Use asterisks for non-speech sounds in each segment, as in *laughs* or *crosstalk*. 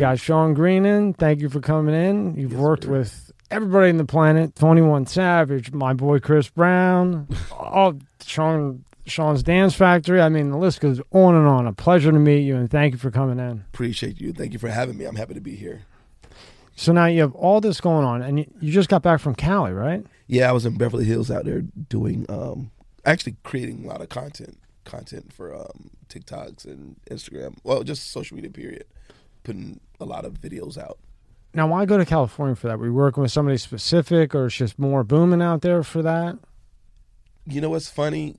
got Sean Green in. Thank you for coming in. You've worked with everybody in the planet 21 Savage, my boy Chris Brown, *laughs* all Sean. Sean's Dance Factory. I mean, the list goes on and on. A pleasure to meet you, and thank you for coming in. Appreciate you. Thank you for having me. I'm happy to be here. So now you have all this going on, and you, you just got back from Cali, right? Yeah, I was in Beverly Hills out there doing, um, actually creating a lot of content, content for um, TikToks and Instagram. Well, just social media. Period. Putting a lot of videos out. Now, why go to California for that? Were you working with somebody specific, or it's just more booming out there for that? You know what's funny?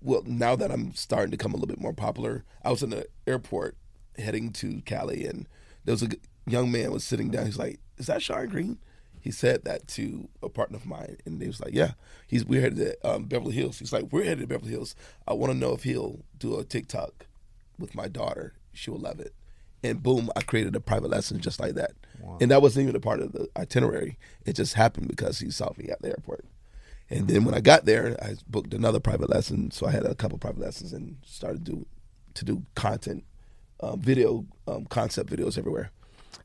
Well, now that I'm starting to come a little bit more popular, I was in the airport heading to Cali, and there was a young man was sitting down. He's like, "Is that Sean Green?" He said that to a partner of mine, and they was like, "Yeah, he's we're headed to um, Beverly Hills." He's like, "We're headed to Beverly Hills. I want to know if he'll do a TikTok with my daughter. She will love it." And boom, I created a private lesson just like that. And that wasn't even a part of the itinerary. It just happened because he saw me at the airport. And then when I got there, I booked another private lesson. So I had a couple private lessons and started to to do content, um, video um, concept videos everywhere.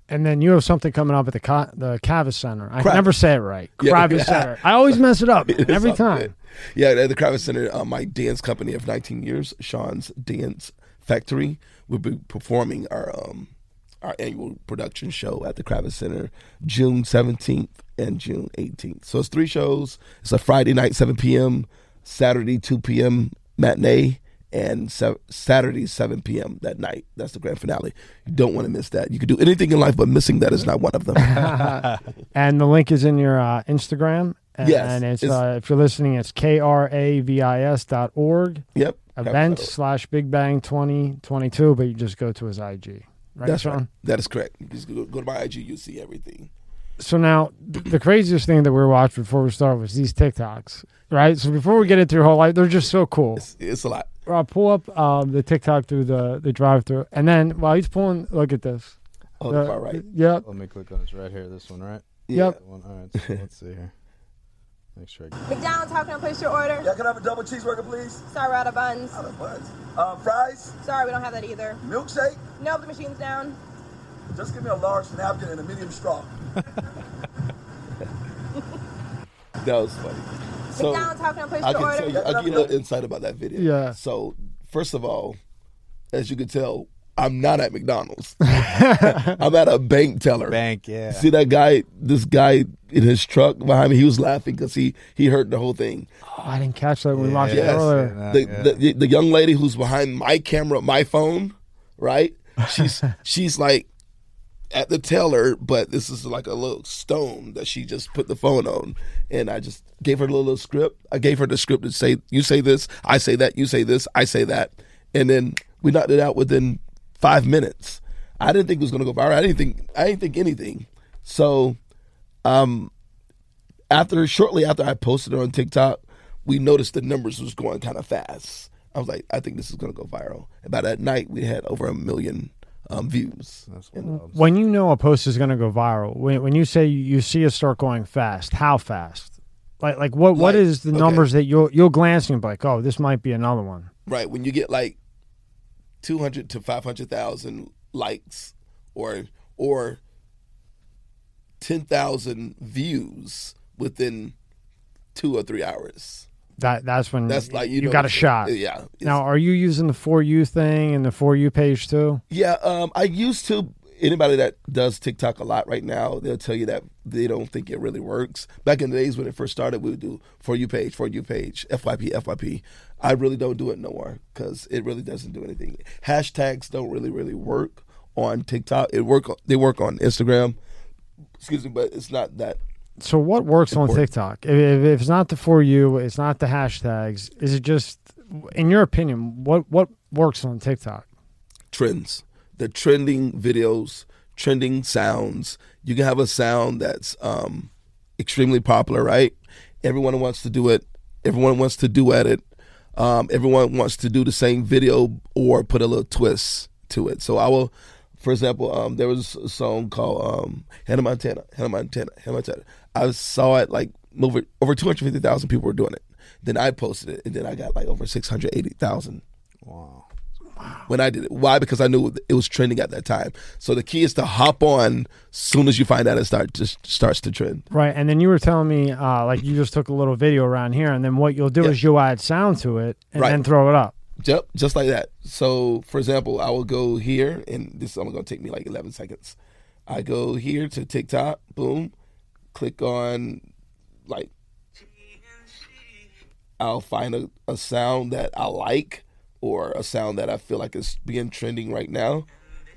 And then you have something coming up at the Ca- the Cavis Center. I Kravis. never say it right. Yeah. Kravis *laughs* Center. I always mess it up *laughs* every time. good. Yeah, at the Kravitz Center, uh, my dance company of 19 years, Sean's Dance Factory, will be performing our um, our annual production show at the Kravitz Center June 17th and June 18th. So it's three shows. It's a Friday night 7 p.m., Saturday 2 p.m. matinee, and se- Saturday 7 p.m. that night. That's the grand finale. You don't want to miss that. You can do anything in life, but missing that is not one of them. *laughs* And the link is in your uh, Instagram. And, Yes, and it's, it's- uh, if you're listening, it's k r a v i s dot org yep. Events slash Big Bang 2022. But you just go to his IG, right, That's Sean? right. That is correct. You just go, go to my IG, you see everything. So now, the craziest thing that we were watching before we start was these TikToks, right? So before we get into your whole life, they're just so cool. It's, it's a lot. I'll pull up um, the TikTok through the the drive through, and then while he's pulling, look at this. Oh, The- the far right. Yep. Let me click on this right here. This one, right? Yep. That one. All right. So let's see here. Make sure. I get McDonald's, how can I place your order? Yeah, can I have a double cheeseburger, please? Sorry, we're out of buns. Out of buns. Uh, fries, Sorry, we don't have that either. milkshake. Nope, the machine's down. Just give me a large napkin and a medium straw. *laughs* That was funny. So McDonald's, how can I place I your can order? tell you, I'll give you a little insight about that video. Yeah. So first of all, as you can tell, I'm not at McDonald's. *laughs* I'm at a bank teller. Bank, yeah. See that guy? This guy in his truck behind me. He was laughing because he he heard the whole thing. Oh, I didn't catch that when we Yeah, watched it yes. earlier. Yeah, the, yeah. the the young lady who's behind my camera, my phone, right? She's *laughs* she's like at the teller, but this is like a little stone that she just put the phone on, and I just gave her a little script. I gave her the script to say, "You say this, I say that, you say this, I say that," and then we knocked it out within five minutes. I didn't think it was going to go viral. I didn't think I didn't think anything. So, um, after shortly after I posted it on TikTok, we noticed the numbers was going kind of fast. I was like, I think this is going to go viral. And by that night, we had over a million um, views. That's what When you know a post is going to go viral, when, when you say you see it start going fast, how fast? Like like what what Like, is the okay. numbers that you'll you'll glancing and like, oh, this might be another one. Right when you get like two hundred to five hundred thousand likes, or or ten thousand views within two or three hours. That that's when That's like you, know, got a shot. Yeah. Now, are you using the for you thing and the for you page too? Yeah, um, I used to. Anybody that does TikTok a lot right now, they'll tell you that they don't think it really works. Back in the days when it first started, we would do for you page, for you page, FYP, FYP. I really don't do it no more because it really doesn't do anything. Hashtags don't really, really work on TikTok. It work. They work on Instagram. Excuse me, but it's not that. So what works on TikTok? If, if if it's not the for you, it's not the hashtags. Is it just, in your opinion, what what works on TikTok? trends, the trending videos, trending sounds. You can have a sound that's um, extremely popular, right? Everyone wants to do it. Everyone wants to duet it. Um, everyone wants to do the same video or put a little twist to it. So I will, for example, um, there was a song called um, Hannah Montana, Hannah Montana, Hannah Montana. I saw it like over over two hundred fifty thousand people were doing it. Then I posted it, and then I got like over six hundred eighty thousand Wow. When I did it. Why? Because I knew it was trending at that time. So the key is to hop on soon as you find out it start just starts to trend. Right, and then you were telling me uh, like you just took a little video around here, and then what you'll do Yeah. is you'll add sound to it and Right. then throw it up. Yep, just like that. So, for example, I will go here, and this is only going to take me like 11 seconds. I go here to TikTok, boom, click on like, I'll find a, a sound that I like or a sound that I feel like is being trending right now.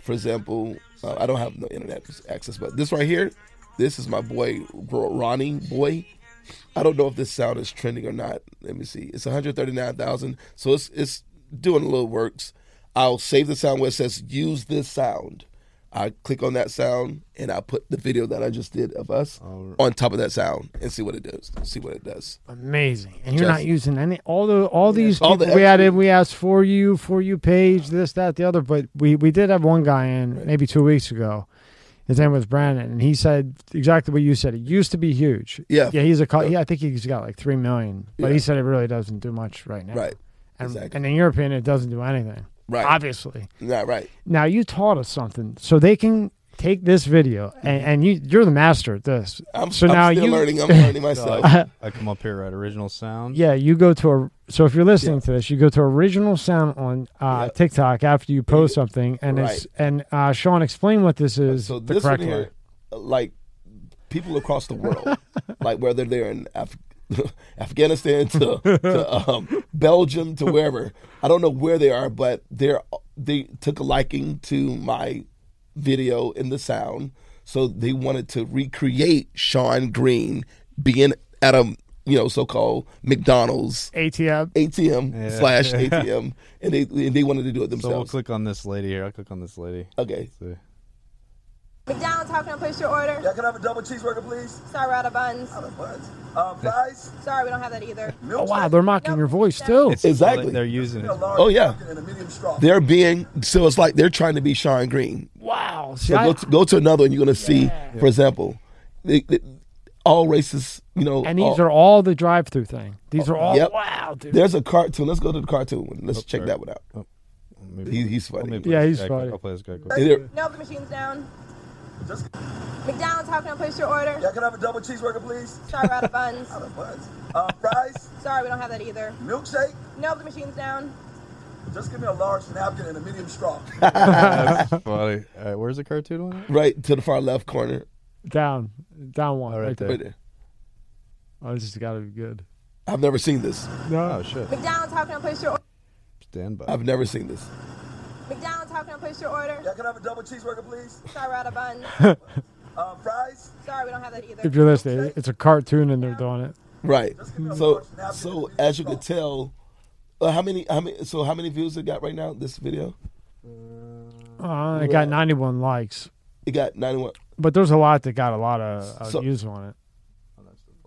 For example, uh, I don't have no internet access, but this right here, this is my boy Ronnie Boy. I don't know if this sound is trending or not. Let me see. It's 139,000. So it's it's doing a little works. I'll save the sound where it says use this sound. I click on that sound and I put the video that I just did of us on top of that sound and see what it does. See what it does. Amazing, and you're Just- not using any all the all these all people the we added. We asked for you for you page this that the other, but we we did have one guy in maybe two weeks ago. His name was Brandon, and he said exactly what you said. It used to be huge. Yeah. yeah. He's a co- yeah, I think he's got like three million, but Yeah. he said it really doesn't do much right now. Right. and, exactly. and in your opinion, it doesn't do anything. Right. obviously. Not right. Now you taught us something, so they can take this video, and, and you you're the master at this. I'm, so I'm now still you learning. I'm *laughs* learning So myself. I, I come up here, right? Original sound. Yeah, you go to a. So if you're listening to this, you go to original sound on uh, Yeah. TikTok after you post something, and it's and uh, Sean, explain what this is. so the this one correct way. here, like people across the world, *laughs* like whether they're in Af- *laughs* Afghanistan to, to *laughs* um, Belgium to wherever, I don't know where they are, but they're they took a liking to my video and the sound, so they wanted to recreate Sean Green being at a you know so-called McDonald's ATM. ATM Yeah. slash *laughs* ATM, and they and they wanted to do it themselves. So we'll click on this lady here. I'll click on this lady. okay, See. McDonald's, how can I place your order? Yeah, can I have a double cheeseburger, please? Sorry, we're out of buns. Out of buns. Um, fries? Sorry, we don't have that either. Oh wow, they're mocking your voice too. It's Exactly. They're using it. Oh, yeah. napkin and a medium straw. they're being so it's like they're trying to be Sean Green. Wow. So I- go to, go to another and you're going to see, for example, they, they- all races, you know. and these all- are all the drive-through thing. These are all Yep. wow, dude. There's a cartoon. Let's go to the cartoon one. Let's check sorry. that one out. Maybe, He, he's let funny. me play Yeah, he's guy quick. funny. I'll play this guy quick. And No, the machine's down. Just, McDonald's, how can I place your order? yeah, can I have a double cheeseburger, please? Sorry, we're *laughs* out of buns. Out of buns. Um, fries? Sorry, we don't have that either. Milkshake? No, the machine's down. Just give me a large napkin and a medium straw. *laughs* That's *laughs* funny. All right, where's the cartoon one? right to the far left corner. down, down one All right right there. Right there. Oh, this has got to be good. I've never seen this. Oh shit. McDonald's, how can I place your order? Stand by. I've never seen this. McDonald's, how can I place your order? Yeah, can I have a double cheeseburger, please? Sorry, we're out of buns. Um, *laughs* fries? Sorry, we don't have that either. If you're listening, it's a cartoon and they're doing it. Right. Just give me a So so and a medium as you straw. can tell, uh, how many how many so how many views it got right now? This video Uh, it got 91 likes, it got 91. but there's a lot that got a lot of uh, So- views on it.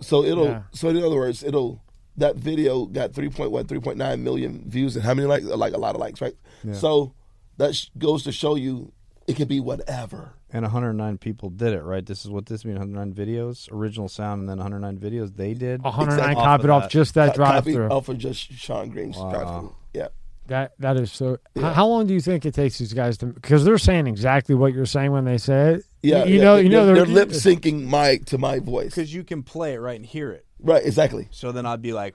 So it'll Yeah. so in other words, it'll that video got 3.1 3.9 million views and how many likes like a lot of likes, right? Yeah. So that goes to show you it can be whatever. And 109 people did it, right? This is what this means 109 videos, original sound, and then 109 videos they did. 109 Exactly. copied Off off just that Co- drive copy through. off of just Sean Green's Wow. drive through. Yeah. That that is so. h- How long do you think it takes these guys to? Because they're saying exactly what you're saying when they say it. Yeah, you, you yeah. know, you know, they're, they're, they're lip syncing my to my voice. because you can play it right and hear it. Right, exactly. So then I'd be like,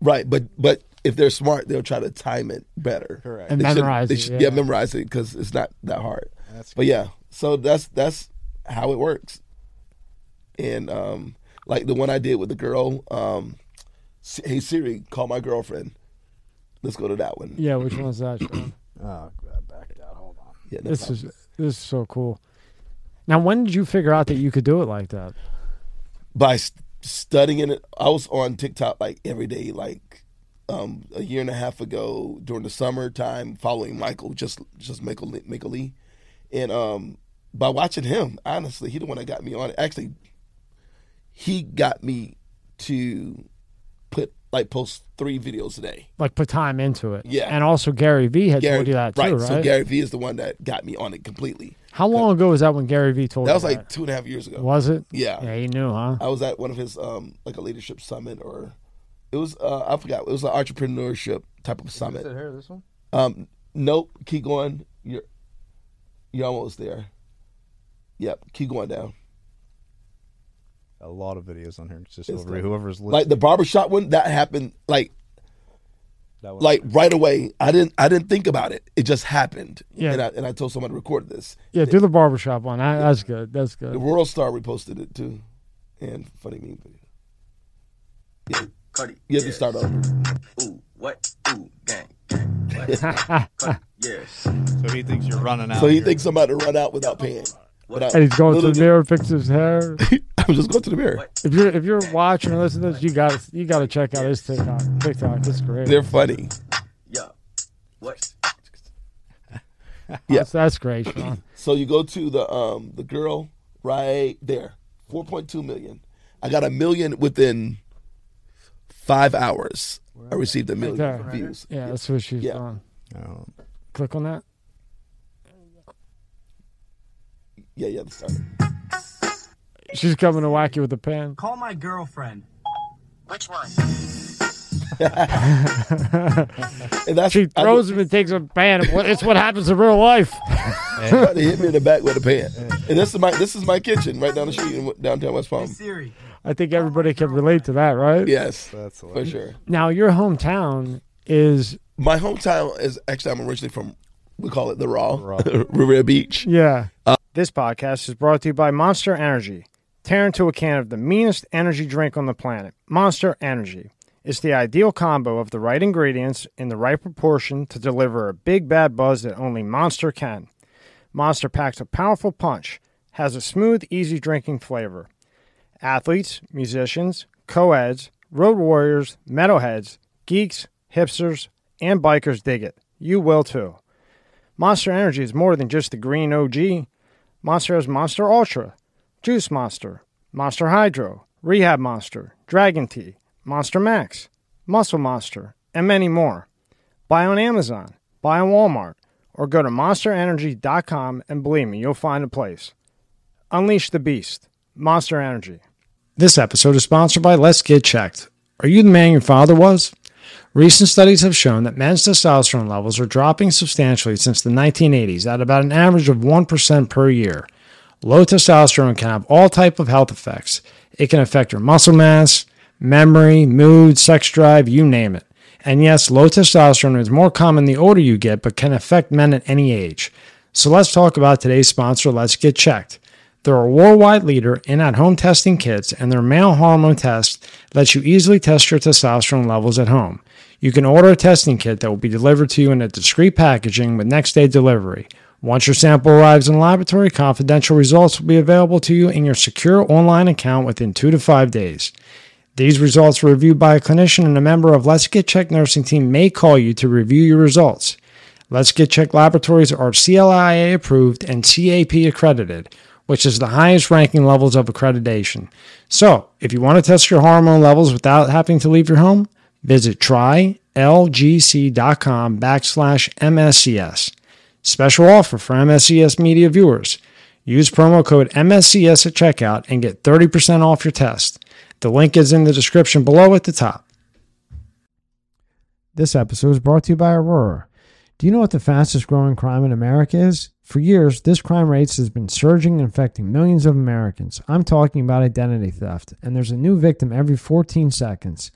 Right, but but if they're smart, they'll try to time it better. correct. And They should- memorize they it, should- yeah. memorize it because it's not that hard. That's But yeah, so that's that's how it works. And um, like the one I did with the girl, um, hey Siri, call my girlfriend. Let's go to that one. Yeah, which one's that? Sean? *coughs* Oh, back out. Hold on. Yeah, no this problem. is this is so cool. Now, when did you figure out that you could do it like that? by st- studying it. I was on TikTok like every day, like um, a year and a half ago during the summertime, following Michael, just just Michael Michael Lee, and um, by watching him, honestly, he the one that got me on it. Actually, he got me to put like post three videos a day. Like put time into it. Yeah. And also Gary Vee had told you that too, right? So Gary Vee is the one that got me on it completely. How long ago was that when Gary Vee told me? That you was like two and a half years ago. Was it? Yeah. Yeah, he knew, huh? I was at one of his um like a leadership summit or it was uh I forgot it was an entrepreneurship type of Is summit. it here, this one? Um Nope. Keep going. You're you're almost there. Yep. Keep going down. A lot of videos on here. It's just It's over like- whoever's listening. Like the barbershop one, that happened like that one. like right away. I didn't I didn't think about it. It just happened. Yeah. And I and I told someone to record this. Yeah, do the barbershop one. That, that's good. That's good. The. World Star reposted it too. And funny meme video. Yeah. Cardi. You have to start over. Ooh, what? Ooh, gang, gang. What? *laughs* Cardi, yeah. so he thinks you're running out. So he here. thinks I'm about to run out without paying. But And he's going to the literally- mirror, fix his hair. *laughs* I'm just going to the mirror. If you're if you're watching or listening to this, you got you got to check out his TikTok. TikTok, it's great. They're funny. Yeah. What? Yeah. That's, that's great, Sean. *clears throat* So you go to the um the girl right there, 4.2 million. I got a million within five hours. I received a million there. views. Yeah, that's what she's Yeah. on. Oh. Click on that. Yeah, yeah. That's right. She's coming to whack you with a pen. Call my girlfriend. Which one? *laughs* And that's She I- throws him and takes a pen. It's what happens in real life. tried to hit me in the back with a pan. And this is my this is my kitchen right down the street in downtown West Palm. Siri. I think everybody can relate to that, right? Yes, That's for sure. Now your hometown is My hometown is actually I'm originally from we call it the Raw, Raw. *laughs* Riviera Beach. yeah. Uh, this podcast is brought to you by Monster Energy. Tear into a can of the meanest energy drink on the planet, Monster Energy. It's the ideal combo of the right ingredients in the right proportion to deliver a big bad buzz that only Monster can. Monster packs a powerful punch, has a smooth, easy drinking flavor. Athletes, musicians, co-eds, road warriors, metalheads, geeks, hipsters, and bikers dig it. You will too. Monster Energy is more than just the green OG. Monster has Monster Ultra, Juice Monster, Monster Hydro, Rehab Monster, Dragon Tea, Monster Max, Muscle Monster, and many more. Buy on Amazon, buy on Walmart, or go to monsterenergy.com and believe me, you'll find a place. Unleash the beast. Monster Energy. This episode is sponsored by Let's Get Checked. Are you the man your father was? Recent studies have shown that men's testosterone levels are dropping substantially since the 1980s at about an average of 1% per year. Low testosterone can have all type of health effects. It can affect your muscle mass, memory, mood, sex drive, you name it. And yes, low testosterone is more common the older you get, but can affect men at any age. So let's talk about today's sponsor, Let's Get Checked. They're a worldwide leader in at home testing kits, and their male hormone test lets you easily test your testosterone levels at home. You can order a testing kit that will be delivered to you in a discreet packaging with next day delivery. Once your sample arrives in the laboratory, confidential results will be available to you in your secure online account within two to five days. These results are reviewed by a clinician, and a member of Let's Get Checked nursing team may call you to review your results. Let's Get Checked laboratories are CLIA approved and CAP accredited, which is the highest ranking levels of accreditation. So, if you want to test your hormone levels without having to leave your home, visit trylgc.com backslash MSCS. Special offer for MSCS media viewers. Use promo code MSCS at checkout and get 30% off your test. The link is in the description below at the top. This episode is brought to you by Aurora. Do you know what the fastest growing crime in America is? For years, this crime rate has been surging and affecting millions of Americans. I'm talking about identity theft, and there's a new victim every 14 seconds.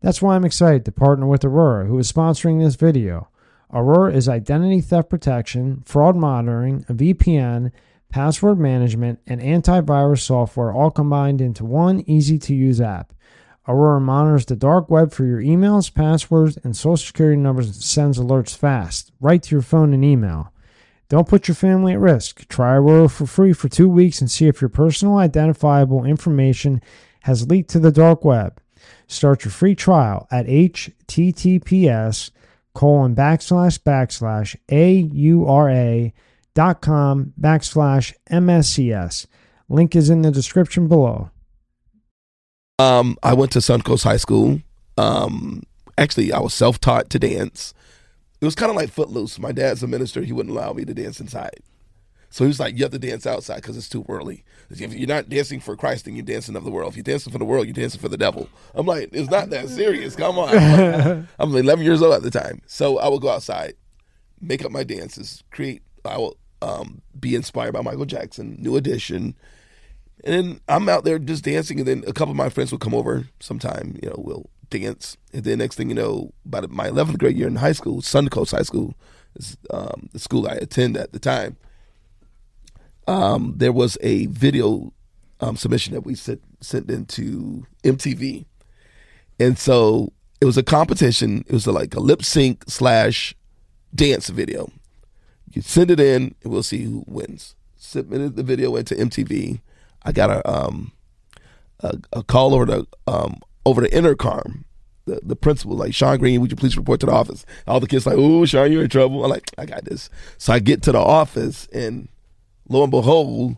That's why I'm excited to partner with Aurora, who is sponsoring this video. Aurora is identity theft protection, fraud monitoring, a VPN, password management, and antivirus software all combined into one easy to use app. Aurora monitors the dark web for your emails, passwords, and social security numbers and sends alerts fast, right to your phone and email. Don't put your family at risk. Try Aurora for free for two weeks and see if your personal identifiable information has leaked to the dark web. Start your free trial at https colon backslash backslash aura dot com backslash mscs. Link is in the description below. Um, I went to Suncoast High School. Um, actually, I was self-taught to dance. It was kind of like Footloose. My dad's a minister; he wouldn't allow me to dance inside. So he was like, "You have to dance outside because it's too early. If you're not dancing for Christ, then you're dancing of the world. If you're dancing for the world, you're dancing for the devil." I'm like, "It's not that serious. Come on." *laughs* I'm 11 years old at the time, so I would go outside, make up my dances, create. I will um, be inspired by Michael Jackson, New Edition, and then I'm out there just dancing. And then a couple of my friends will come over sometime. You know, we'll dance. And then next thing you know, about my 11th grade year in high school, Suncoast High School, is um, the school I attend at the time. Um, there was a video um, submission that we sent sent into MTV, and so it was a competition. It was like a lip sync slash dance video. You send it in, and we'll see who wins. Submitted the video into MTV. I got a um a, a call over the um over the intercom. The the principal like Sean Green, would you please report to the office? All the kids like, oh Sean, you're in trouble. I'm like, I got this. So I get to the office, and lo and behold,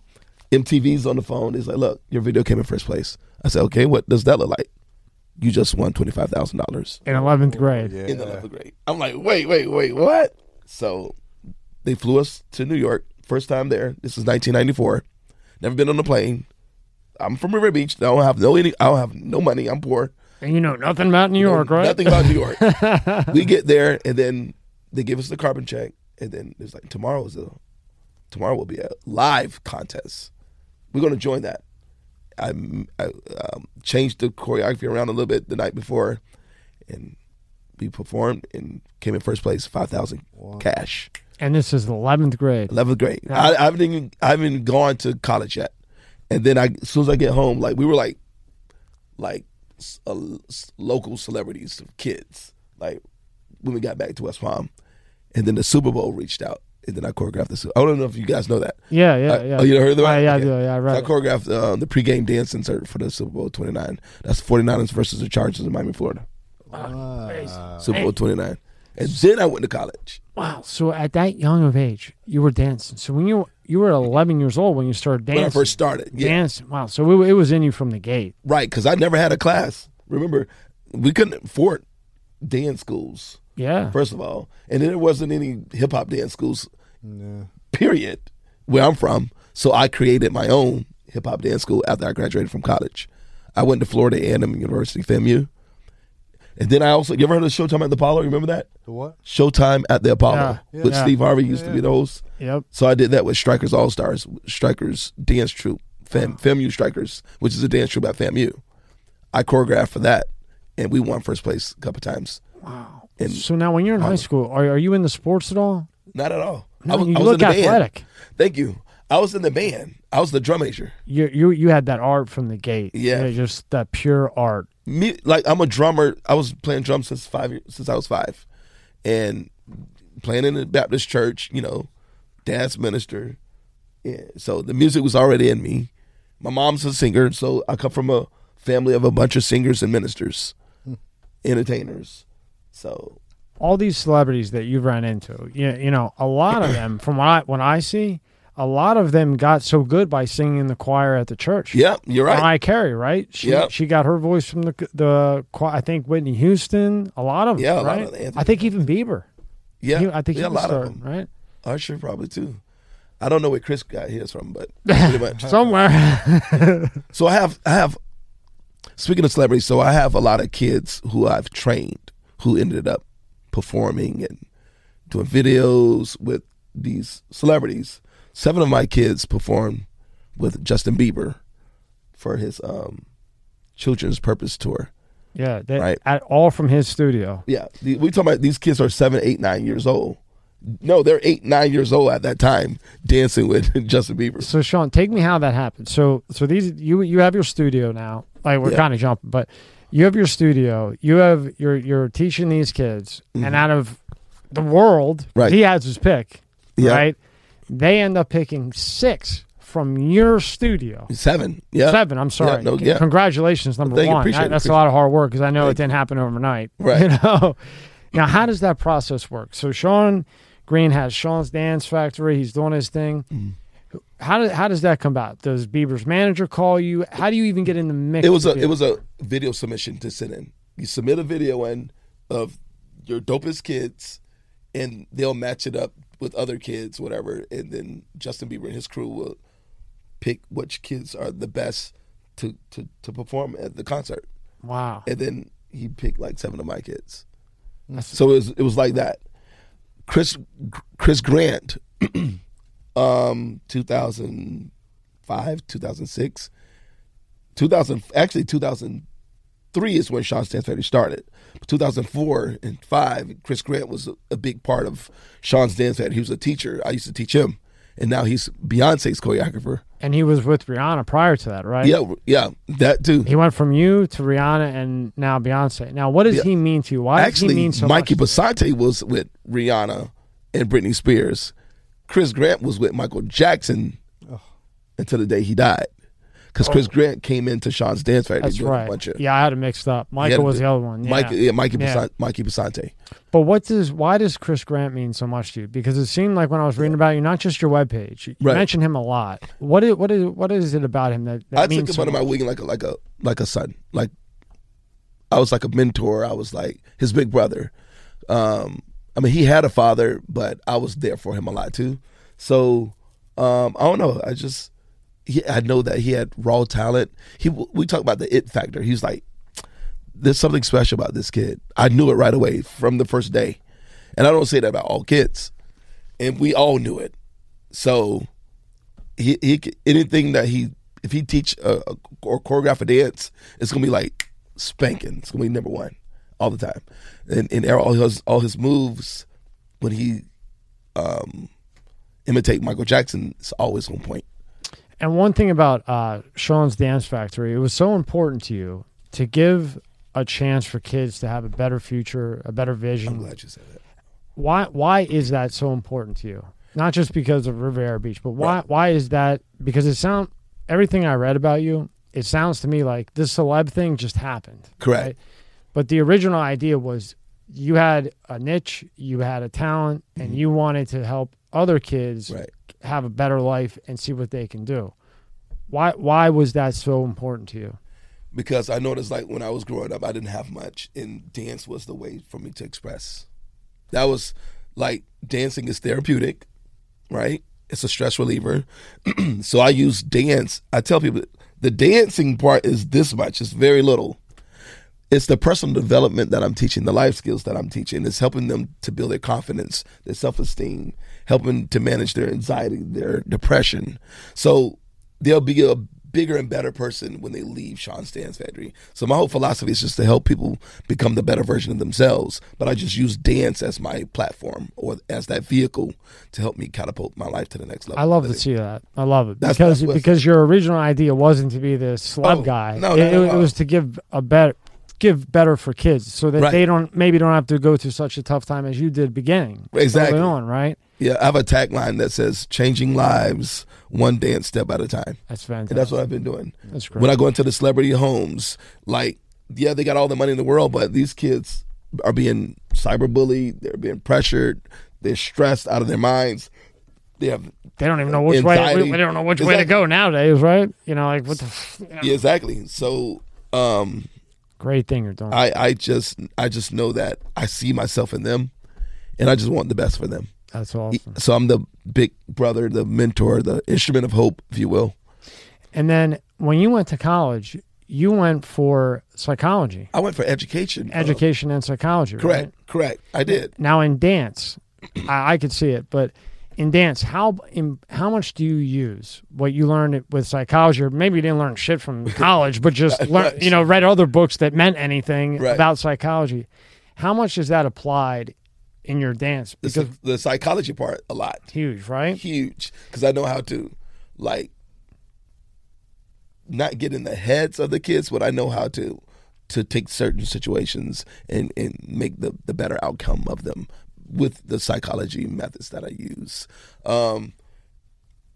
MTV's on the phone. He's like, look, your video came in first place. I said, okay, what does that look like? You just won twenty five thousand dollars In 11th grade. Yeah. in 11th grade. I'm like, wait, wait, wait, what? So they flew us to New York. First time there. This is 1994. Never been on a plane. I'm from River Beach. I don't have no any. I don't have no money. I'm poor. And you know nothing about New Know York, right? Nothing about New York. *laughs* we get there and then they give us the carbon check and then it's like tomorrow is a tomorrow will be a live contest. We're gonna join that. I, I um, changed the choreography around a little bit the night before, and we performed and came in first place, five thousand cash. And this is 11th grade. Eleventh grade. I, I haven't even I haven't even gone to college yet. And then I, as soon as I get home, like we were like, like uh, local celebrities, kids. Like when we got back to West Palm, and then the Super Bowl reached out, and then I choreographed the. Su- I don't know if you guys know that. Yeah, yeah, Uh, yeah. Oh, you never heard of that? Uh, yeah, I Okay. do. Yeah, right. So I choreographed uh, the pregame dance insert for the Super Bowl 29. That's 49ers versus the Chargers in Miami, Florida. Wow. Super Bowl 29. And then I went to college. Wow. So at that young of age, you were dancing. So when you you were 11 years old when you started dancing. When I first started. Yeah. Dancing. Wow. So it, it was in you from the gate. Right, because I never had a class. Remember, we couldn't afford dance schools, Yeah. first of all. And then there wasn't any hip hop dance schools, period, where I'm from. So I created my own hip hop dance school after I graduated from college. I went to Florida A&M University, FAMU. And then I also, you ever heard of Showtime at the Apollo? Remember that? The what? Showtime at the Apollo Yeah, with yeah. Steve Harvey used to be the host. Yep. So I did that with Strikers All Stars, Strikers Dance Troupe, Fam, FAMU Strikers, which is a dance troupe at FAMU. I choreographed for that, and we won first place a couple times. Wow. And So now when you're in high school, are, are you in the sports at all? not at all. No, I was, you I was look in the band. athletic. Thank you. I was in the band. I was the drum major. You you you had that art from the gate. Yeah. You know, just that pure art. Me, like I'm a drummer. I was playing drums since five years, since I was five, and playing in the Baptist church. You know, dance minister. Yeah, so the music was already in me. My mom's a singer, so I come from a family of a bunch of singers and ministers, hmm. entertainers. So all these celebrities that you've run into, you, you know, a lot of *clears throat* them, from what I, what I see, a lot of them got so good by singing in the choir at the church. Yep, you're right. Mariah Carey, right? She Yep. she got her voice from the the choir. I think Whitney Houston. A lot of Yeah, a them, lot right? of them. I think even Bieber. yeah, He- I think yeah, he a was lot of them. right? Usher probably too. I don't know where Chris got his from, but *laughs* pretty much. Somewhere. *laughs* So I have I have speaking of celebrities, so I have a lot of kids who I've trained who ended up performing and doing videos with these celebrities. Seven of my kids performed with Justin Bieber for his um children's purpose tour. yeah, they, Right. at, all from his studio. Yeah. We talking about these kids are seven, eight, nine years old. No, they're eight, nine years old at that time dancing with *laughs* Justin Bieber. So Sean, take me how that happened. So so these you you have your studio now. Like we're Yeah. kind of jumping, but you have your studio. You have you're you're teaching these kids, and out of the world, Mm-hmm. Right. he has his pick. Yeah. Right. They end up picking six from your studio. Seven. Yeah. Seven. I'm sorry. no, yeah. Congratulations, number you. one. That's a lot of hard work because I know it didn't happen overnight. *laughs* Right. You know. now, how does that process work? So Sean Green has Sean's Dance Factory. He's doing his thing. Mm-hmm. How does how does that come about? Does Bieber's manager call you? How do you even get in the mix? It was a it was a video submission to send in. You submit a video in of your dopest kids, and they'll match it up with other kids, whatever, and then Justin Bieber and his crew will pick which kids are the best to to, to perform at the concert, wow. and then he picked like seven of my kids. So it was it was like that. Chris Chris Grant, *clears throat* um, 2005, 2006, 2000 actually 2003 is when Sean Dance Factory started. 2004 and five, Chris Grant was a, a big part of Sean's Dance Factory. He was a teacher. I used to teach him, and now he's Beyonce's choreographer. And he was with Rihanna prior to that, right? Yeah, yeah, that too. He went from you to Rihanna and now Beyonce. Now, what does Yeah. he mean to you? Why does he mean so Mikey much? Basante was with Rihanna and Britney Spears. Chris Grant was with Michael Jackson until the day he died. Because Chris Grant came into Sean's Dance Factory That's right. a bunch of. yeah, I had it mixed up. Michael was bit- the other one. Yeah. Mike, yeah, Mikey, Yeah. Basante, Mikey Basante. But what does why does Chris Grant mean so much to you? Because it seemed like when I was reading about you, not just your webpage, you Right. mentioned him a lot. What is what is what is it about him that, that I means took him so under my wing like a like a like a son. Like I was like a mentor. I was like his big brother. Um, I mean, he had a father, but I was there for him a lot too. So um, I don't know. I just he, I know that he had raw talent. He we talk about the it factor. He's like, there's something special about this kid. I knew it right away from the first day, and I don't say that about all kids, and we all knew it. So he, he anything that he if he teach uh, or choreograph a dance, it's gonna be like spanking. It's gonna be number one all the time, and and all his all his moves when he um imitate Michael Jackson, it's always on point. And one thing about uh, Sean's Dance Factory, it was so important to you to give a chance for kids to have a better future, a better I'm vision. glad you said that. Why why is that so important to you? Not just because of Riviera Beach, but why why is that? Because it sound everything I read about you, it sounds to me like this celeb thing just happened. Correct. right? But the original idea was you had a niche, you had a talent, and you wanted to help other kids Right. have a better life and see what they can do. Why why was that so important to you? because I noticed like when I was growing up, I didn't have much, and dance was the way for me to express. That was like dancing is therapeutic, right? It's a stress reliever. *clears throat* so I use dance. I tell people the dancing part is this much. It's very little. It's the personal development that I'm teaching, the life skills that I'm teaching. It's helping them to build their confidence, their self esteem, helping to manage their anxiety, their depression. So they'll be a bigger and better person when they leave Sean's Dance Factory. So my whole philosophy is just to help people become the better version of themselves. But I just use dance as my platform or as that vehicle to help me catapult my life to the next level. I love to see that. I love it That's- because that's because your original idea wasn't to be this oh, celeb Oh, guy. no, it, not it, at it was to give a better give better for kids so that Right. they don't maybe don't have to go through such a tough time as you did beginning Exactly. early on, right? Yeah, I have a tagline that says "Changing lives, one dance step at a time," That's fantastic. and that's what I've been doing. That's great. When I go into the celebrity homes, like, yeah, they got all the money in the world, but these kids are being cyberbullied. They're being pressured. They're stressed out of their minds. They have they don't even know which way. They don't know which way to go nowadays, right? You know, like what the you know, yeah, exactly. So, um, great thing you're doing. I, I just, I just know that I see myself in them, and I just want the best for them. That's awesome. So I'm the big brother, the mentor, the instrument of hope, if you will. And then when you went to college, you went for psychology, I went for education. uh, education and psychology. right? correct, correct. I did. Now in dance, I, I could see it, but in dance, how in, how much do you use what you learned with psychology? Or maybe you didn't learn shit from *laughs* college, but just learn, you know, read other books that meant anything Right. about psychology. How much is that applied in your dance? The, Because psy- the psychology part a lot. huge, right? huge because I know how to like not get in the heads of the kids, but I know how to to take certain situations and and make the the better outcome of them with the psychology methods that I use. Um,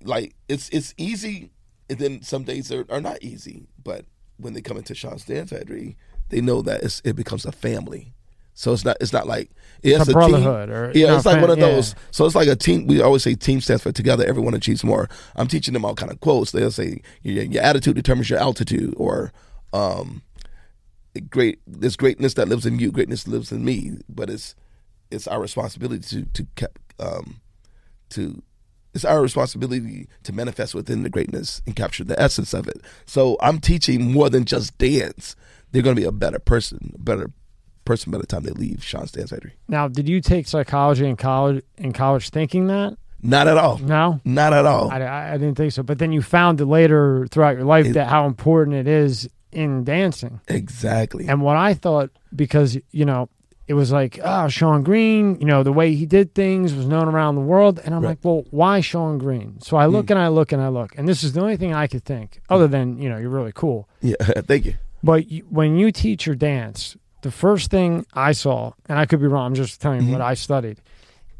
like it's it's easy, and then some days are, are not easy. But when they come into Sean's Dance Factory, they know that it's, it becomes a family. So it's not it's not like it's, a team. brotherhood or- yeah, no, it's like one of yeah. those. So it's like a team. We always say team stands for together. Everyone achieves more. I'm teaching them all kind of quotes. They'll say your, your attitude determines your altitude, or um, great. There's greatness that lives in you. Greatness lives in me. But it's it's our responsibility to to um, to it's our responsibility to manifest within the greatness and capture the essence of it. So I'm teaching more than just dance. They're going to be a better person, better person by the time they leave Sean's Dance Factory. Now, did you take psychology in college? In college, thinking that? Not at all. No, Not at all. I, I, I didn't think so. But then you found it later throughout your life It- that how important it is in dancing. exactly. And what I thought, because you know, it was like, oh, Sean Green, you know, the way he did things was known around the world. And I'm Right. like, well, why Sean Green? So I look hmm. and I look and I look, and this is the only thing I could think, other than you know, you're really cool. yeah. *laughs* Thank you. But you, when you teach your dance, the first thing I saw, and I could be wrong, I'm just telling you what I studied,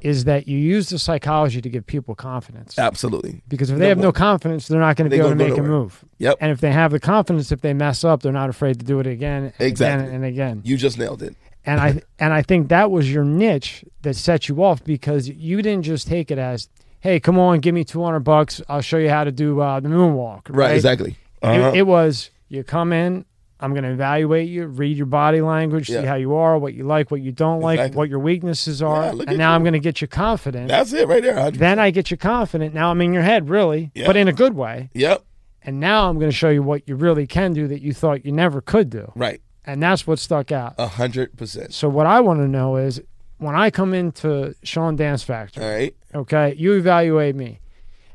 is that you use the psychology to give people confidence. Absolutely. Because if they No have no confidence, they're not going to be able to make a move. Yep. And if they have the confidence, if they mess up, they're not afraid to do it again and Exactly. again and again. You just nailed it. And I *laughs* and I think that was your niche that set you off because you didn't just take it as, "Hey, come on, give me two hundred bucks. I'll show you how to do uh, the moonwalk." Right. Exactly. Uh-huh. it was you come in. I'm going to evaluate you, read your body language, see how you are, what you like, what you don't like, Exactly. what your weaknesses are, Yeah, and now I'm going to get you confident. That's it right there. 100%. then I get you confident. Now I'm in your head, really, Yeah. but in a good way. Yep. And now I'm going to show you what you really can do that you thought you never could do. Right. And that's what stuck out. A hundred percent. So what I want to know is when I come into Sean Dance Factory, All right. okay, you evaluate me.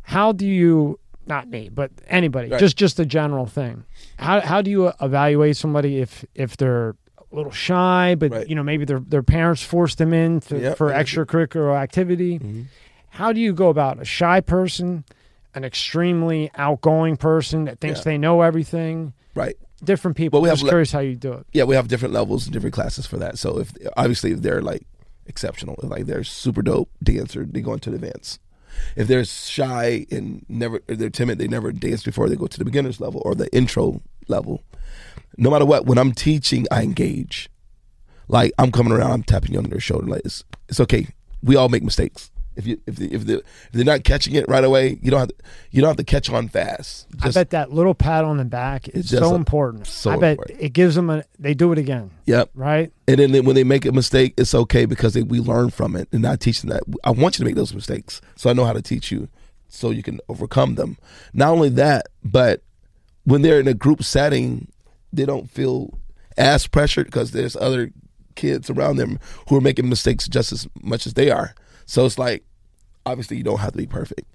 How do you not me, but anybody, Right. just just a general thing. How how do you evaluate somebody if if they're a little shy, but Right. you know maybe their their parents forced them in to, Yep, for I get you. extracurricular activity? Mhm. How do you go about a shy person, an extremely outgoing person that thinks Yeah. they know everything? Right. Different people. Well, we I'm have le- curious how you do it. Yeah, we have different levels and different classes for that. So if obviously if they're like exceptional, like they're super dope dancer, they go into the advanced. If they're shy and never they're timid, they never dance before they go to the beginners level or the intro level. No matter what, when I'm teaching, I engage. Like I'm coming around, I'm tapping you on their shoulder. Like it's, it's okay. We all make mistakes. If you if they, if they if they're not catching it right away, you don't have to, you don't have to catch on fast. Just- I bet that little pat on the back is so a- important. so I bet important. it gives them a. They do it again, Yep. right? And then when they make a mistake, it's okay because they, we learn from it. And I teach them that I want you to make those mistakes, so I know how to teach you, so you can overcome them. Not only that, but when they're in a group setting, they don't feel as pressured because there's other kids around them who are making mistakes just as much as they are. So it's like, obviously, you don't have to be perfect.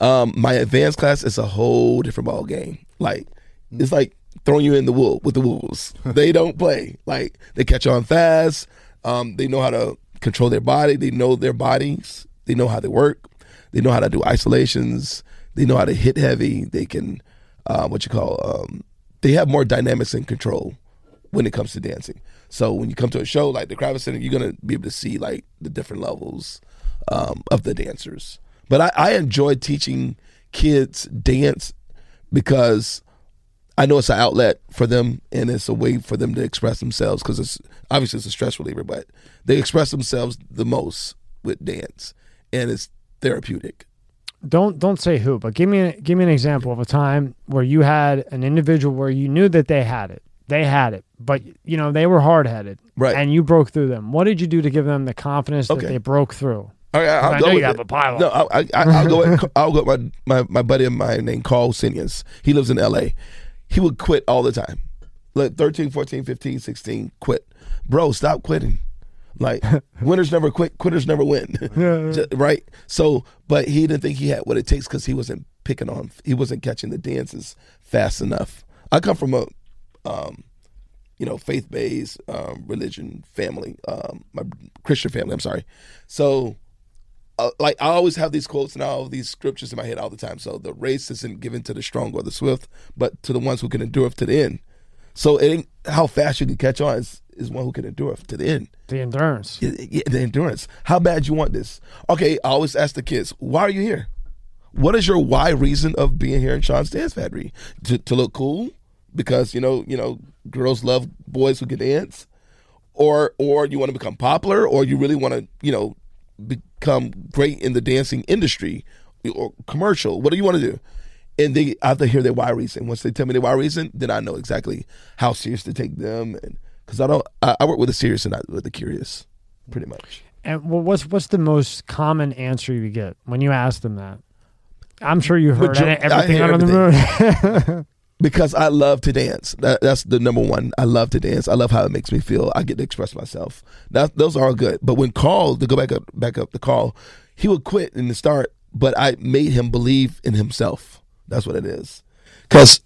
Um, my advanced class is a whole different ball game. Like it's like throwing you in the wool with the wolves. *laughs* they don't play. Like they catch on fast. Um, they know how to control their body. They know their bodies. They know how they work. They know how to do isolations. They know how to hit heavy. They can uh, what you call um, they have more dynamics and control when it comes to dancing. So when you come to a show like the Kravis Center, you're gonna be able to see like the different levels um, of the dancers. But I, I enjoy teaching kids dance because I know it's an outlet for them and it's a way for them to express themselves because it's obviously it's a stress reliever, but they express themselves the most with dance and it's therapeutic. Don't don't say who, but give me give me an example of a time where you had an individual where you knew that they had it, they had it, but you know they were hard headed, Right. And you broke through them. What did you do to give them the confidence Okay. that they broke through? All right, I'll I go know you with have it. a pile. No, I, I, I'll go. With, *laughs* I'll go. With my, my my buddy of mine named Carl Sinius. He lives in L.A. He would quit all the time. Like 13, 14, 15, 16, quit. Bro, stop quitting. Like *laughs* winners never quit. Quitters never win. *laughs* Right. So, but he didn't think he had what it takes because he wasn't picking on. He wasn't catching the dances fast enough. I come from a, um, you know, faith based um, religion family, um, my Christian family. I'm sorry. So uh, like I always have these quotes and all these scriptures in my head all the time. So the race isn't given to the strong or the swift, but to the ones who can endure to the end. So it ain't how fast you can catch on is, is one who can endure to the end. The endurance. Yeah, yeah, the endurance. How bad you want this? Okay, I always ask the kids, why are you here? What is your why reason of being here in Sean's Dance Factory? To, to look cool? Because you know, you know, girls love boys who can dance, or or you want to become popular, or you really want to, you know, become great in the dancing industry or commercial. What do you want to do? And they I have to hear their why reason. Once they tell me their why reason, then I know exactly how serious to take them. And because I don't, I, I work with the serious and not with the curious, pretty much. And what's what's the most common answer you get when you ask them that? I'm sure you heard Major- everything hear under the moon. *laughs* because I love to dance. That, that's the number one. I love to dance. I love how it makes me feel. I get to express myself. That those are all good. But when Carl to go back up, back up the call, he would quit in the start. But I made him believe in himself. That's what it is. Because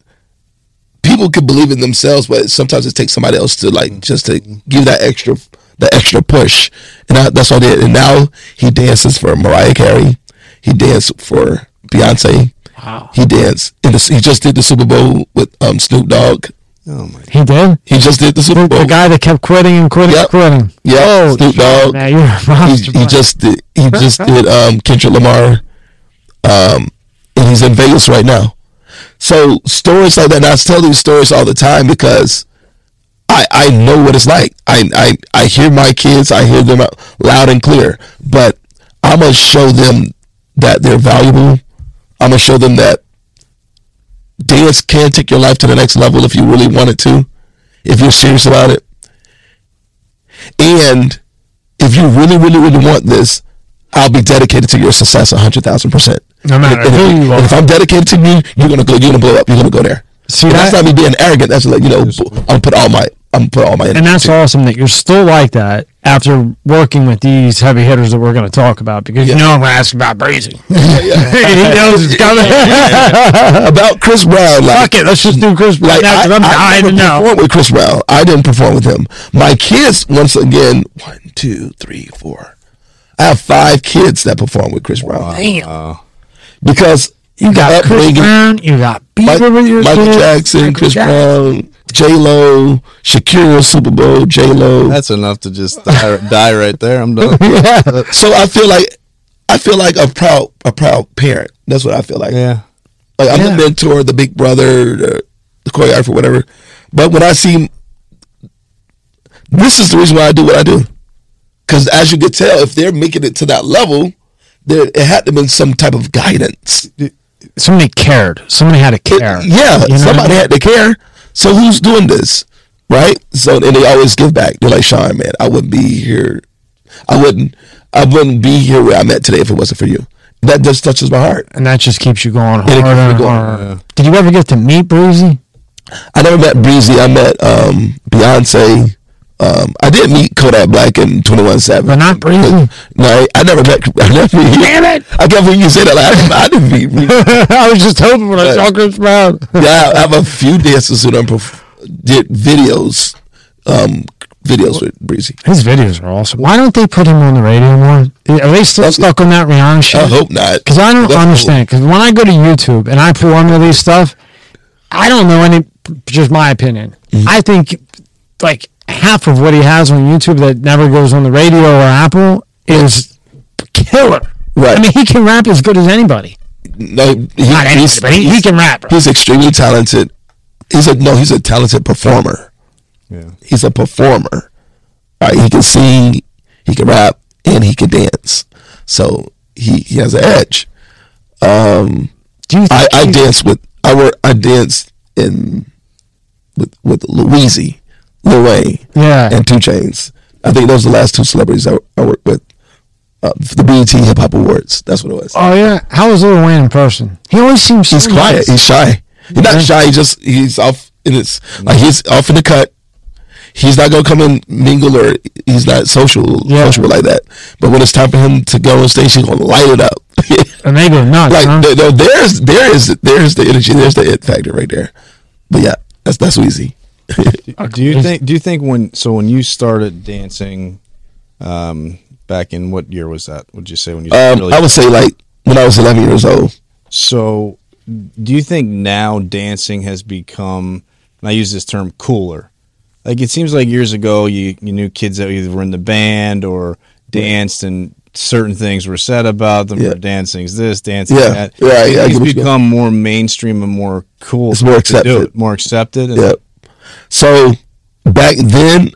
people can believe in themselves, but sometimes it takes somebody else to like just to give that extra that extra push. And I, that's what I did. And now he dances for Mariah Carey. He danced for Beyonce. Wow. He danced. In the, he just did the Super Bowl with um, Snoop Dogg. Oh my! He did. He just did the Super Bowl. The guy that kept quitting and quitting Yep. and quitting. Yeah, Oh, Snoop Dogg. Man, you're a he, monster. he boy. just did. He just did um, Kendrick Lamar. Um, and he's in Vegas right now. So stories like that. And I tell these stories all the time because I I know what it's like. I I I hear my kids. I hear them out loud and clear. But I'm gonna show them that they're valuable. I'm gonna show them that dance can take your life to the next level if you really want it to, if you're serious about it. And if you really, really, really want this, I'll be dedicated to your success hundred thousand percent. No matter and, who if, you and if. I'm dedicated to you, you're gonna go. You're gonna blow up. You're gonna go there. See And that's not me being arrogant. That's like you know, I'm gonna put all my. I'm put all my. And that's awesome that you're still like that after working with these heavy hitters that we're going to talk about because you know I'm going to ask about Breezy. *laughs* Yeah, *laughs* he knows it's coming. about Chris Brown. Like, Fuck it, let's just do Chris Brown like now, 'cause I'm I, I dying never to know. performed with Chris Brown. I didn't perform with him. My kids, once again, one, two, three, four. I have five kids that perform with Chris Brown Damn. because You got Chris upbringing- Brown, you got Mike- Bieber with your Michael kids, Jackson, Michael Chris Jackson. Brown, J Lo, Shakira, Super Bowl, J Lo. That's enough to just die, die right there. I'm done. *laughs* So I feel like I feel like a proud a proud parent. That's what I feel like. Yeah. Like I'm Yeah. the mentor, the big brother, the, the choreographer, whatever. But when I see, this is the reason why I do what I do. Because as you could tell, if they're making it to that level, there it had to have been some type of guidance. Somebody cared. Somebody had to It- care. yeah, You know what I somebody mean? had to care. So who's doing this, right? So and they always give back. They're like, Sean, man, I wouldn't be here. I wouldn't. I wouldn't be here where I'm at today if it wasn't for you. That just touches my heart. And that just keeps you going harder and harder. Did you ever get to meet Breezy? I never met Breezy. I met um, Beyonce. Um, I did meet Kodak Black and One Savage, But not Breezy? No, I, I never met. I never. Damn it! I can't believe you say that. Like, I, didn't, I didn't meet. Breezy. *laughs* I was just hoping when I saw Chris Brown. yeah, I *laughs* have a few dancers who done perf- did videos, um, videos with Breezy. His videos are awesome. Why don't they put him on the radio more? Are they still stuck on that Rihanna shit? I hope not. Because I don't That's- understand. Because when I go to YouTube and I pull under these stuff, I don't know any. Just my opinion. Mm-hmm. I think like half of what he has on YouTube that never goes on the radio or Apple is killer. Right. I mean, he can rap as good as anybody. No, he, Not anybody, he's, but he, he can rap. He's extremely talented. He's a no. He's a talented performer. Yeah. He's a performer. Right? He can sing, he can rap, and he can dance. So he, he has an edge. Um, Do you I, think I he- danced with I work I danced in with with Louise, Lil Wayne, Yeah. and 2 Chainz. I think those are the last two celebrities I, I worked with. Uh, the BET Hip Hop Awards. That's what it was. Oh yeah. how was Lil Wayne in person? He always seems so he's quiet. nice. He's shy. He's Yeah. not shy. He just he's off in his like he's off in the cut. He's not gonna come and mingle or he's not social Yeah. sociable like that. But when it's time for him to go on stage, he's gonna light it up. *laughs* and they go nuts. like huh? there, there- there's there is there's the energy. There's the it factor right there. But yeah, that's that's easy. *laughs* Do you think? Do you think when so when you started dancing, um, back in what year was that? Would you say when you? Um, really I would say like when I was 11 years old. So, do you think now dancing has become, and I use this term, cooler? Like it seems like years ago, you you knew kids that either were in the band or danced, and certain things were said about them. Yeah. Dancing's this, dancing Yeah. that. Yeah, yeah, It's what you mean. become more mainstream and more cool. It's more accepted. it, more accepted. and- Yep. So back then,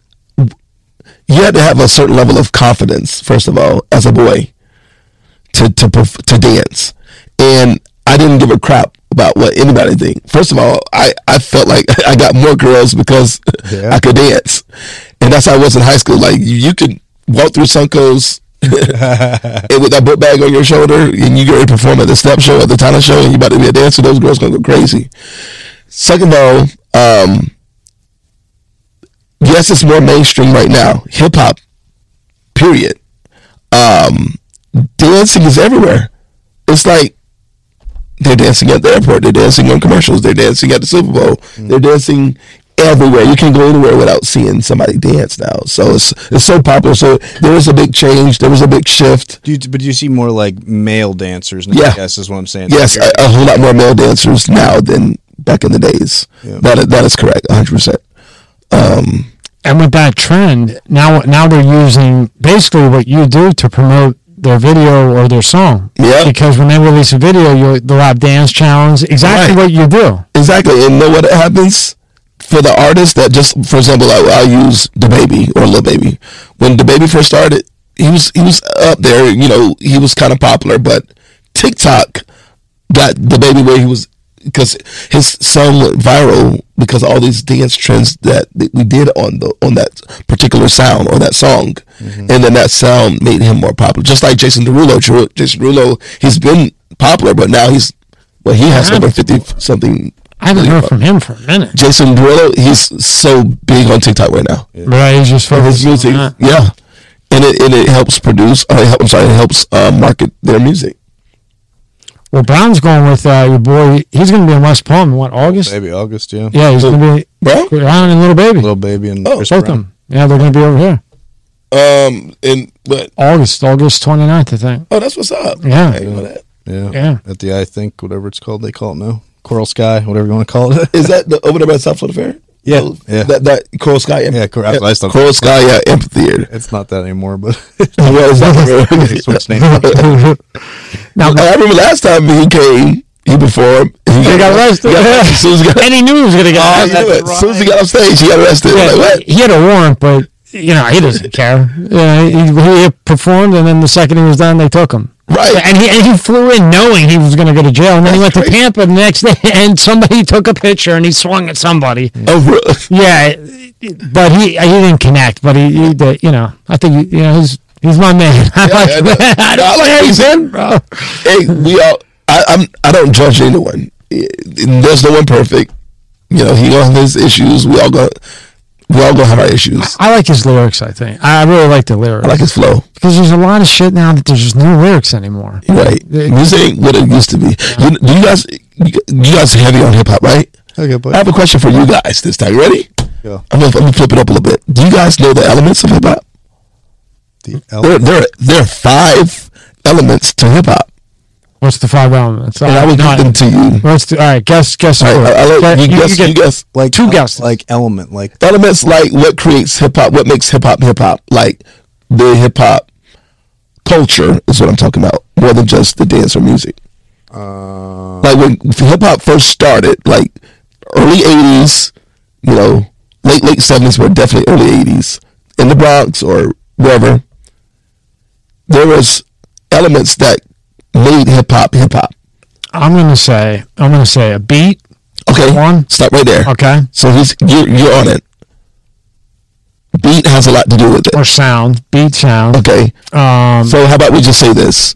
you had to have a certain level of confidence, first of all, as a boy, to to to dance, and I didn't give a crap about what anybody think. First of all, I, I felt like *laughs* I got more girls because Yeah. I could dance, and that's how I was in high school. Like you, you could walk through Suncoast. *laughs* and with that book bag on your shoulder, and you get ready to perform at the step show, at the talent show, and you about to be a dancer, those girls gonna go crazy. Second of all, um, yes, it's more mainstream right now. Hip hop, period. Um, dancing is everywhere. It's like they're dancing at the airport. They're dancing on commercials. They're dancing at the Super Bowl. They're dancing everywhere. You can't go anywhere without seeing somebody dance now. So it's it's so popular. So there was a big change. There was a big shift. Do you, but do you see more like male dancers? Now, Yeah. I guess is what I'm saying. Yes, a, a whole lot more male dancers now than back in the days. Yeah. That is, that is correct, 100. percent Um, And with that trend, now now they're using basically what you do to promote their video or their song. Yeah. Because when they release a video, you they'll have dance challenge. Exactly Right. what you do. Exactly, and know what happens for the artist that just, for example, I, I'll use DaBaby or Lil Baby. When DaBaby first started, he was he was up there. You know, he was kind of popular, but TikTok got DaBaby where he was because his song went viral because all these dance trends that we did on the on that particular sound or that song, and then that sound made him more popular. Just like Jason Derulo, Deru- Jason Derulo, he's been popular, but now he's well, he has Yeah. over fifty something I haven't heard from him for a minute. Jason Derulo, he's so big on TikTok right now. Right, he's just His focused on music, yeah, and it and it helps produce. Uh, I'm sorry, it helps uh, market their music. Well, Brown's going with uh, your boy. He's going to be in West Palm. in What August? Maybe August, yeah. Yeah, he's going to be Bro, Brown and Lil Baby. Lil Baby and Oh, Chris Both of Brown. them. Yeah, they're going to be over here. um, and but August, August 29th, I think. oh, that's what's up. Yeah. I know that. Yeah. Yeah. At the I think whatever it's called, they call it now. Coral Sky, whatever you want to call it. Is that the, over there by South Florida Fair? Yeah, Oh, yeah. That that Coral Sky. Amp- Yeah, Cor- that's what I thought. Coral Sky yeah, Amphitheater. it's not that anymore, but *laughs* *laughs* What is *laughs* They switched that? names. Now, I remember last time he came, he performed. He, he got arrested. He got arrested. As soon as he got, and he knew he was going to get Oh, arrested. you knew it. As soon as he got off stage, he got arrested. Yeah, like, what? He had a warrant, but you know he doesn't care. Yeah, he, he performed, and then the second he was done, they took him. Right. and he and he flew in knowing he was going to go to jail, and then he went That's to crazy. Tampa the next day, *laughs* and somebody took a picture, and he swung at somebody. Oh, bro. Yeah, but he he didn't connect. But he, he did, you know, I think you know he's he's my man. *laughs* Yeah, like I know. *laughs* I I don't like care, he's in, bro. hey, we all. I, I'm. I don't judge anyone. There's no one perfect. You know, he have his issues. We all go. We all gonna have our issues. I like his lyrics. I think I really like the lyrics I like his flow. because there's a lot of shit now that there's just no lyrics anymore. Right. The- Music ain't what it used to be. You, do you guys? You guys are heavy on hip hop, right? okay, I have a question for you guys this time. You ready? Yeah. I'm gonna, I'm gonna flip it up a little bit. Do you guys know the elements of hip hop? the There, there, there are five elements to hip hop, What's the five elements? and I will give them to you. Let's do, all right. Guess guess. All right, four. I'll you, you, guess. you You guess. like two el- guesses. like element, like elements like what creates hip hop, what makes hip hop hip hop, like the hip hop culture is what I'm talking about, more than just the dance or music. uh, Like when hip hop first started, like early '80s, you know, late late '70s, but definitely early '80s in the Bronx or wherever, there was elements that made hip hop hip hop. I'm gonna say I'm gonna say a beat. Okay, One. stop right there. Okay. So he's you're, you're on it. Beat has a lot to do with it. Or sound, beat sound. Okay. Um, So how about we just say this?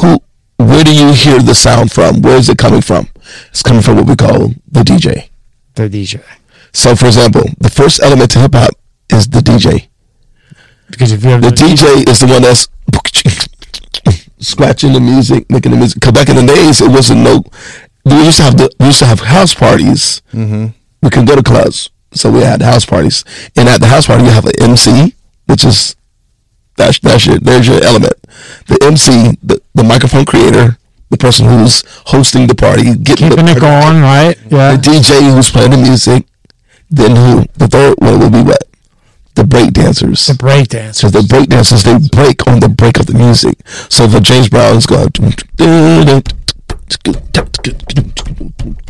Who where do you hear the sound from? Where is it coming from? It's coming from what we call the DJ. the DJ. So for example, the first element to hip hop is the DJ. Because if you have The DJ is the one that's scratching the music, making the music. Cause back in the days it wasn't no we used to have the we used to have house parties. Mm-hmm. We could go to clubs. So we had house parties. And at the house party you have an MC, which is that's that's your there's your element. The MC, the, the microphone creator, the person who's hosting the party, getting keeping the it going, right? Yeah. the DJ who's playing the music. Then who? The third one will be what? The break dancers. The break dance. So the break dancers they break on the break of the music. So a James Brown's going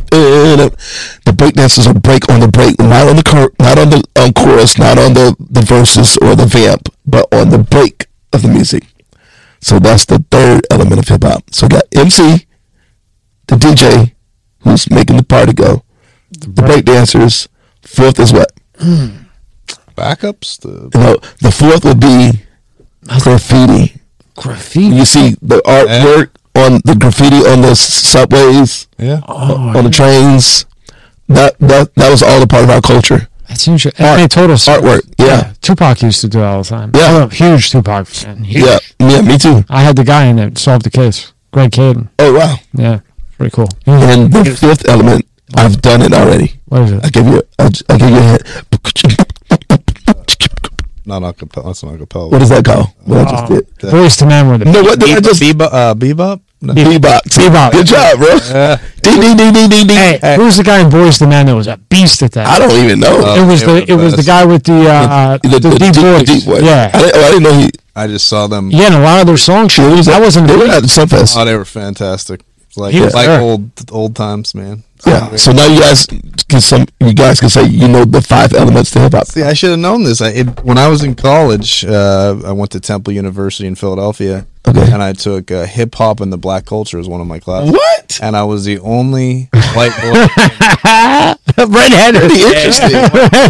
the break dancers will break on the break, not on the not on the um, chorus, not on the, the verses or the vamp, but on the break of the music. So that's the third element of hip hop. So we got MC, the DJ, who's making the party go, the break dancers. Fourth is what? Backups. The You know, the fourth would be graffiti. Graffiti. You see the artwork on the graffiti on the subways, yeah, Oh, on the trains. that that that was all a part of our culture. That's interesting. It made total sense. artwork, yeah. Tupac used to do it all the time. Yeah. I'm a huge Tupac fan. Huge. Yeah, yeah, me too. I had the guy in it solve the case. Greg Kading. Oh wow! Yeah, pretty cool. And the fifth element, I've done it already. What is it? I it? give you, I, I give you a hint. Not acapella. That's not acapella. What is that called? What I just Oh, did? Boyz II Men with it. No, what did I just? Bebop? Uh, bebop? No. Bebop. Bebop. Good job, bro. Ding ding ding ding ding ding. Hey, who was the guy in Boyz II Men that was a beast at that? I don't even know. Uh, it was they were the the it was the best. guy with the uh the, deep voice. deep voice. Yeah, I didn't, oh, I didn't know he. I just saw them. yeah, and a lot of their songs. He was that wasn't They were at the Sunfest. Oh, they were fantastic. It's like He was like there. old old times, man. Yeah. So now you guys can some. You guys can say you know the five elements to hip hop. See, I should have known this. I, it, when I was in college, uh, I went to Temple University in Philadelphia, Okay. and I took uh, hip hop and the black culture as one of my classes. What? And I was the only white boy *laughs* redheaded. Pretty interesting.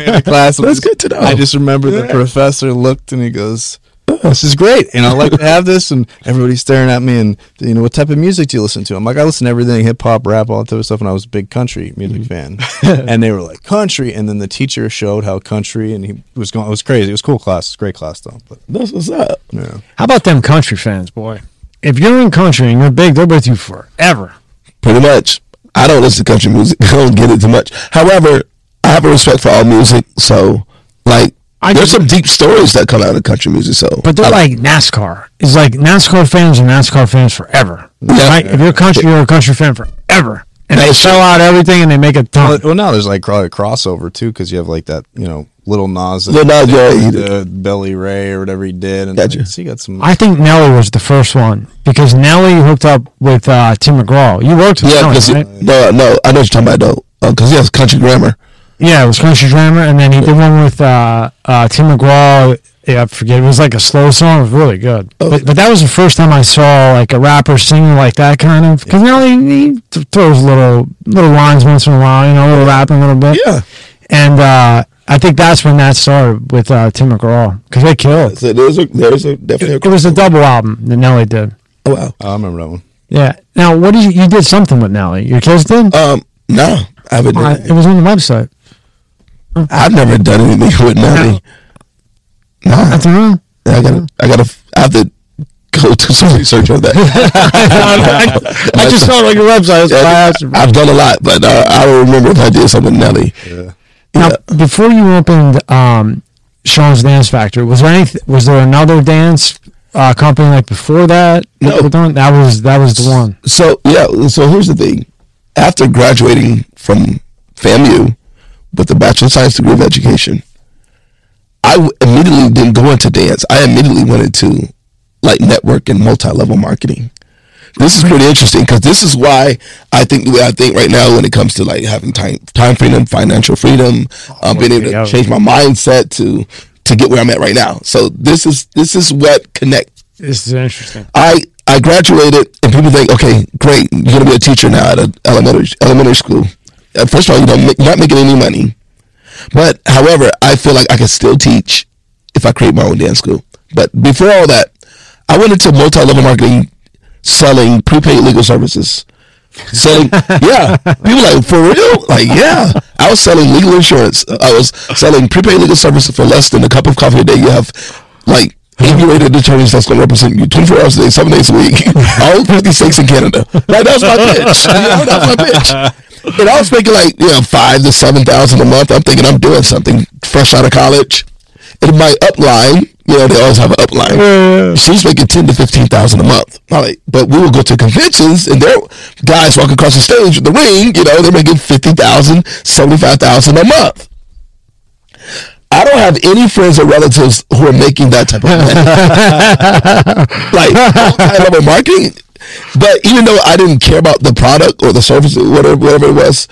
in the class. That's good to know. I just remember the professor looked and he goes, "This is great. And I'd like to have this." And everybody's staring at me. And you know, what type of music do you listen to? I'm like, I listen to everything, hip hop, rap, all that type of stuff. And I was a big country music mm-hmm. fan. *laughs* and they were like, "Country." And then the teacher showed how country, and he was going. It was crazy. It was cool class. It was great class though. But That's what's up. yeah, How about them country fans, boy? If you're in country and you're big, they're with you forever. Pretty much. I don't listen to country music. *laughs* I don't get it too much. However, I have a respect for all music. So, like, I there's just- some deep stories that come out of country music. So, But they're I- like NASCAR. It's like NASCAR fans are NASCAR fans forever. Yeah. Right? If you're a country, you're a country fan forever. And they sell out everything and they make a ton. well, well now there's like probably a crossover too because you have like that you know little Nas, Lil Nas, yeah, he did. the Billy Ray or whatever he did, and Gotcha. like, so you got some. I think Nelly was the first one because Nelly hooked up with uh, Tim McGraw. You worked with yeah, Nelly, because right? no, no, I know what you're talking about though. Because he has country grammar. Yeah, it was Country Grammar, and then he did one with uh, uh, Tim McGraw. Yeah, I forget. It was like a slow song. It was really good. Oh. But, but that was the first time I saw like a rapper singing like that kind of. Because now he, he throws little little lines once in a while, you know, a little rapping a little bit. Yeah. And uh, I think that's when that started with uh, Tim McGraw because they killed. So there's a there's a definitely. It was a double album that Nelly did. oh, wow. Oh, I remember that one. Yeah. Now, what did you? You did something with Nelly. Your kids did. Um, no, I haven't. Uh, Done it was on the website. I've never done anything *laughs* with Nelly. Nah, That's wrong. I gotta, I gotta, I have to go do some research on that. *laughs* I just saw it on your website. That's why I asked you. I've done a lot, but uh, I don't remember if I did something with Nelly. Now, before you opened um, Sean's Dance Factory, was there any? Was there another dance uh, company like before that? No. you were doing? That was that was the one. So yeah, so here's the thing. After graduating from FAMU with a Bachelor of Science degree of education, I immediately didn't go into dance. I immediately went into like network and multi-level marketing. This is pretty interesting because this is why I think the way I think right now when it comes to like having time time freedom, financial freedom, um, being able to change my mindset to to get where I'm at right now. So this is this is what connect This is interesting. I I graduated, and people think, okay, great, you're gonna be a teacher now at an elementary elementary school. Uh, First of all, you don't make, not making any money, but however, I feel like I can still teach if I create my own dance school. But before all that, I went into multi-level marketing, selling prepaid legal services. Selling, *laughs* yeah. People like for real, like yeah. I was selling legal insurance. I was selling prepaid legal services for less than a cup of coffee a day. You have like A-rated attorneys that's going to represent you 24 hours a day, seven days a week, *laughs* all 50 states in Canada. Right, that was my pitch. You know, that was my pitch. And I was making like you know five to seven thousand a month. I'm thinking I'm doing something fresh out of college. And my upline, you know, they always have an upline. She's making ten to fifteen thousand a month. I'm like, but we will go to conventions and there guys walking across the stage with the ring, you know, they're making fifty thousand, seventy five thousand a month. I don't have any friends or relatives who are making that type of money. *laughs* like high level marketing. But even though I didn't care about the product or the service or whatever whatever it was,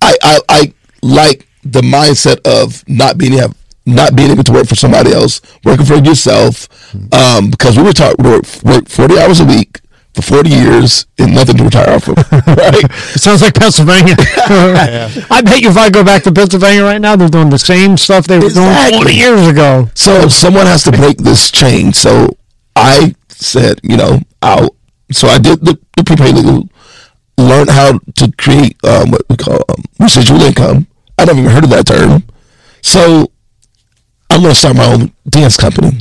I, I, I like the mindset of not being have not being able to work for somebody else, working for yourself. Um, because we were taught we work, work forty hours a week for forty years and nothing to retire off of. *laughs* Right? It sounds like Pennsylvania. I bet you if I go back to Pennsylvania right now, they're doing the same stuff they were doing 40 years ago. So someone has to break this chain. So I said, you know, I'll. So I did the, the prepaid learned how to create um, what we call um, residual income. I never even heard of that term. So I'm going to start my own dance company,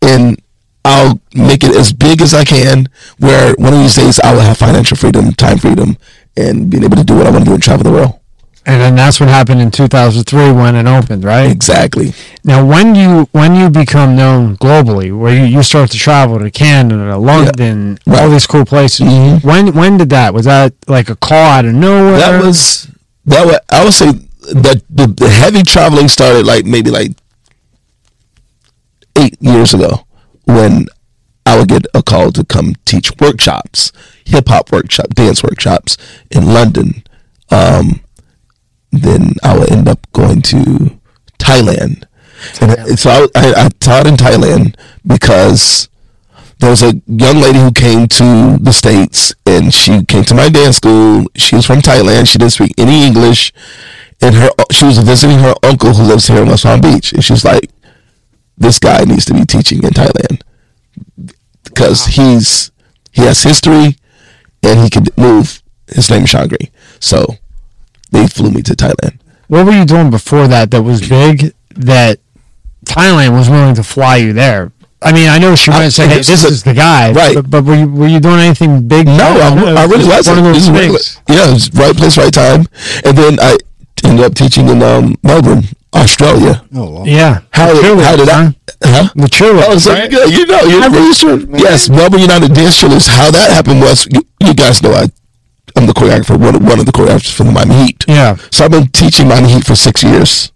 and I'll make it as big as I can. Where one of these days I will have financial freedom, time freedom, and being able to do what I want to do and travel the world. And then that's what happened in 2003 when it opened, right? Exactly. Now, when you when you become known globally, where you, you start to travel to Canada, London, all these cool places, Mhm. when when did that? Was that like a call out of nowhere? That was that. Was, I would say that the, the heavy traveling started like maybe like eight years ago when I would get a call to come teach workshops, hip hop workshop, dance workshops in London. Um, then I would end up going to Thailand, and so I, I, I taught in Thailand because there was a young lady who came to the states and she came to my dance school. She was from thailand. She didn't speak any english. And her she was visiting her uncle who lives here in west palm beach. And she was like this guy needs to be teaching in thailand because he's he has history and he can move. His name is Sean Green. So they flew me to thailand what were you doing before that that was big that Thailand was willing to fly you there? I mean, I know she went and said, "Hey, this is the guy," Right. But, but were you were you doing anything big? No, I, I really Just wasn't. One of those was things. Yeah, it was right place, right time. And then I ended up teaching in um, Melbourne, Australia. Oh, well. Yeah. How did, how did I? huh? Huh? The cheerleaders, Oh, so right? you, you know, you I'm know, sure. Yes, Melbourne United Dance Cheerleaders. How that happened was, you, you guys know, I, I'm the choreographer, one, of- one of the choreographers for the Miami Heat. Yeah. So I've been teaching Miami Heat for six years.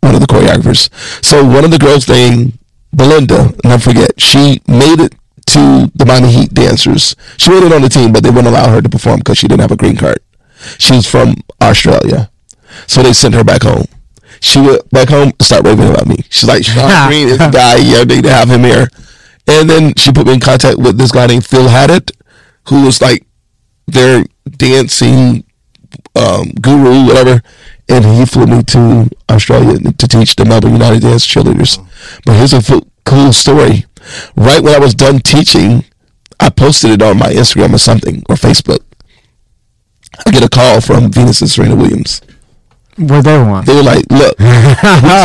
One of the choreographers. So one of the girls named Belinda, never forget, she made it to the Miami Heat dancers. She made it on the team, but they wouldn't allow her to perform because she didn't have a green card. She was from Australia. So they sent her back home. She went back home and started raving about me. She's like, Sean *laughs* Green is the guy. Yeah, they need to have him here. And then she put me in contact with this guy named Phil Haddett, who was like their dancing um, guru, whatever. And he flew me to Australia to teach the Melbourne United Dance cheerleaders. But here's a cool story. Right when I was done teaching, I posted it on my Instagram or something or Facebook. I get a call from Venus and Serena Williams. What they want? They were like, "Look, we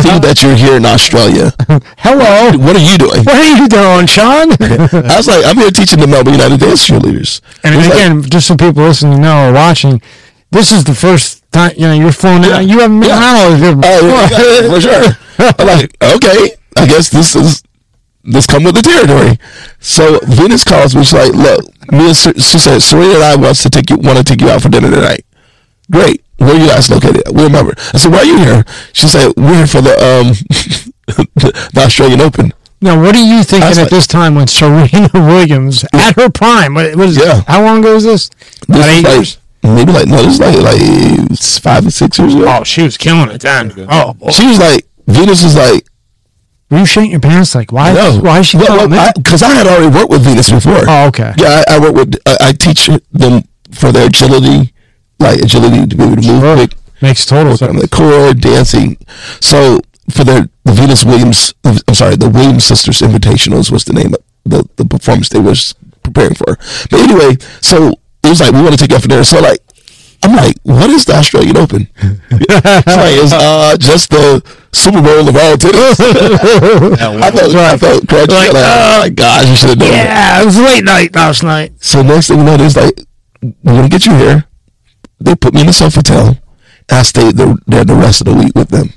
see *laughs* that you're here in Australia. Hello. What are you doing?" What are you doing, Sean? I was like, "I'm here teaching the Melbourne United Dance cheerleaders." And was like- again, just so people listening know or watching, this is the first time you know you're flown out. You haven't been Yeah. out this Oh, yeah, for sure. I'm like, okay, I guess this is this come with the territory. So Venus calls me. She's like, look, me and she said Serena and I wants to take you want to take you out for dinner tonight. Great. Where are you guys located? We remember. I said, why are you here? She said, we're here for the um the, *laughs* the Australian Open. Now, what are you thinking at like- this time when Serena *laughs* Williams, at her prime, what, what is Yeah. How long ago is this? This About eight like, years. Maybe like no, this is like like five or six years ago. Oh, she was killing it then. Oh, boy. She was like, Venus was like, were you shitting your pants? Like, why? no, Why is she killing it? Because I, had already worked with Venus before. Oh, okay. Yeah, I, I work with. I, I teach them for their agility, like agility to be able to move Sure. quick, Makes total work on sense. the core, dancing. So for their the Venus Williams, I'm sorry, the Williams Sisters Invitationals was the name of the the performance they was preparing for. But anyway, so it was like we want to take you out for dinner. So like. I'm like, what is the Australian Open? it's *laughs* like, it's uh, just the Super Bowl of all tennis. *laughs* *laughs* I felt, I felt crunchy. Like, oh my gosh, you should have done. Yeah, it was late night last night. So next thing you know, there's like, we're gonna get you here. They put me in the Sofitel, and I stayed there, there the rest of the week with them.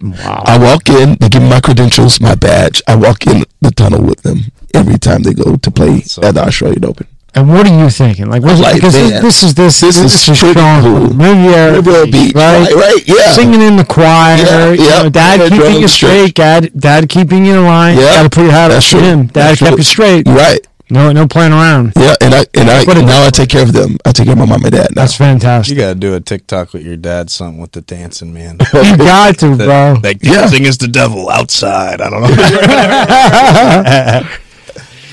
Wow. I walk in, they give me my credentials, my badge. I walk in the tunnel with them every time they go to play So- at the Australian Open. And what are you thinking? Like, what's, Like, because this, man, this is this this this, is is pretty Sean cool. from Riviera, Riviera Beach, right, right, yeah. singing in the choir. Yeah, you yeah. know, dad Yeah, keeping you straight. Dad, dad keeping you in line. Yeah, got to put your hat up that's him. Dad That's kept true. you straight. Right. No, no playing around. Yeah, and I and I What now I take care of them. I take care of my mom and dad now. That's fantastic. You got to do a TikTok with your dad, something with the dancing, man. *laughs* You got to, bro. Like Yeah. dancing is the devil outside. I don't know.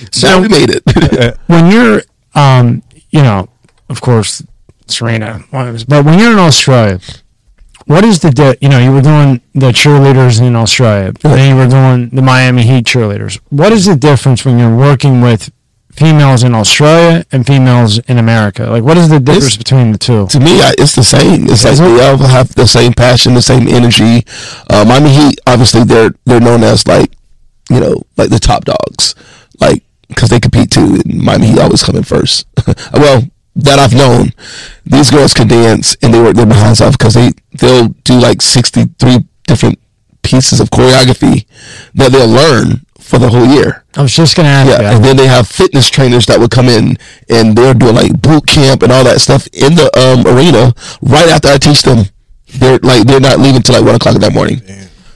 *laughs* so we made it. *laughs* when you're, um, you know, of course, Serena, but when you're in Australia, what is the, di- you know, you were doing the cheerleaders in Australia, then you were doing the Miami Heat cheerleaders. What is the difference when you're working with females in Australia and females in America? Like, what is the difference It's- between the two? to me, I, it's the same. It's like Is it? they all have the same passion, the same energy. Uh, Miami Heat, obviously, they're they're known as like, you know, like the top dogs, like because they compete too. And Miami Heat always come in first. *laughs* well, that I've known, these girls can dance and they work their behinds off because they they'll do like sixty three different pieces of choreography that they'll learn for the whole year. I was just gonna ask Yeah, you. and then they have fitness trainers that would come in and they're doing like boot camp and all that stuff in the um, arena right after I teach them. They're like they're not leaving till like one o'clock in that morning.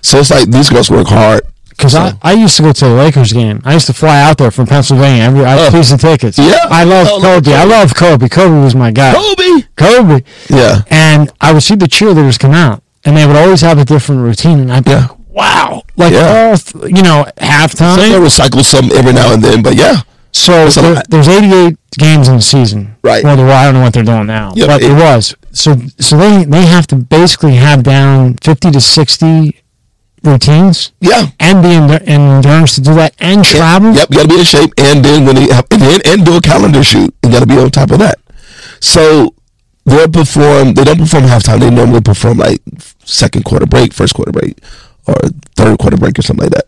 So it's like these girls work hard. Because I, I used to go to the Lakers game. I used to fly out there from Pennsylvania. Every I had Oh. piece of tickets. Yeah. I love Oh, Kobe. I love Kobe. Kobe was my guy. Kobe. Kobe. Yeah. And I would see the cheerleaders come out, and they would always have a different routine, and I'd be Yeah. like, "Wow!" Like Yeah. all th- you know, halftime. They recycle some every now and then, but yeah. So there, there's 88 games in the season. Right. Well, there- I don't know what they're doing now, Yeah, but it- it was. So so they they have to basically have down 50 to 60 routines Yeah. and be in the endurance to do that and travel. Yep, you got to be in shape, and then when they have, and then and do a calendar shoot, you got to be on top of that. So they'll perform. They don't perform halftime. They normally perform like second quarter break, first quarter break, or third quarter break, or something like that.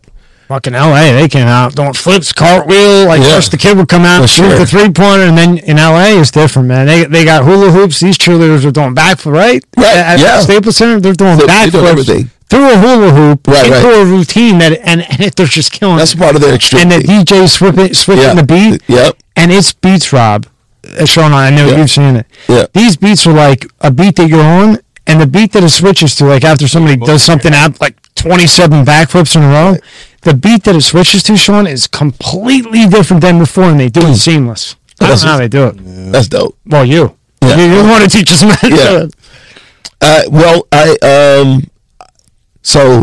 Fucking LA, they came out doing flips, cartwheel. Like Yeah. first the kid would come out, For shoot sure. the three pointer, and then in LA it's different, man. They they got hula hoops. These cheerleaders are doing backflip, right? Right, At, at yeah. Staples Center, they're doing They- they backflips everything. through a hula hoop, Right, into right. a routine that, and, and they're just killing. That's it. part of their extreme. and the DJ switching, switching Yeah. the beat. Yep. And it's beats, Rob. Uh, Sean, I know Yeah. you've seen it. Yeah. These beats are like a beat that you're on, and the beat that it switches to, like after somebody does something out, like 27 backflips in a row, the beat that it switches to, Sean, is completely different than before, and they do it seamless. I don't That's know how they do it. That's dope. Well, you. Yeah. You, the one to teach us how Yeah. Uh, well, I um, so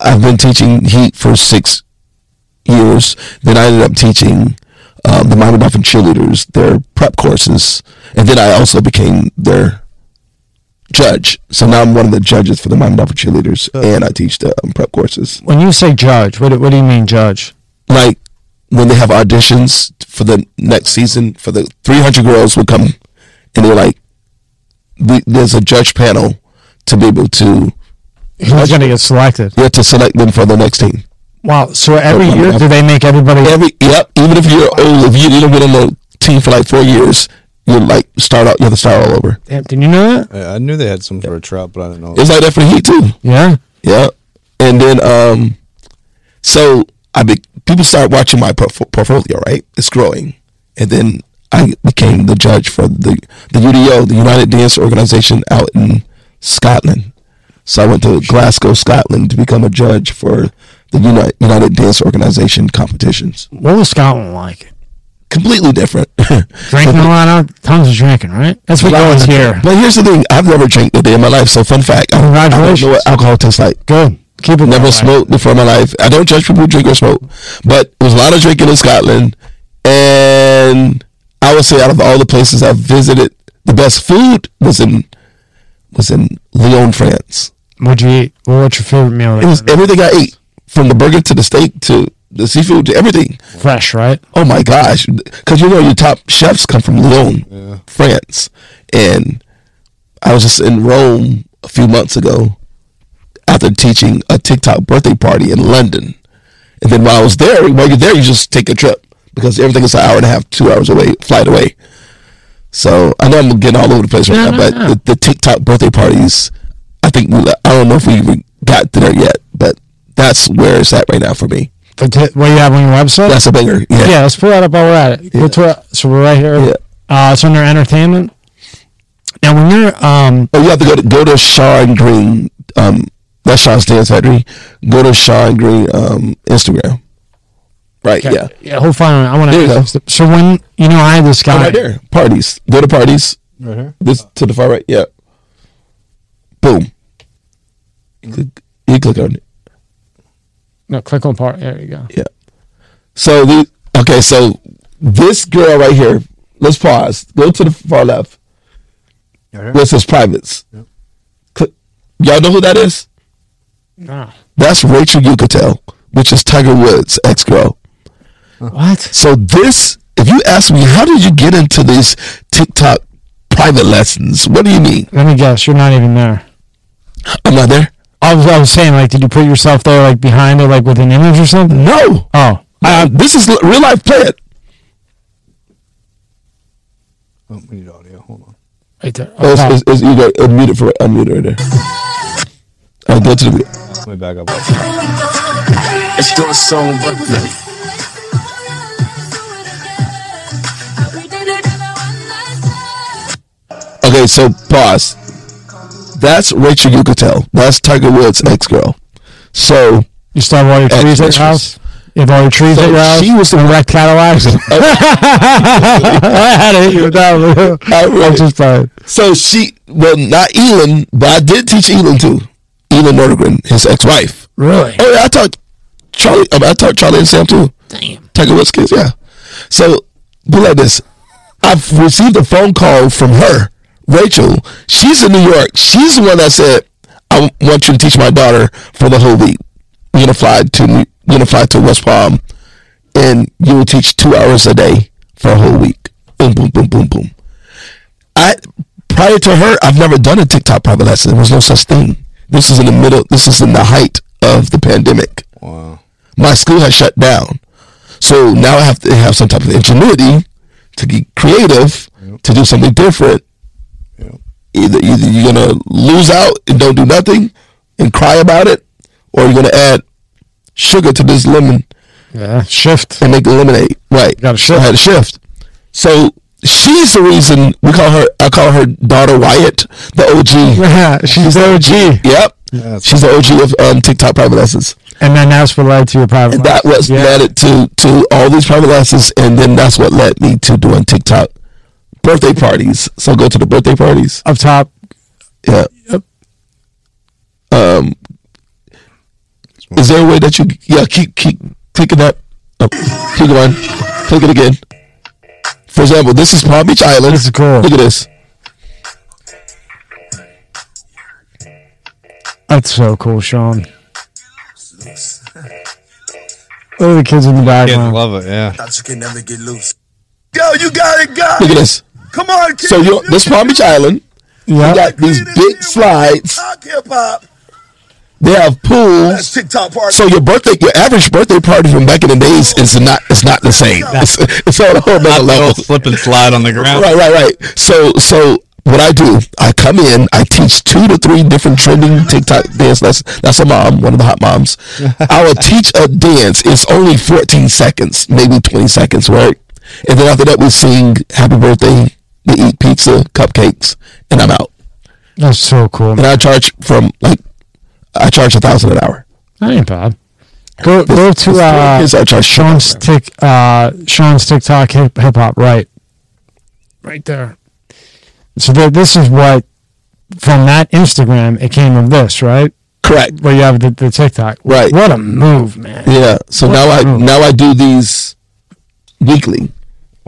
I've been teaching Heat for six years. Then I ended up teaching um, the Miami Dolphin cheerleaders their prep courses, and then I also became their judge. So now I'm one of the judges for the Miami Dolphin cheerleaders, and I teach the um, prep courses. When you say judge, what, do- what do you mean judge? Like when they have auditions for the next season, for the 300 girls will come, and they're like, we, "There's a judge panel to be able to." Who's going to get selected? Yeah, to select them for the next team. Wow. So every Yeah, year, do they make everybody? Every yep, even if you're old, if you didn't been on the team for like four years, you like start out. You have to start all over. Damn, Did you know that? I, I knew they had some for a trout, but I didn't know. It's like that for the Heat too. Yeah. Yeah, and then um, so I be, people start watching my porf- portfolio. Right, it's growing, and then I became the judge for the the UDO, the United Dance Organization out in Scotland. So I went to Glasgow, Scotland, to become a judge for the United United Dance Organization competitions. What was Scotland like? Completely different. *laughs* Drinking a lot of tons of drinking, right? That's what you always hear. But here's the thing: I've never drank a day in my life. So, fun fact: I, I don't know what alcohol tastes like. Good. Keep it. Never smoked before in my life. I don't judge people who drink or smoke, but there was a lot of drinking in Scotland, and I would say out of all the places I've visited, the best food was in was in Lyon, France. What'd you eat? What's your favorite meal? It was everything I ate, from the burger to the steak to the seafood to everything. fresh, right? Oh my gosh! Because you know your top chefs come from Lyon, France, and I was just in Rome a few months ago after teaching a TikTok birthday party in London, and then while I was there, while you're there, you just take a trip because everything is an hour and a half, two hours away, flight away. So I know I'm getting all over the place right No, now, no, but no. The, the TikTok birthday parties, I think we, I don't know if we even got to there yet, but that's where it's at right now for me. The t- what you have on your website? That's a banger. Yeah. yeah, let's pull that up while we're at it. Go Yeah. to it. So we're right here. Yeah. Uh, it's under entertainment. Now, when you're um, Oh, you have to go to go to Sean Green. Um, that's Sean's dance factory. Go to Sean Green um, Instagram. Right. okay, Yeah. yeah, hold on. I want There you go. to. So when you know, I had this Oh, guy. right there. Parties. Go to parties. Right here. This to the far right. Yeah. Boom. You click, you click on it. No, click on part. There you go. Yeah. So the okay. So this girl right here. Let's pause. Go to the far left. Right here. Where it says privates. Click. Y'all know who that is? Ah. That's Rachel Uchitel, which is Tiger Woods' ex girl. What? So this if you ask me, how did you get into these TikTok private lessons? What do you mean? Let me guess. You're not even there. I'm not there. I was, I was saying, like, did you put yourself there, like, behind it, like, with an image or something? No. Oh, Uh, this is l- real life. Play it. Oh, we need audio. Hold on. right there. Oh, it's, Okay. it's, it's, you got unmute it for unmute it right there. I'll go to the. Let me back up. It's your song, but Okay, so pause. That's Rachel Uchitel. That's Tiger Woods' ex girl. So You still have all your trees at your house? You have all your trees So at your house? she was the and wrecked Cadillacs? *laughs* *laughs* I had to hit you with that one. I really- I'm just playing. So she, well, not Elin, but I did teach Elin too. Elin Nordegren, his ex-wife. Really? Oh I taught Charlie. I, mean, I taught Charlie and Sam too. Damn. Tiger Woods kids, yeah. So, put it like this: I've received a phone call from her, Rachel. She's in New York. She's the one that said, "I want you to teach my daughter for the whole week. Gonna fly to New- we're gonna fly to West Palm, and you will teach two hours a day for a whole week. Boom, boom, boom, boom, boom." I prior to her, I've never done a TikTok private lesson. There was no such thing. This is in the middle. This is in the height of the pandemic. Wow. My school has shut down, so now I have to have some type of ingenuity to get creative to do something different. Either either you're gonna lose out and don't do nothing and cry about it, or you're gonna add sugar to this lemon Yeah. Shift. and make lemonade. Right. gotta So I shift. had to shift. So she's the reason we call her. I call her daughter Wyatt, the OG. Yeah, she's the OG. Yep. She's the OG of um, TikTok private lessons. And then that's what led to your private And that was led it to to all these private lessons, and then that's what led me to doing TikTok birthday parties. So go to the birthday parties. Up top. Yeah. Yep. Um. Is there a way that you? Yeah. Keep keep clicking that. Up. Keep going. Click it again. For example, this is Palm Beach Island. This is cool. Look at this. That's so cool, Sean. Look at the kids in the Kids background. love it. Yeah. thought you could never get loose. Yo, you got it, guys. Look at this. Come on, kid. So you this Palm Beach Island. You Yeah. got these big slides. Talk hip hop. They have That's pools. TikTok party. So your birthday, your average birthday party from back in the days is oh. not it's not the same. It's, *laughs* it's on a whole nother level. slip and slide on the ground. Right, right, right. So so what I do, I come in, I teach two to three different trending TikTok dance lessons. That's a mom, one of the hot moms. *laughs* I will teach a dance. It's only 14 seconds, maybe 20 seconds, right? And then after that, we sing happy birthday, we eat pizza, cupcakes, and I'm out. That's so cool. And I charge from like, I charge a thousand an hour. That ain't bad. Go go to This uh, is Sean's tick uh, Sean's TikTok hip hip hop right, right there. So th- this is what from that Instagram it came of this right Correct. where you have the, the TikTok Right. What a move, man! Yeah. So What now I the- now I do these weekly,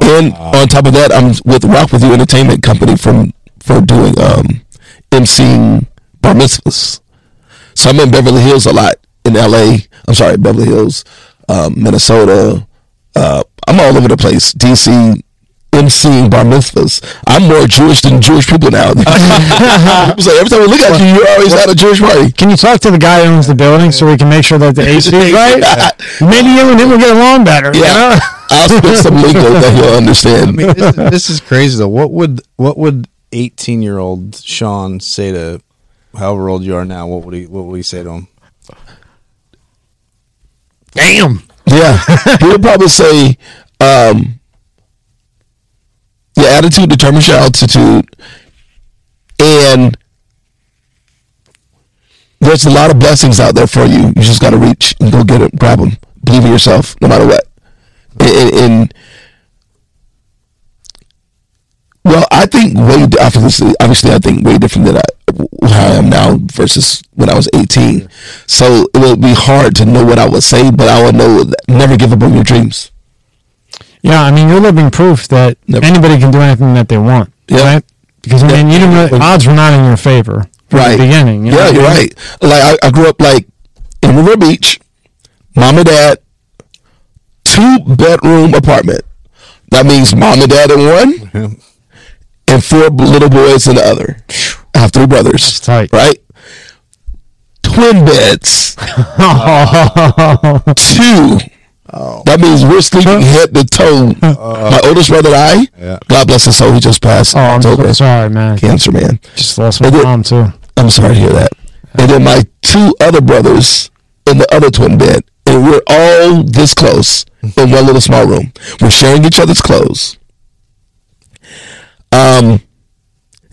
and on top of that, I'm with Rock with You Entertainment Company from for doing um emceeing bar mitzvahs. So I'm in Beverly Hills a lot in L.A. I'm sorry, Beverly Hills, um, Minnesota. Uh, I'm all over the place. D.C. emceeing bar mitzvahs. I'm more Jewish than Jewish people now. *laughs* It's like every time we look at you, you're always at a Jewish party. Can you talk to the guy who owns the building so we can make sure that the AC is right? *laughs* Maybe you and him will get along better. you Yeah, know? *laughs* I'll spit some lingo that he'll understand. I mean, this is, this is crazy though. What would what would eighteen year old Sean say to however old you are now? What would he what would he say to him? Damn. Yeah, he would probably say, um, "Your attitude determines your altitude," and there's a lot of blessings out there for you. You just got to reach and go get it, grab them. Believe in yourself, no matter what. And, and, well, I think way obviously, obviously, I think way different than I, how I am now versus when I was 18. So it would be hard to know what I would say, but I would know that never give up on your dreams. Yeah, I mean, you're living proof that Yep. anybody can do anything that they want, Yeah. right? Because I mean, you didn't really, odds were not in your favor from Right. the beginning. you know Yeah, you're right. Like I, I grew up like in Riviera Beach, mom and dad, two bedroom apartment, That means mom and dad in one, and four little boys in the other. I have three brothers. That's tight. Right? Twin beds. *laughs* Two. That means we're sleeping head to toe. My oldest brother and I, Yeah. God bless his soul, he just passed. Oh, I'm so October. sorry, man. Cancer, man. Just lost my Is it- mom too. I'm sorry to hear that. And then my two other brothers in the other twin bed, and we're all this close in one little small room. We're sharing each other's clothes. Um,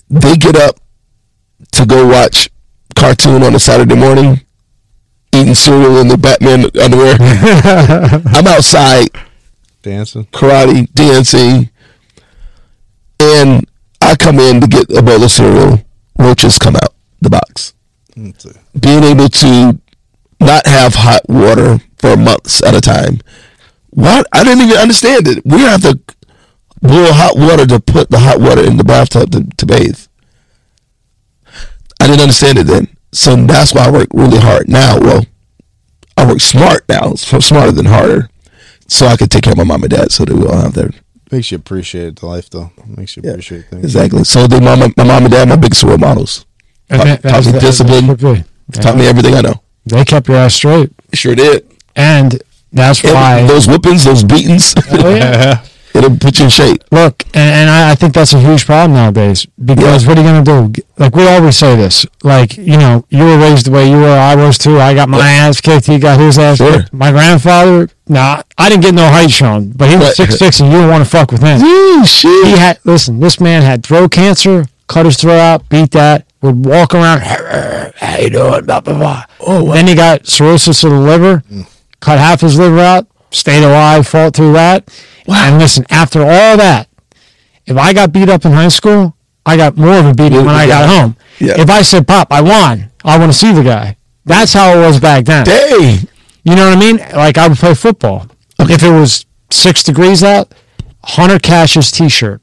they get up to go watch cartoon on a Saturday morning, eating cereal in the Batman underwear. *laughs* I'm outside Dancing. karate, dancing, and I come in to get a bowl of cereal. Roaches come out the box. Mm, Being able to not have hot water for months at a time. What? I didn't even understand it. We have to boil hot water to put the hot water in the bathtub to, to bathe. I didn't understand it then. So that's why I work really hard now. Well, I work smart now, so smarter than harder, so I can take care of my mom and dad so that we all have their Makes you appreciate the life, though. Makes you Yeah, appreciate things. Exactly. So they mom, my mom and dad, my biggest role models. And Taught- that- taught me that- discipline. that should be. Taught me everything I know. They kept your ass straight, Sure did. and that's And why. those whippings, those beatings, Oh, yeah. *laughs* it'll put you in shape. Look, and, and I, I think that's a huge problem nowadays because Yeah. what are you going to do? Like, we always say this. Like, you know, you were raised the way you were, I was too. I got my ass kicked, he got his ass Sure. kicked. My grandfather, nah, I didn't get no height shown, but he was Right. six six, and you don't want to fuck with him. Shit. He had, listen, this man had throat cancer, cut his throat out, beat that, would walk around, how you doing, blah, blah, blah. Oh, wow. Then he got cirrhosis of the liver, mm. cut half his liver out, stayed alive, fought through that. And listen, after all that, if I got beat up in high school, I got more of a beating when I got home. Yeah. If I said, Pop, I won, I want to see the guy. That's how it was back then. Dang. You know what I mean? Like I would play football. If it was six degrees out, Hunter Cash's T-shirt,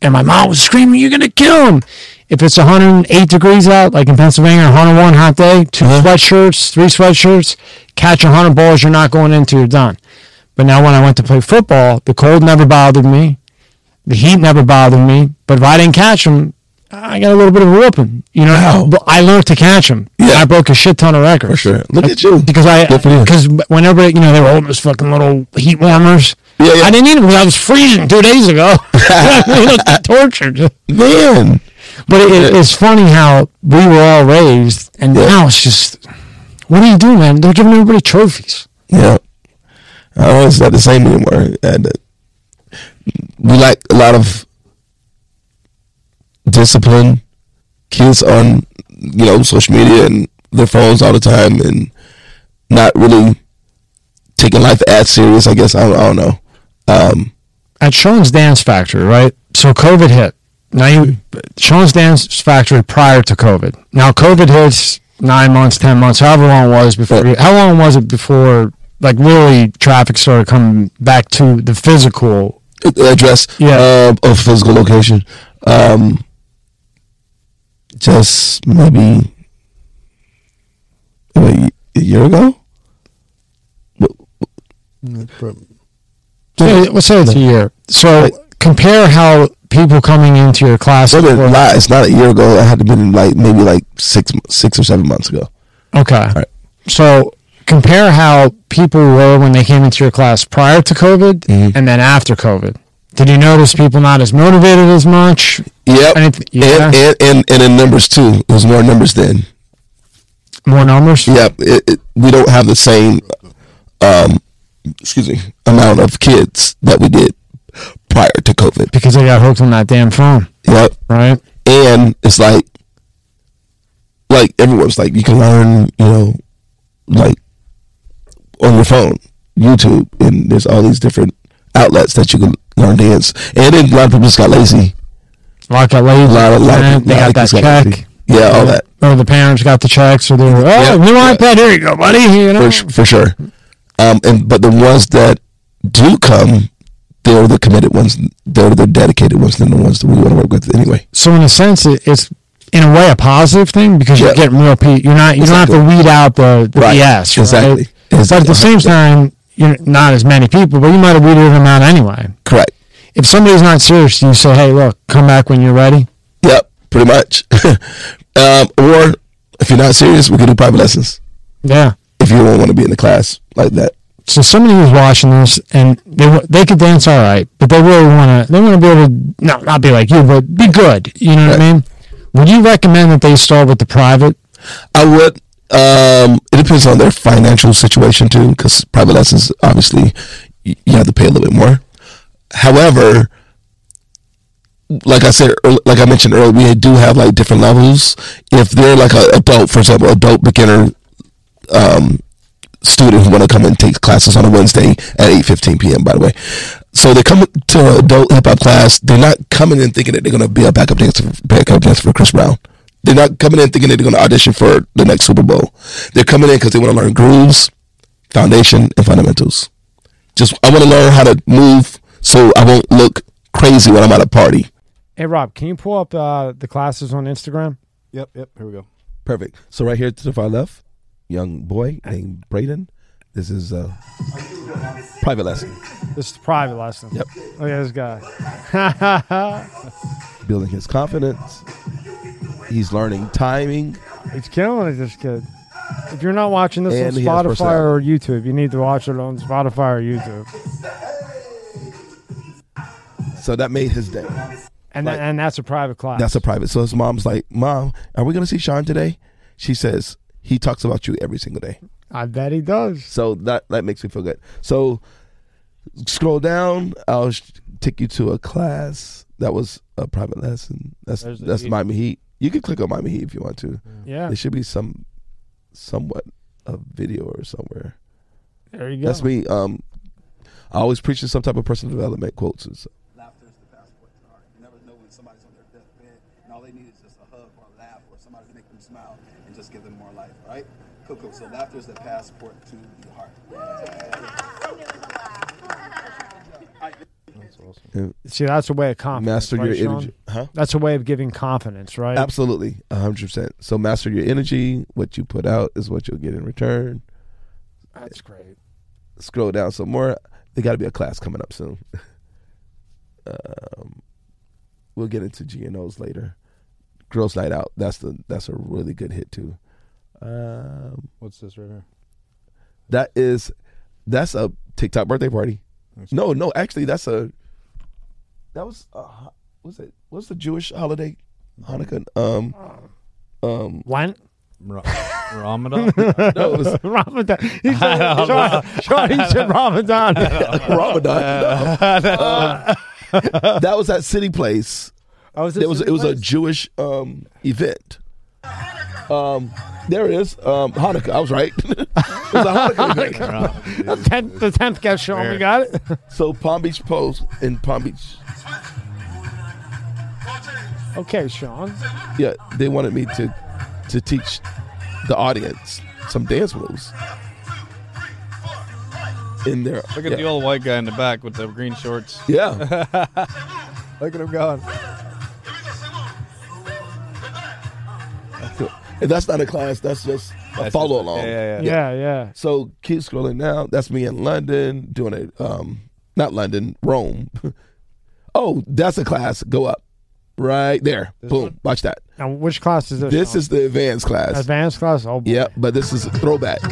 and my mom was screaming, "You're gonna kill him!" If it's 108 degrees out, like in Pennsylvania, 101 hot day, 2 uh-huh. sweatshirts, three sweatshirts, catch 100 balls, you're not going into, you're done. But now when I went to play football, the cold never bothered me, the heat never bothered me. But if I didn't catch them, I got a little bit of a whooping. You know, Wow. but I learned to catch them. Yeah. I broke a shit ton of records For sure. Look at you. because I Good for you. because whenever you know they were holding those fucking little heat warmers. Yeah, yeah. I didn't need them because I was freezing two days ago. *laughs* *laughs* you know, tortured. Man. But it, it- it's funny how we were all raised, and Yeah. now it's just, what do you do, man? They're giving everybody trophies. Yeah. Oh, it's not the same anymore. And uh, we like a lot of discipline. Kids on, you know, social media and their phones all the time and not really taking life as serious, I guess. I don't, I don't know. Um, At Sean's Dance Factory, right? So COVID hit. Now you, Sean's Dance Factory prior to COVID. Now COVID hits nine months, ten months, however long it was before. How long was it before, like, really traffic started coming back to the physical address Yeah. uh, of physical location. Um, just maybe a year ago. Let's say it's a year. So compare how people coming into your class. It's not, it's not a year ago. It had to been like maybe like six six or seven months ago. okay. right. So compare how people were when they came into your class prior to COVID Mhm. and then after COVID. Did you notice people not as motivated as much? Yep, Anyth- yeah. and, and and and in numbers too. It was more numbers then. More numbers? Yep, it, it, we don't have the same, um, excuse me, amount of kids that we did prior to COVID. Because they got hooked on that damn phone, Yep, right? and it's like like everyone's like you can learn you know like on your phone youtube and there's all these different outlets that you can learn dance and then a lot of people just got lazy Like a lady, a lot, a lot of they lot got of that kids got check. lazy. yeah all that Or the parents got the checks, or they were, oh, Yeah, new yeah. iPad, here you go, buddy. You know? for, for sure um and but the ones that do come they're the committed ones they're the dedicated ones they're the ones that we want to work with anyway so in a sense, it, it's in a way a positive thing because you're getting real pe You're not you don't have to weed out the, the Right. BS. Right? Exactly. But at the same time, you're not as many people, but you might have weeded them out anyway. correct if somebody's not serious, you say, "Hey, look, come back when you're ready"? Yep, pretty much. *laughs* um, or if you're not serious, we can do private lessons. Yeah. If you don't want to be in the class like that. So somebody who's watching this and they they could dance all right, but they really want to they want to be able to no not be like you, but be good. You know what I mean? Would you recommend that they start with the private? I would. Um, it depends on their financial situation too, because private lessons obviously you, have to pay a little bit more. However, like I said, like I mentioned earlier, we do have like different levels. If they're like a adult, for example, adult beginner um, student who want to come and take classes on a Wednesday at eight fifteen p.m. By the way, so they come to an adult hip hop class. They're not coming in thinking that they're going to be a backup dancer, backup dancer for Chris Brown. They're not coming in thinking they're going to audition for the next Super Bowl. They're coming in because they want to learn grooves, foundation, and fundamentals. Just I want to learn how to move so I won't look crazy when I'm at a party. Hey Rob, can you pull up uh, the classes on Instagram? Yep, yep. Here we go. Perfect. So right here to the far left, young boy named Braden. This is a private lesson. This is the private lesson. Yep. Look at this guy. *laughs* Building his confidence. He's learning timing. He's killing it, this kid. If you're not watching this And on he has Spotify or YouTube, you need to watch it on Spotify or YouTube. So that made his day. And and that's a private class. That's a private. So his mom's like, Mom, are we going to see Sean today? She says, He talks about you every single day. I bet he does. So that that makes me feel good. So scroll down. I'll sh- take you to a class that was a private lesson. That's There's the that's heat. Miami Heat. You can click on Miami Heat if you want to. Yeah. There should be some somewhat a video or somewhere. There you go. That's me. Um, I always preaching some type of personal development quotes. and stuff. Laughter is the passport to art. You never know when somebody's on their deathbed, and all they need is just a hug or a laugh or somebody to make them smile and just give them more life, right? Cool, cool. So laughter is the passport to the heart. And See, that's a way of confidence. master right, your Sean? energy. Huh? That's a way of giving confidence, right? Absolutely, hundred percent. So master your energy. What you put out is what you'll get in return. That's great. Scroll down some more. There got to be a class coming up soon. *laughs* um, we'll get into GNOs later. Girls Night Out. That's the that's a really good hit too. Um, What's this right here? that is that's a TikTok birthday party. No, no, actually that's a that was uh, what's it? What's the Jewish holiday? Hanukkah. Um, um, Lent? Ra- Ramadan? *laughs* no, it was *laughs* Ramadan. He said, Sean, Sean, he said Ramadan. *laughs* Ramadan. No. Um, that was at City Place. Oh, is It was it was a Jewish um, event. Um, there it is. Um, Hanukkah. I was right. it was a Hanukkah event. the tenth, the tenth guest Sean. We got it. So Palm Beach Post in Palm Beach. Okay, Sean. Yeah, they wanted me to to teach the audience some dance moves. In there. Look at yeah. the old white guy in the back with the green shorts. Yeah. *laughs* Look at him going. and that's not a class, that's just a That's follow just- along. Yeah, yeah, yeah. Yeah, yeah. So keep scrolling down. That's me in London doing it. Um, not London, Rome. *laughs* oh, that's a class. Go up, right there. Boom. one? Watch that. Now, which class is this? This Sean? is the advanced class. advanced class. Oh, boy. Yeah, but this is throwback. She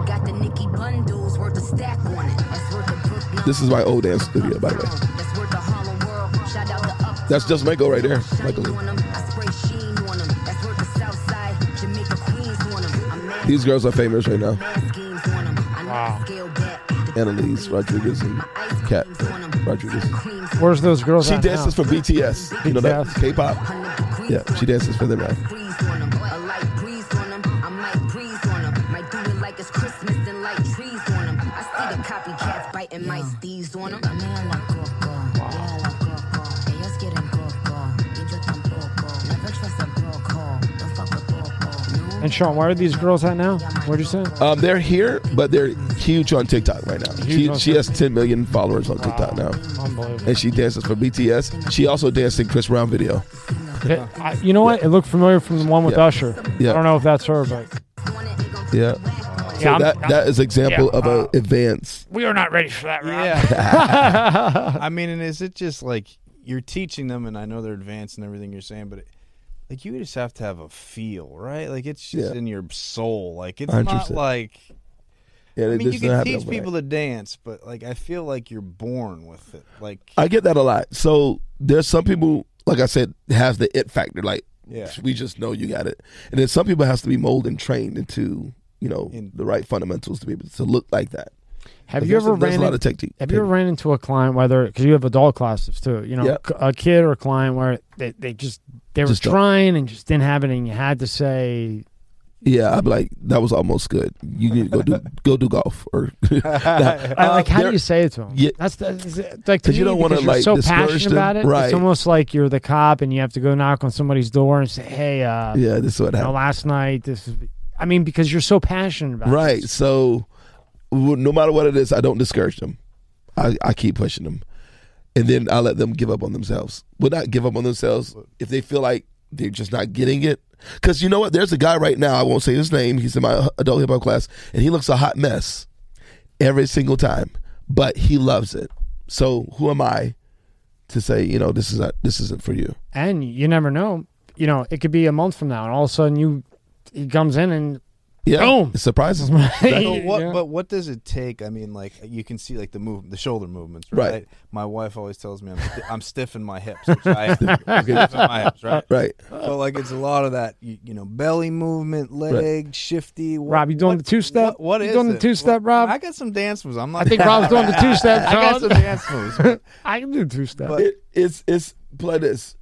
got the Nicki bundles worth a stack on it. That's worth a Brooklyn. This is my old dance studio, by the way. That's worth the Harlem world. Shout out the up. That's just Michael right there. Michael. on 'em. I spray sheen on 'em. That's worth the South Side. Jamaica Queens on 'em. I'm mad These girls are famous right now. mad schemes on 'em. I know Wow. Annalise Rodriguez and Kat Rodriguez. Where's those girls? She dances now? for BTS. You know that K-pop. Yeah, she dances for them now. And Sean, where are these girls at now? What'd you say? Um, they're here, but they're huge on TikTok right now. Huge She, on she has 10 million followers on TikTok now, Unbelievable. and she dances for BTS. She also danced in Chris Brown video. It- I- you know what? It looked familiar from the one with Yeah. Usher. Yeah. I don't know if that's her, but Yeah. So Yeah, I'm- that that is example yeah, of uh, a advance. We are not ready for that, Rob. Yeah. *laughs* I mean, and is it just like you're teaching them, and I know they're advanced and everything you're saying, but it, like you just have to have a feel, right? Like it's just Yeah. in your soul. Like it's not 100%. like Yeah, I mean, you can teach that people to dance, but like I feel like you're born with it. Like I get that a lot. So there's some people, like I said, have the it factor. Like Yeah. we just know you got it, and then some people has to be molded and trained into you know In- the right fundamentals to be able to look like that. Have you ever a, ran a lot in- of technique? Have you ever ran into a client whether because you have adult classes too? You know, Yeah. c- a kid or a client where they, they just they were Just don't. trying and just didn't have it, and you had to say, Yeah, I'm like that was almost good. You need to go do *laughs* go do golf or *laughs* *laughs* I, like, how do you say it to them? Yeah. that's the, is it- like to 'Cause you don't wanna, like, so discourage passionate them. about it. Right. It's almost like you're the cop and you have to go knock on somebody's door and say, "Hey, uh, Yeah, this is what you know, happened. last night this is." I mean, because you're so passionate about Right. it. So no matter what it is, I don't discourage them. I, I keep pushing them. And then I let them give up on themselves. Well, not give up on themselves. If they feel like they're just not getting it. Because you know what? There's a guy right now, I won't say his name. He's in my adult hip hop class, and he looks a hot mess every single time, but he loves it. So who am I to say, you know, this is not, this isn't for you? And you never know. You know, it could be a month from now, and all of a sudden you he comes in and Yeah. Boom. It surprises me. But *laughs* what? Yeah. But what does it take? I mean, like you can see like the move, the shoulder movements, Right. right? My wife always tells me I'm, sti- I'm stiff in my hips, which I am *laughs* stiff in my hips, right? right. But like it's a lot of that, you, you know, belly movement, leg shifty. What, Rob, you doing the two-step? What, what You is doing the two-step, Rob? I got some dance moves. I'm not. I think Rob's doing the two step. *laughs* I got some dance moves. but- I can do two step. But- it, it's it's play this.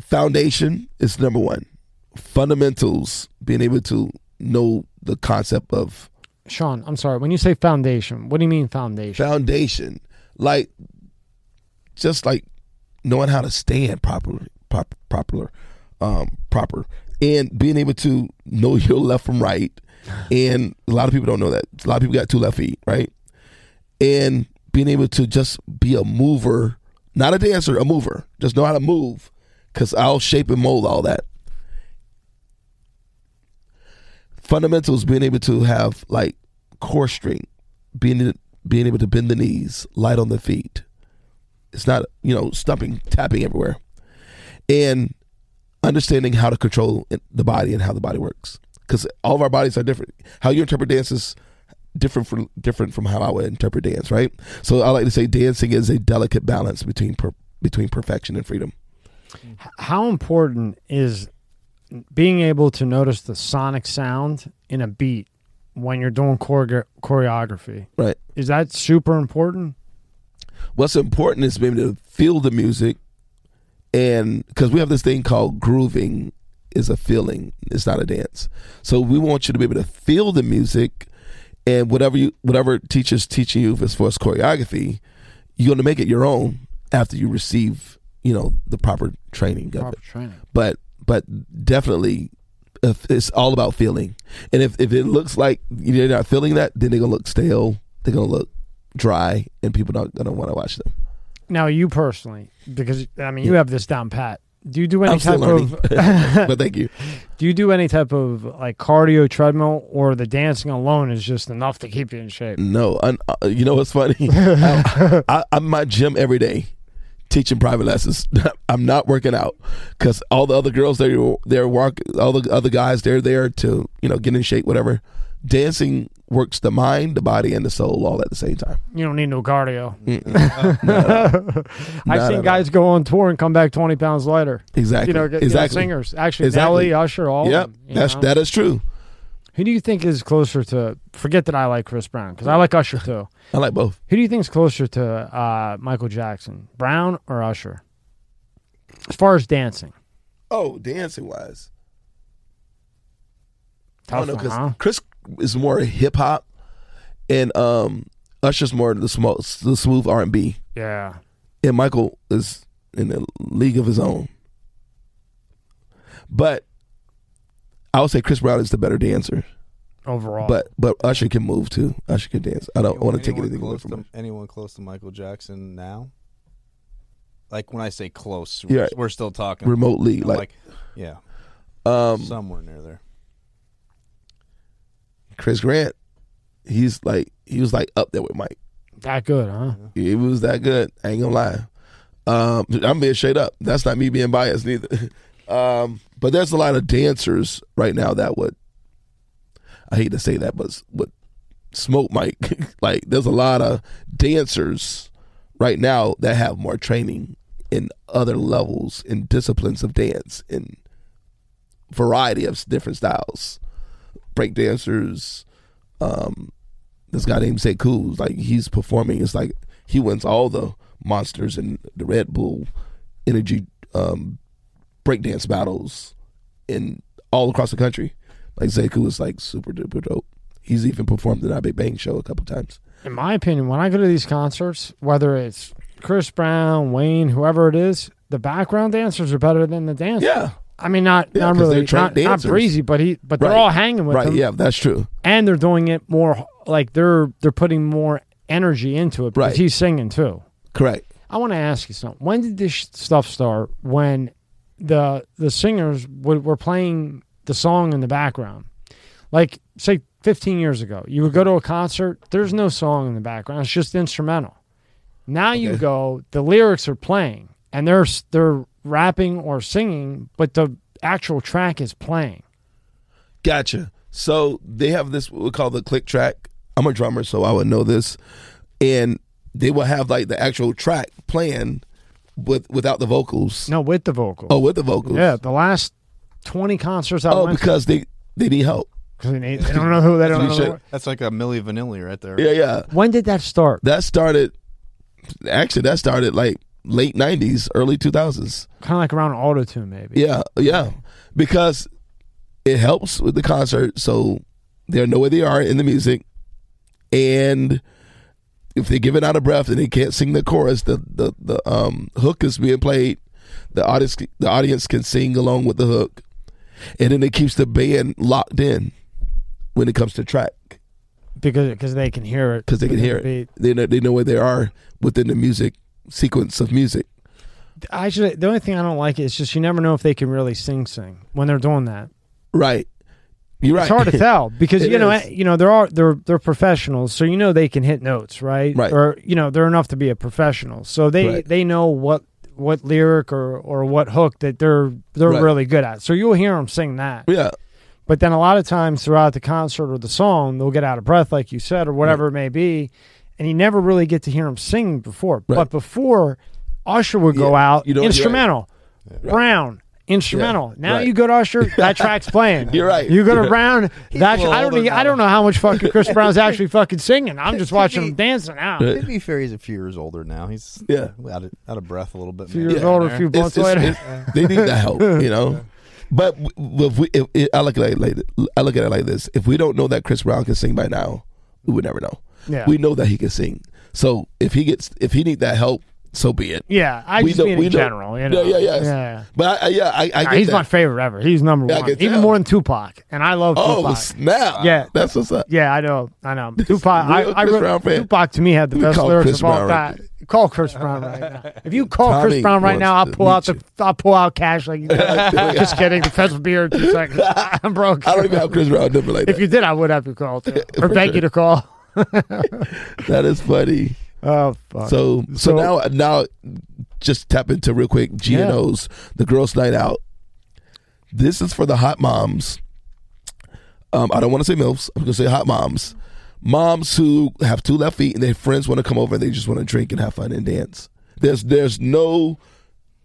Foundation is number one. Fundamentals, being able to know the concept of Sean, I'm sorry. When you say foundation, what do you mean foundation? foundation, like just like knowing how to stand properly, prop, proper, um, proper, and being able to know *laughs* your left from right. And a lot of people don't know that. A lot of people got two left feet, right? And being able to just be a mover, not a dancer, a mover. Just know how to move, because I'll shape and mold all that. Fundamentals, being able to have like core strength, being being able to bend the knees, light on the feet. It's not you know stumping, tapping everywhere, and understanding how to control the body and how the body works. Because all of our bodies are different. How you interpret dance is different from different from how I would interpret dance, right? So I like to say dancing is a delicate balance between per, between perfection and freedom. How important is being able to notice the sonic sound in a beat when you're doing choreo- choreography? Right. Is that super important? What's important is being able to feel the music, and because we have this thing called grooving, is a feeling. It's not a dance. So we want you to be able to feel the music, and whatever you whatever teacher's teaching you as far as choreography, you're going to make it your own after you receive you know the proper training of it. training. But but definitely. If it's all about feeling, and if, if it looks like you're not feeling that, then they're gonna look stale. They're gonna look dry, and people don't gonna want to watch them. Now, you personally, because I mean, you have this down pat. Do you do any I'm type of? *laughs* but thank you. *laughs* do you do any type of like cardio treadmill, or the dancing alone is just enough to keep you in shape? No, I, uh, you know what's funny? *laughs* I, I, I'm my gym every day, teaching private lessons. *laughs* I'm not working out because all the other girls they're they're work, all the other guys they're there to you know get in shape, whatever. Dancing works the mind, the body, and the soul all at the same time. You don't need no cardio. *laughs* Not I've seen all. guys go on tour and come back twenty pounds lighter. Exactly. You know, get, you know, exactly. singers. Actually, Exactly. Nelly, Usher, all. Yep, them, that's know? that is true. Who do you think is closer to? Forget that I like Chris Brown because I like Usher *laughs* too. I like both. Who do you think is closer to uh, Michael Jackson, Brown or Usher? As far as dancing, Oh, dancing wise, I tough don't know one, because huh? Chris is more hip hop, and um, Usher's more the small, the smooth R and B. Yeah, and Michael is in a league of his own. But I would say Chris Brown is the better dancer. overall. But but Usher can move too. Usher can dance. I don't want to take Anyone anything away from to, him. anyone close to Michael Jackson now? Like when I say close, Yeah. we're, we're still talking Remotely, you know, like, like, yeah, um, somewhere near there. Chris Grant, he's like he was like up there with Mike. That good, huh? He was that good. I ain't gonna lie. Um, I'm being straight up. That's not me being biased neither. *laughs* Um, but there's a lot of dancers right now that would. I hate to say that, but would smoke Mike. *laughs* like there's a lot of dancers right now that have more training in other levels in disciplines of dance in variety of different styles. Break dancers, um, this guy named Sekou, like he's performing. It's like he wins all the monsters and the Red Bull energy um, breakdance battles in all across the country. Like Sekou is like super duper dope. He's even performed in our Big Bang show a couple times. In my opinion, when I go to these concerts, whether it's Chris Brown, Wayne, whoever it is, the background dancers are better than the dancers. Yeah, I mean, not Yeah, not really, not, not breezy, but he, but they're all hanging with right. Yeah, that's true. and they're doing it more like they're they're putting more energy into it because Right. he's singing too. Correct. I want to ask you something. When did this stuff start? When the the singers w- were playing the song in the background, like say 15 years ago, you would go to a concert. There's no song in the background; it's just instrumental. Now you go, the lyrics are playing, and they're they're rapping or singing, but the actual track is playing. Gotcha. So they have this what we call the click track. I'm a drummer, so I would know this. And they will have like the actual track playing with without the vocals. No, with the vocals. Oh, with the vocals. yeah. The last 20 concerts I Oh, went because they they need help. because they, they don't know who they don't You know. should- who- That's like a Milli Vanilli right there. Yeah, yeah. When did that start? That started. Actually, that started like late '90s, early 2000s. Kind of like around auto tune, maybe. Yeah, yeah. Because it helps with the concert, so they know where they are in the music, and if they're giving out of breath and they can't sing the chorus, the the the um, hook is being played. The audience the audience can sing along with the hook, and then it keeps the band locked in when it comes to track because because they can hear it because they can hear the it. They know they know where they are within the music sequence of music. Actually, the only thing I don't like is just you never know if they can really sing sing when they're doing that. Right. You're right. It's hard to *laughs* tell because you know is. you know there are they're they're professionals, so you know they can hit notes, right? Right. Or you know they're enough to be a professional, so they Right. they know what what lyric or or what hook that they're they're Right. really good at. So you'll hear them sing that. Yeah. But then a lot of times throughout the concert or the song, they'll get out of breath, like you said, or whatever it may be, and you never really get to hear them sing before. Right. But before, Usher would go Yeah, out you know- right. instrumental, Brown instrumental. Now right. you go to Usher, *laughs* that track's playing. You're right. You go to You're right. Brown, that a I don't even, I don't know how much fucking Chris Brown's *laughs* actually fucking singing. I'm just watching him dancing out. Right. To be fair, he's a few years older now. He's Yeah. out of, out of breath a little bit. A few years here and older, a few months it's- later. it's- they need the help, *laughs* you know. But w- w- if we, if, if, I look at it like I look at it like this: if we don't know that Chris Brown can sing by now, we would never know. Yeah. We know that he can sing. So if he gets, if he need that help, so be it. Yeah, I We just mean in general. You know? Yeah, yeah, yes. yeah. But I, I, yeah, I, I Nah, he's that. my favorite ever. He's number one, even more than Tupac. And I love Oh Tupac. snap! Yeah. that's what's up. Yeah, I know. I know. Tupac. I, I wrote- Tupac to me had the We best lyrics Chris of all Brown right time. Call Chris Brown right now. If you call Tommy Chris Brown right now, I'll pull out the I'll pull out cash like you. *laughs* Just kidding. The feds will be here in two *laughs* seconds. I'm broke. I don't even have Chris Brown number like that. if you did, I would have to call too, *laughs* or beg sure. you to call. that is funny. Oh fuck. So, so So- now now just tap into real quick G and O's the girls' night out. This is for the hot moms. Um, I don't want to say milfs. I'm gonna say hot moms. Moms who have two left feet and their friends want to come over and they just want to drink and have fun and dance. There's there's no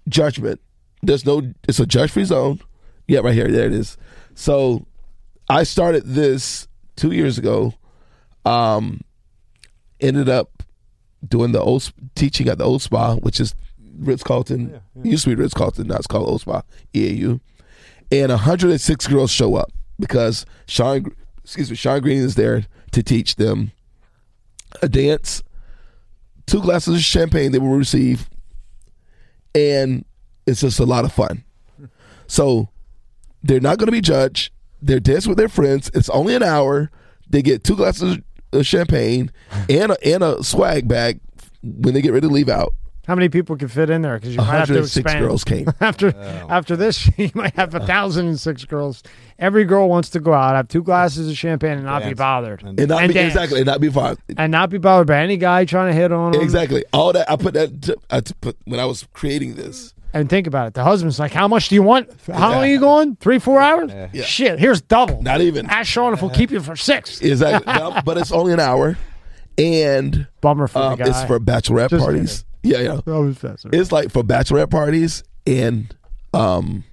judgment. There's no it's a judge free zone. Yeah, right here. There it is. So I started this two years ago. Um ended up doing the old teaching at the old spa, which is Ritz Carlton. Used to be Ritz Carlton, now it's called Eau Spa, EAU. And 106 girls show up because Sean, excuse me, Sean Green is there to teach them a dance, two glasses of champagne they will receive, and it's just a lot of fun. So they're not going to be judged. They're dancing with their friends. It's only an hour. They get two glasses of champagne and a, and a swag bag when they get ready to leave out. How many people can fit in there? Because you might have to 106 expand. girls came. *laughs* after after this, *laughs* you might have a thousand and six girls. Every girl wants to go out, have two glasses of champagne, and not be bothered, And- And not And be, dance. exactly, and not be far. and not be bothered by any guy trying to hit on them. Exactly. All that I put that to, I t- put when I was creating this. And think about it. The husband's like, "How much do you want? How long are you going? Three, four hours? Yeah. Shit, here's double. Not even. Ask Sean if we'll keep you for six. Exactly. *laughs* No, but it's only an hour, and Bummer for um, the guy. it's for bachelorette Just parties. Yeah, yeah. Oh, it's faster. It's like for bachelorette parties and um,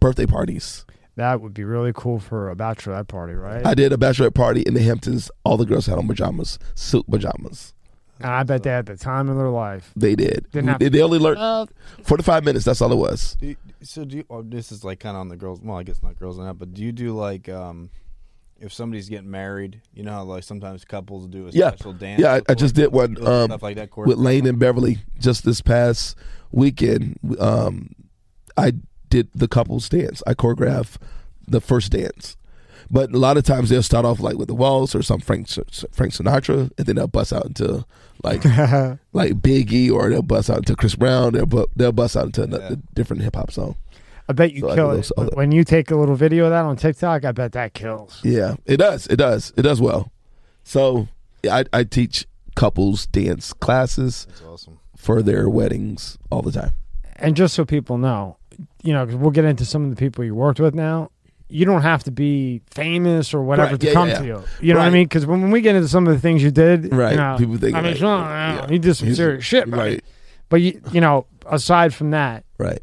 birthday parties. That would be really cool for a bachelorette party, right? I did a bachelorette party in the Hamptons. All the girls had on pajamas, suit pajamas. And I bet they had the time of their life. They did. Didn't have- they, they only learned Uh, 45 minutes. That's all it was. Do you- so do you? Oh, this is like kind of on the girls. Well, I guess not girls enough, but do you do like um, if somebody's getting married? You know how like sometimes couples do a Yeah. special dance. Yeah, I, I before just did one girls um, stuff like that. with Lane and Beverly just this past weekend. Um, I did the couples dance. I choreographed the first dance. But a lot of times they'll start off like with the waltz or some Frank Frank Sinatra, and then they'll bust out into like *laughs* like Biggie, or they'll bust out into Chris Brown. They'll bu- they'll bust out into a Yeah. different hip hop song. I bet you So kill it. other- When you take a little video of that on TikTok, I bet that kills. Yeah, it does. It does. It does well. So I, I teach couples dance classes That's awesome. for their weddings all the time. And just so people know, you know, 'cause we'll get into some of the people you worked with now. You don't have to be famous or whatever Right, to yeah, come yeah, to you. You know what I mean? Because when, when we get into some of the things you did, Right. You know, People think I mean, Sean, yeah. he did some He's- serious shit, buddy. Right. But you, you know, aside from that, Right.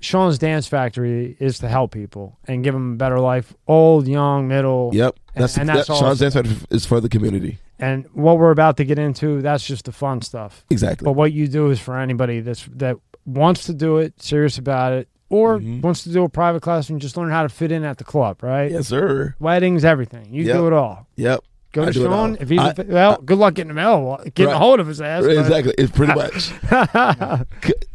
Sean's Dance Factory is to help people and give them a better life, old, young, middle. Yep. That's, and that's that, all Sean's dance Factory is for the community. And what we're about to get into, that's just the fun stuff. Exactly. But what you do is for anybody that's that wants to do it, serious about it, or Mhm. wants to do a private class and just learn how to fit in at the club, right? yes, sir. Weddings, everything. You Yep. do it all. Yep. Go I to. Sean. If he's I- a, well, good luck getting him out, getting Right. a hold of his ass. but- Exactly. It's pretty much. *laughs*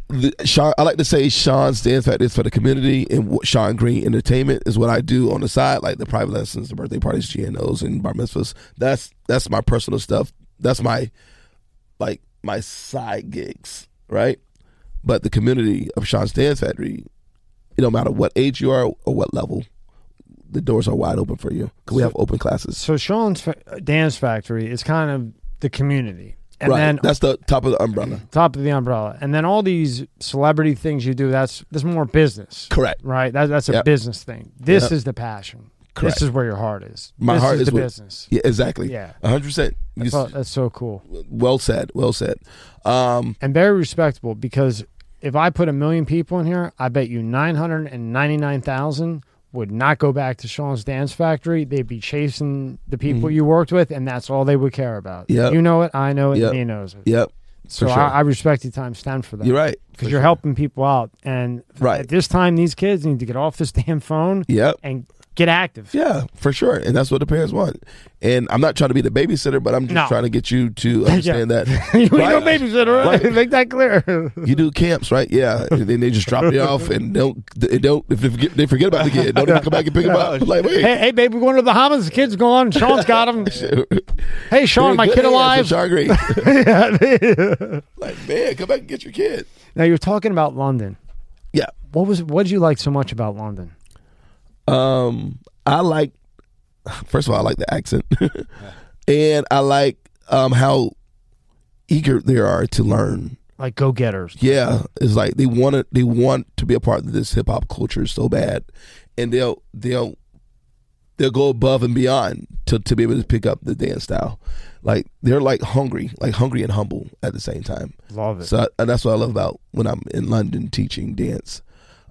The, Sean, I like to say Sean's Dance Factory is for the community, and Sean Green Entertainment is what I do on the side, like the private lessons, the birthday parties, GNOs, and bar mitzvahs. That's that's my personal stuff. That's my like my side gigs, right? But the community of Sean's Dance Factory, it don't matter what age you are or what level, the doors are wide open for you because we have open classes. so Sean's fa- Dance Factory is kind of the community, and right, then that's the top of the umbrella. top of the umbrella, and then all these celebrity things you do. That's that's more business, Correct. right? That, that's a Yep. business thing. This Yep. is the passion. Correct. This is where your heart is. My this heart is is the with- business. Yeah, exactly. Yeah. Hundred percent. That's, all- that's so cool. Well said. Well said. Um, and very respectable because if I put a million people in here, I bet you 999,000 would not go back to Sean's Dance Factory. They'd be chasing the people you worked with, and that's all they would care about. Mm-hmm. Yep. You know it, I know it, Yep. he knows it. yep. so sure. I, I respect you time 10 for that. You're right. Because you're sure. helping people out. And Right. at this time, these kids need to get off this *laughs* damn phone Yep. and get active. Yeah, for sure. And that's what the parents want. And I'm not trying to be the babysitter, but I'm just No. trying to get you to *laughs* understand that. *laughs* you ain't no babysitter, right? Right. Make that clear. You do camps, right? Yeah, and then they just drop you off and don't. They don't. If they forget, they forget about the kid, don't even come back and pick him up. Like, wait, hey, hey, baby, we're going to the Bahamas. The kid's gone. Sean's got him. *laughs* Hey, Sean, my kid alive. Sean Green. like, man, come back and get your kid. Now you're talking about London. Yeah. What was what did you like so much about London? Um, I like. First of all, I like the accent, *laughs* and I like um how eager they are to learn. Like go getters. Yeah, it's like they want to they want to be a part of this hip hop culture so bad, and they'll they'll they'll go above and beyond to to be able to pick up the dance style. Like they're like hungry, like hungry and humble at the same time. Love it. So and that's what I love about when I'm in London teaching dance.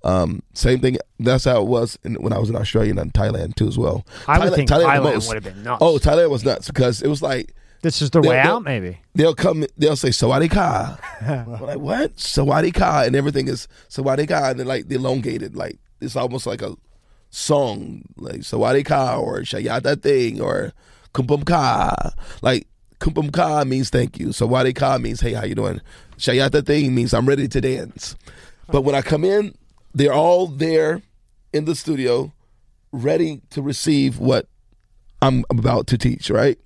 Um, same thing. That's how it was in, when I was in Australia and in Thailand too as well. I would think the Thailand would have been nuts. Oh, Thailand was nuts because it was like this is the way out, maybe. they'll come they'll say Sawadee Ka. *laughs* Like, what? Sawadee Ka and everything is Sawadee Ka and then like elongated, like it's almost like a song, like Sawadee Ka or Shayata thing or Kumpum Ka. Like Kumpum Ka means thank you. Sawadee Ka means hey, how you doing? Shayata thing means I'm ready to dance. But when I come in, they're all there in the studio, ready to receive what I'm about to teach, right?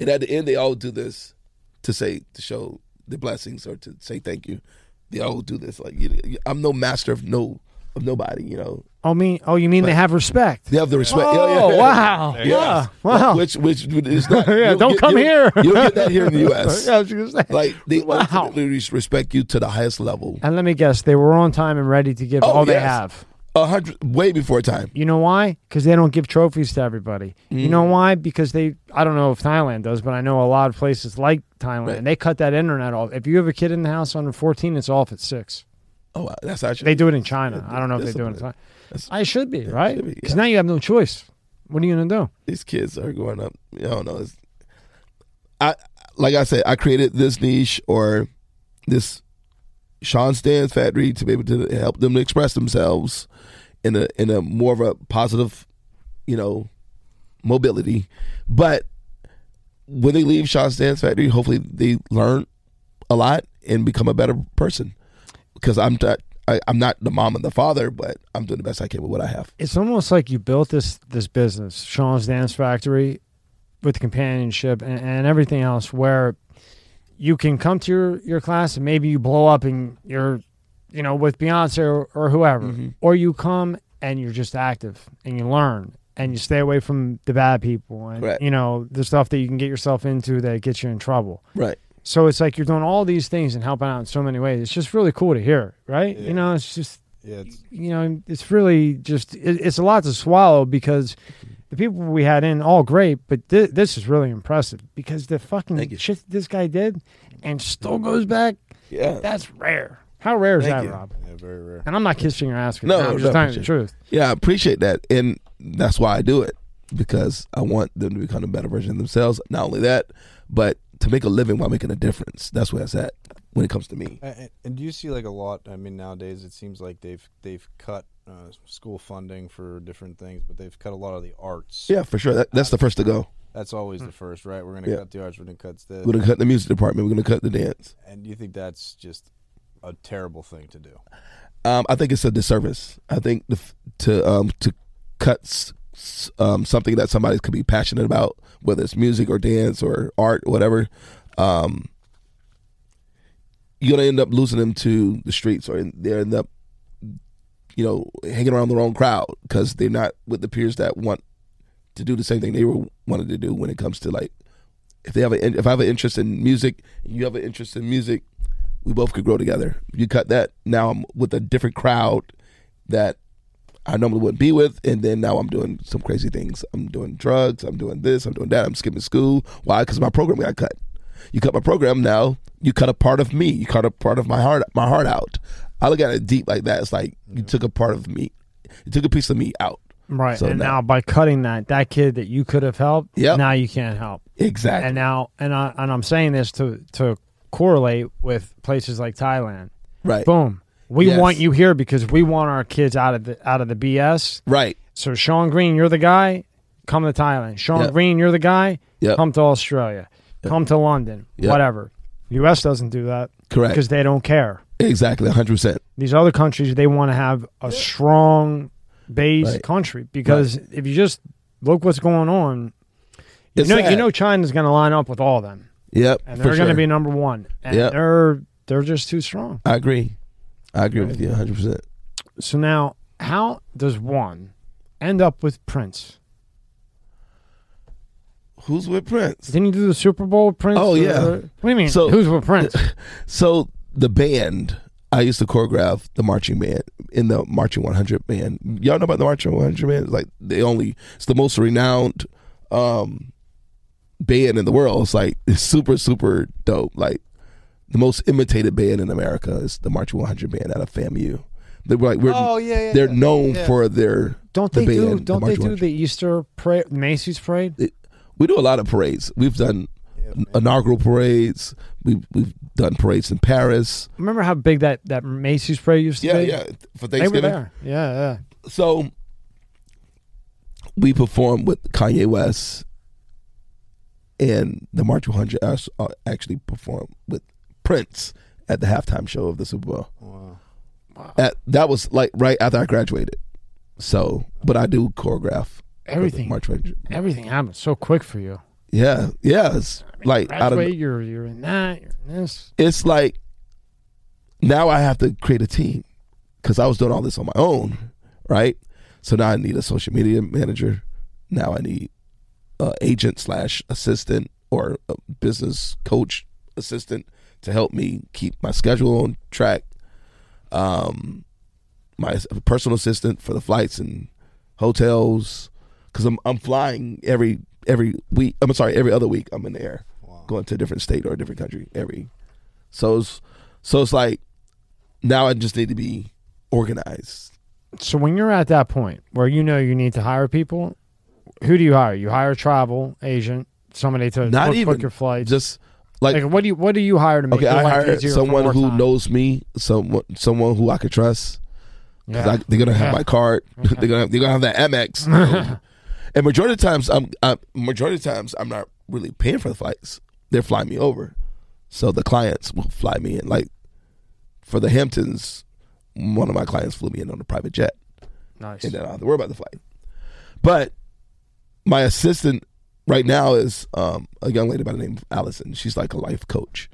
And at the end, they all do this to say to show the blessings or to say thank you. They all do this. Like I'm no master of no of nobody. You know, Oh, mean, oh, you mean they have respect? they have the respect. Oh, Yeah, yeah, wow. Yeah. Yeah. Wow. Which which is not. *laughs* Yeah, you don't get- come you here. You don't get that here in the *laughs* U.S. Yeah, I was gonna say. Like they Wow. ultimately respect you to the highest level. And let me guess, they were on time and ready to give Oh, all they have. A hundred way before time. You know why? Because they don't give trophies to everybody. You Mm. know why? Because they, I don't know if Thailand does, but I know a lot of places like Thailand, Right. they cut that internet off. If you have a kid in the house under 14, it's off at 6. Oh, uh, that's actually They do it in China. I don't know if they do it in. That's- I should be, right? Because yeah. now you have no choice. What are you going to do? these kids are going up. I don't know. It's, I like I said, I created this niche or this Sean's Dance Factory to be able to help them to express themselves in a in a more of a positive, you know, mobility. But when they leave Sean's Dance Factory, hopefully they learn a lot and become a better person. Because I'm not, I, I'm not the mom and the father, but I'm doing the best I can with what I have. It's almost like you built this this business, Sean's Dance Factory, with the companionship and, and everything else, where you can come to your, your class and maybe you blow up and you're, you know, with Beyonce or, or whoever, Mm-hmm. or you come and you're just active and you learn and you stay away from the bad people and Right. you know the stuff that you can get yourself into that gets you in trouble. Right. So it's like you're doing all these things and helping out in so many ways. It's just really cool to hear, right? You know, it's just Yeah, it's, you know, it's really just it, it's a lot to swallow because the people we had in all great, but thi- this is really impressive because the fucking shit this guy did and still goes back. Yeah. That's rare. How rare is Thank that, you. Rob? yeah, very rare. And I'm not kissing your ass. No, No, I'm just telling you the truth. Yeah, I appreciate that, and that's why I do it because I want them to become a better version of themselves. Not only that, but to make a living while making a difference. That's where it's at when it comes to me. And, and do you see like a lot? I mean, nowadays it seems like they've they've cut uh, school funding for different things, but they've cut a lot of the arts. Yeah, for sure. That, that's the first to go. that's always the first, right? We're gonna Yeah. cut the arts. We're gonna cut the. We're gonna cut the music department. We're gonna cut the dance. and you think that's just a terrible thing to do? Um, I think it's a disservice. I think the, f- to um, to cut s- s- um, something that somebody could be passionate about, whether it's music or dance or art, or whatever. Um, you're gonna end up losing them to the streets, or they end up, you know, hanging around the wrong crowd because they're not with the peers that want to do the same thing they were wanted to do when it comes to like if they have a if I have an interest in music, you have an interest in music, we both could grow together. You cut that, now I'm with a different crowd that I normally wouldn't be with, and then now I'm doing some crazy things. I'm doing drugs. I'm doing this. I'm doing that. I'm skipping school. Why? Because my program got cut. You cut my program now. You cut a part of me. You cut a part of my heart. My heart out. I look at it deep like that. It's like you took a part of me. You took a piece of me out. Right. So and now- now, by cutting that, that kid that you could have helped, Yep. now you can't help. Exactly. And now, and I and I'm saying this to to correlate with places like Thailand. right. Boom. We Yes. want you here because we want our kids out of the out of the BS. Right. So Sean Green, you're the guy. Come to Thailand. Sean Yep. Green, you're the guy. Yep. Come to Australia. Come to London. Yep. Whatever. U.S. doesn't do that Correct. because they don't care. exactly. 100. percent These other countries, they want to have a strong base Right. country because if you just look what's going on, you It's know, you know, China's going to line up with all of them, Yep. and they're going to sure. be number one, and Yep. they're they're just too strong. I agree. I agree with you 100. percent So now, how does one end up with Prince? Who's with Prince? Didn't you do the Super Bowl with Prince? Oh, yeah. or- what do you mean? So- Who's with Prince? *laughs* So the band, I used to choreograph the marching band in the marching 100 band. Y'all know about the marching 100 band? It's like the only it's the most renowned um band in the world. It's like it's super super dope. Like the most imitated band in America is the marching 100 band out of FAMU. They're like we're Oh, yeah, yeah, they're yeah. known Yeah. for their Don't the they do? band, the Don't they do 100. the Easter parade, Macy's parade? we do a lot of parades. We've done inaugural parades. We've we've done parades in Paris. Remember how big that that Macy's parade used to Yeah, be? yeah. Yeah, for Thanksgiving. They were there. Yeah, yeah. so we performed with Kanye West and the March 100 us- uh, actually performed with Prince at the halftime show of the Super Bowl. Wow. At, that was like right after I graduated. So, but I do choreograph Everything. March 100. Everything happened so quick for you. Yeah, yeah. It's like out of you're you're in that, you're in this. it's like now I have to create a team because I was doing all this on my own, right? So now I need a social media manager. Now I need a agent slash assistant or a business coach assistant to help me keep my schedule on track. Um, my personal assistant for the flights and hotels because I'm I'm flying every every week. I'm sorry, every other week I'm in the air, going to a different state or a different country every. So it's so it's like now I just need to be organized. So when you're at that point where you know you need to hire people, who do you hire? You hire a travel agent, somebody to Not book, even book your flights. Just like, like what do you what do you hire to make okay, I hire someone who time? knows me, someone someone who I could trust. Yeah. I- they're gonna have Yeah. my card. *laughs* they're gonna they're gonna have that Amex. *laughs* and majority of times, I'm uh, majority of times I'm not really paying for the flights. They're flying me over, so the clients will fly me in. Like for the Hamptons, one of my clients flew me in on a private jet, Nice. and then I don't have to worry about the flight. But my assistant right now is um, a young lady by the name of Allison. She's like a life coach,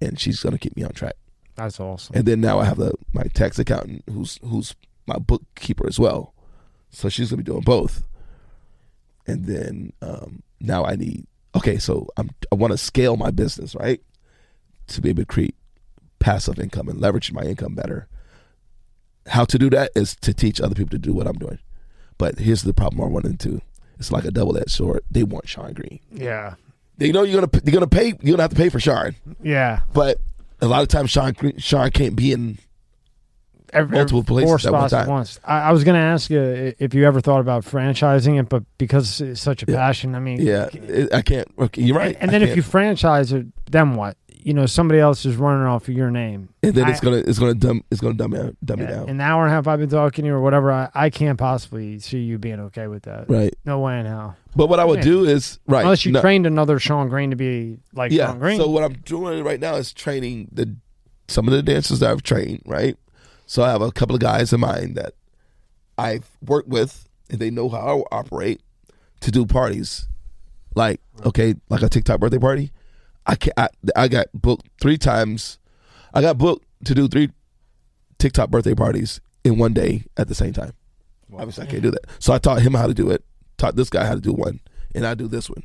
and she's gonna keep me on track. That's awesome. And then now I have the my tax accountant who's who's my bookkeeper as well. So she's gonna be doing both. And then um, now I need okay, so I'm I want to scale my business, right? To be able to create passive income and leverage my income better. How to do that is to teach other people to do what I'm doing. But here's the problem I run into. It's like a double edged sword. They want Sean Green. Yeah. They know you're gonna you're gonna pay you're gonna have to pay for Sean. Yeah. But a lot of times Sean Sean can't be in Every, Multiple four places at one spots at time. once. I, I was going to ask you if you ever thought about franchising it, but because it's such a Yeah. passion, I mean, Yeah, I can't. Okay, you're right. And I then if you franchise it, then what? You know, somebody else is running off of your name. and then it's gonna it's gonna dumb it's gonna dumb me dumb me Yeah, down. An hour and a half I've been talking to you or whatever. I, I can't possibly see you being okay with that. Right. No way in hell. But what I would Yeah. do is right. Unless you no, trained another Sean Green to be like yeah. Sean Green. So what I'm doing right now is training the some of the dancers that I've trained. Right. So I have a couple of guys in mind that I've worked with, and they know how I operate to do parties. Like okay, like a TikTok birthday party. I can I, I got booked three times. I got booked to do three TikTok birthday parties in one day at the same time. Obviously, I can't do that. So I taught him how to do it. Taught this guy how to do one, and I do this one.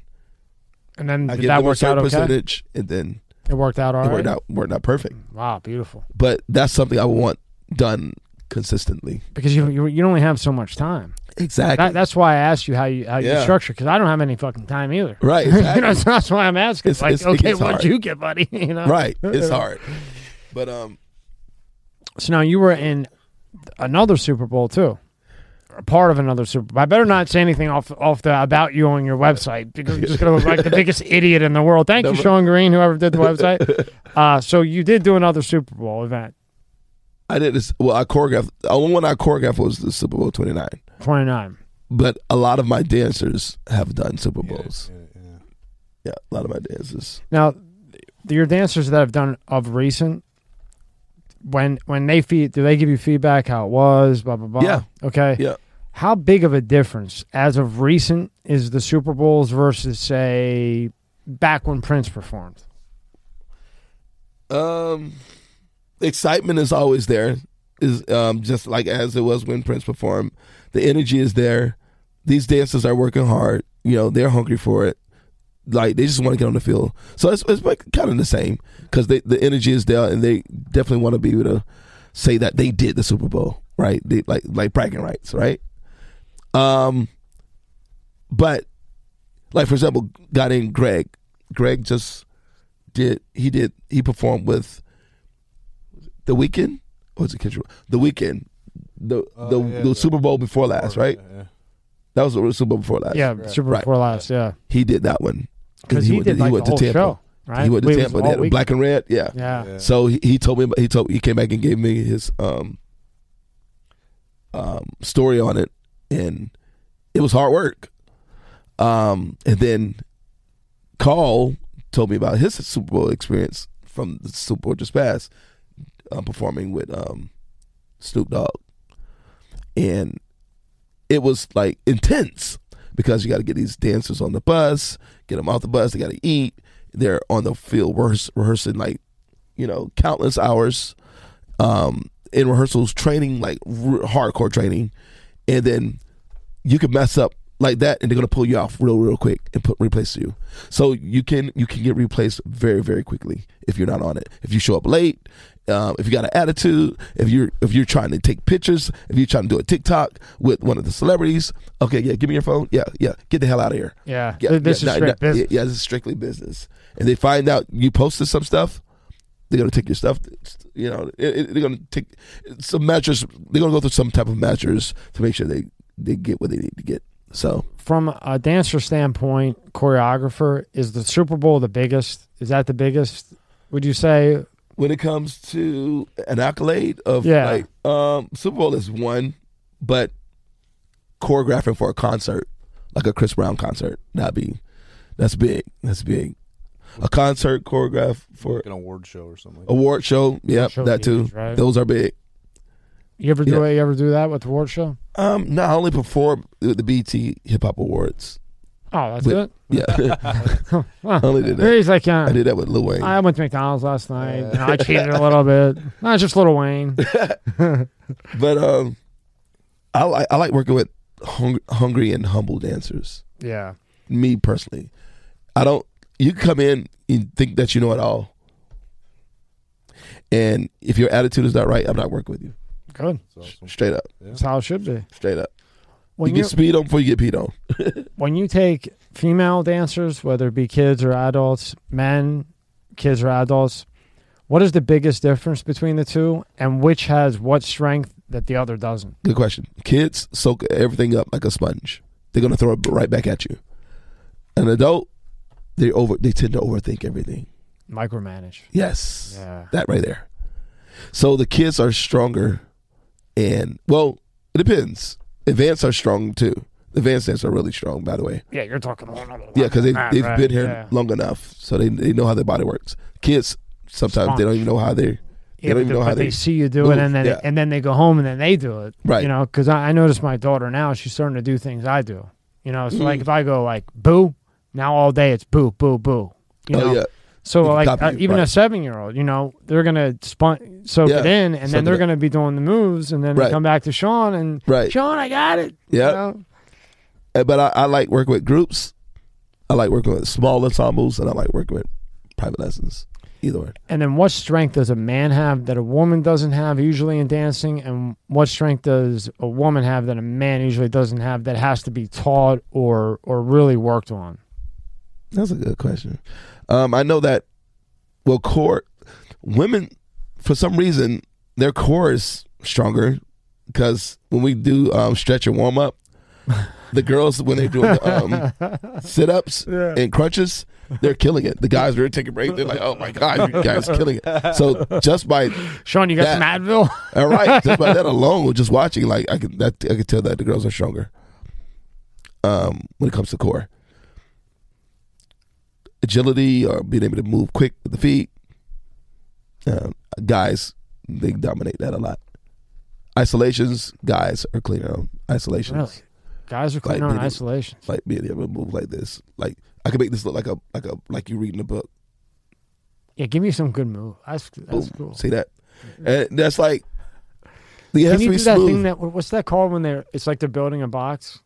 and then I did that them a work out certain okay? percentage, and then It worked out all it right. worked out worked out perfect. Mm, wow, beautiful. But that's something I want done consistently. Because you you, you only have so much time. Exactly. That, that's why I asked you how you how you structure because I don't have any fucking time either. Right, *laughs* you know, so that's why I'm asking. It's- like, it's- okay, what'd you get, buddy? *laughs* you know, right. It's hard. But um, So now you were in another Super Bowl too, part of another Super Bowl. I better not say anything off off the about you on your website because I'm just gonna look like the biggest *laughs* idiot in the world. Thank you, Sean Green, whoever did the website. Uh, so you did do another Super Bowl event, I did this. Well, I choreographed. The only one I choreographed was the Super Bowl twenty nine. twenty nine. But a lot of my dancers have done Super Bowls. Yeah, a lot of my dancers. Now, your dancers that have done of recent, when when they feed, do they give you feedback how it was? Blah blah blah. Yeah. Okay. Yeah. How big of a difference as of recent is the Super Bowls versus say back when Prince performed? Um, excitement is always there. Is um just like as it was when Prince performed. The energy is there. These dancers are working hard. You know, they're hungry for it. Like they just want to get on the field. So it's it's like kind of the same because the energy is there and they definitely want to be able to say that they did the Super Bowl, right? They like like bragging rights, right? Um, but like for example, got in Greg. Greg just did he did he performed with the Weeknd or was it Kendrick? The Weeknd, the the, yeah, the the- Super Bowl before last, right? Yeah. That was the Super Bowl before last. Yeah, Super Bowl Right. before last. Yeah, He did that one because he, went did to, like went the whole to Tampa. show, right? He went to It Tampa. They had week- black and red. Yeah. Yeah. So he, he told me he told he came back and gave me his um um story on it and it was hard work. Um and then Carl told me about his Super Bowl experience from the Super Bowl just passed, performing with um Snoop Dogg. And it was like intense because you got to get these dancers on the bus, get them off the bus. They got to eat. They're on the field rehears- rehearsing like you know countless hours um, in rehearsals, training like r- hardcore training, and then you could mess up like that, and they're gonna pull you off real, real quick and put replace you. So you can you can get replaced very, very quickly if you're not on it. If you show up late, um, if you got an attitude, if you're if you're trying to take pictures, if you're trying to do a TikTok with one of the celebrities, okay, yeah, give me your phone, yeah, yeah, get the hell out of here. Yeah, Yeah, th- this yeah, is nah, nah, business. Yeah, this is strictly business. And they find out you posted some stuff, they're gonna take your stuff. You know, they're gonna take some measures. They're gonna go through some type of measures to make sure they they get what they need to get. So From a dancer standpoint, choreographer, is the Super Bowl the biggest? Is that the biggest? Would you say? when it comes to an accolade of Yeah. like um Super Bowl is one, but choreographing for a concert, like a Chris Brown concert, that'd be that's big. That's big. A concert choreograph for Like an award show or something. award show, yep, show that too. right? Those are big. You ever do Yeah. You ever do that with the award show? Um, not only perform the BET Hip Hop Awards. Oh, that's With- it. Yeah, *laughs* Huh. I only did that. He's like, yeah. I did that with Lil Wayne. I went to McDonald's last night. and I cheated a little bit. Not just Little Wayne. *laughs* But um, I like I like working with hung, hungry and humble dancers. Yeah. Me personally, I don't. You come in and think that you know it all, and if your attitude is not right, I'm not working with you. Good. Straight up, That's how it should be. straight up. When you you get speed on before you get peed on. *laughs* when you take female dancers, whether it be kids or adults, men, kids or adults, what is the biggest difference between the two, and which has what strength that the other doesn't? Good question. Kids soak everything up like a sponge. They're gonna throw it right back at you. An adult, they over they tend to overthink everything. Micromanage. Yes. Yeah. That right there. So the kids are stronger and well, it depends. Advanced are strong too. Advanced dancers are really strong, by the way. Yeah, you're talking Yeah, because they level they've that, been here? Yeah. long enough, so they they know how their body works. Kids sometimes they don't even know how they they Yeah, don't even know how they they see you do move. it, and then Yeah. and then they go home and then they do it. Right. You know, because I, I notice my daughter now; she's starting to do things I do. You know, so Mm. like if I go like boo, now all day it's boo, boo, boo. You know, oh yeah. So You like uh, even a seven year old, you know, they're gonna spun soak Yeah, it in, and then they're gonna be doing the moves, and then Right. they come back to Sean and Right. Sean, I got it. you Yeah. know? Uh, But I, I like working with groups. I like working with small ensembles, and I like working with private lessons. Either way. And then what strength does a man have that a woman doesn't have usually in dancing, and what strength does a woman have that a man usually doesn't have that has to be taught or or really worked on? That's a good question. Um, I know that, well, core women, for some reason, their core is stronger because when we do um, stretch and warm up, *laughs* the girls when they're doing um, *laughs* sit ups and crunches, they're killing it. The guys are taking a break. They're like, "Oh my god, you guys are killing it!" So just by Sean, you got That- some Advil? *laughs* all right, just by that alone, just watching, like I can that I can tell that the girls are stronger. Um, when it comes to core, agility or being able to move quick with the feet, uh, guys they dominate that a lot. Isolations, guys are cleaner on isolations. Really? Guys are clean Like on being- isolation. Like being able to move like this, like I can make this look like a like a like you reading a book. Yeah, give me some good move. That's that's Boom. cool. See that? And that's like. It has Can you be do that smooth. thing that what's that called when they're it's like they're building a box?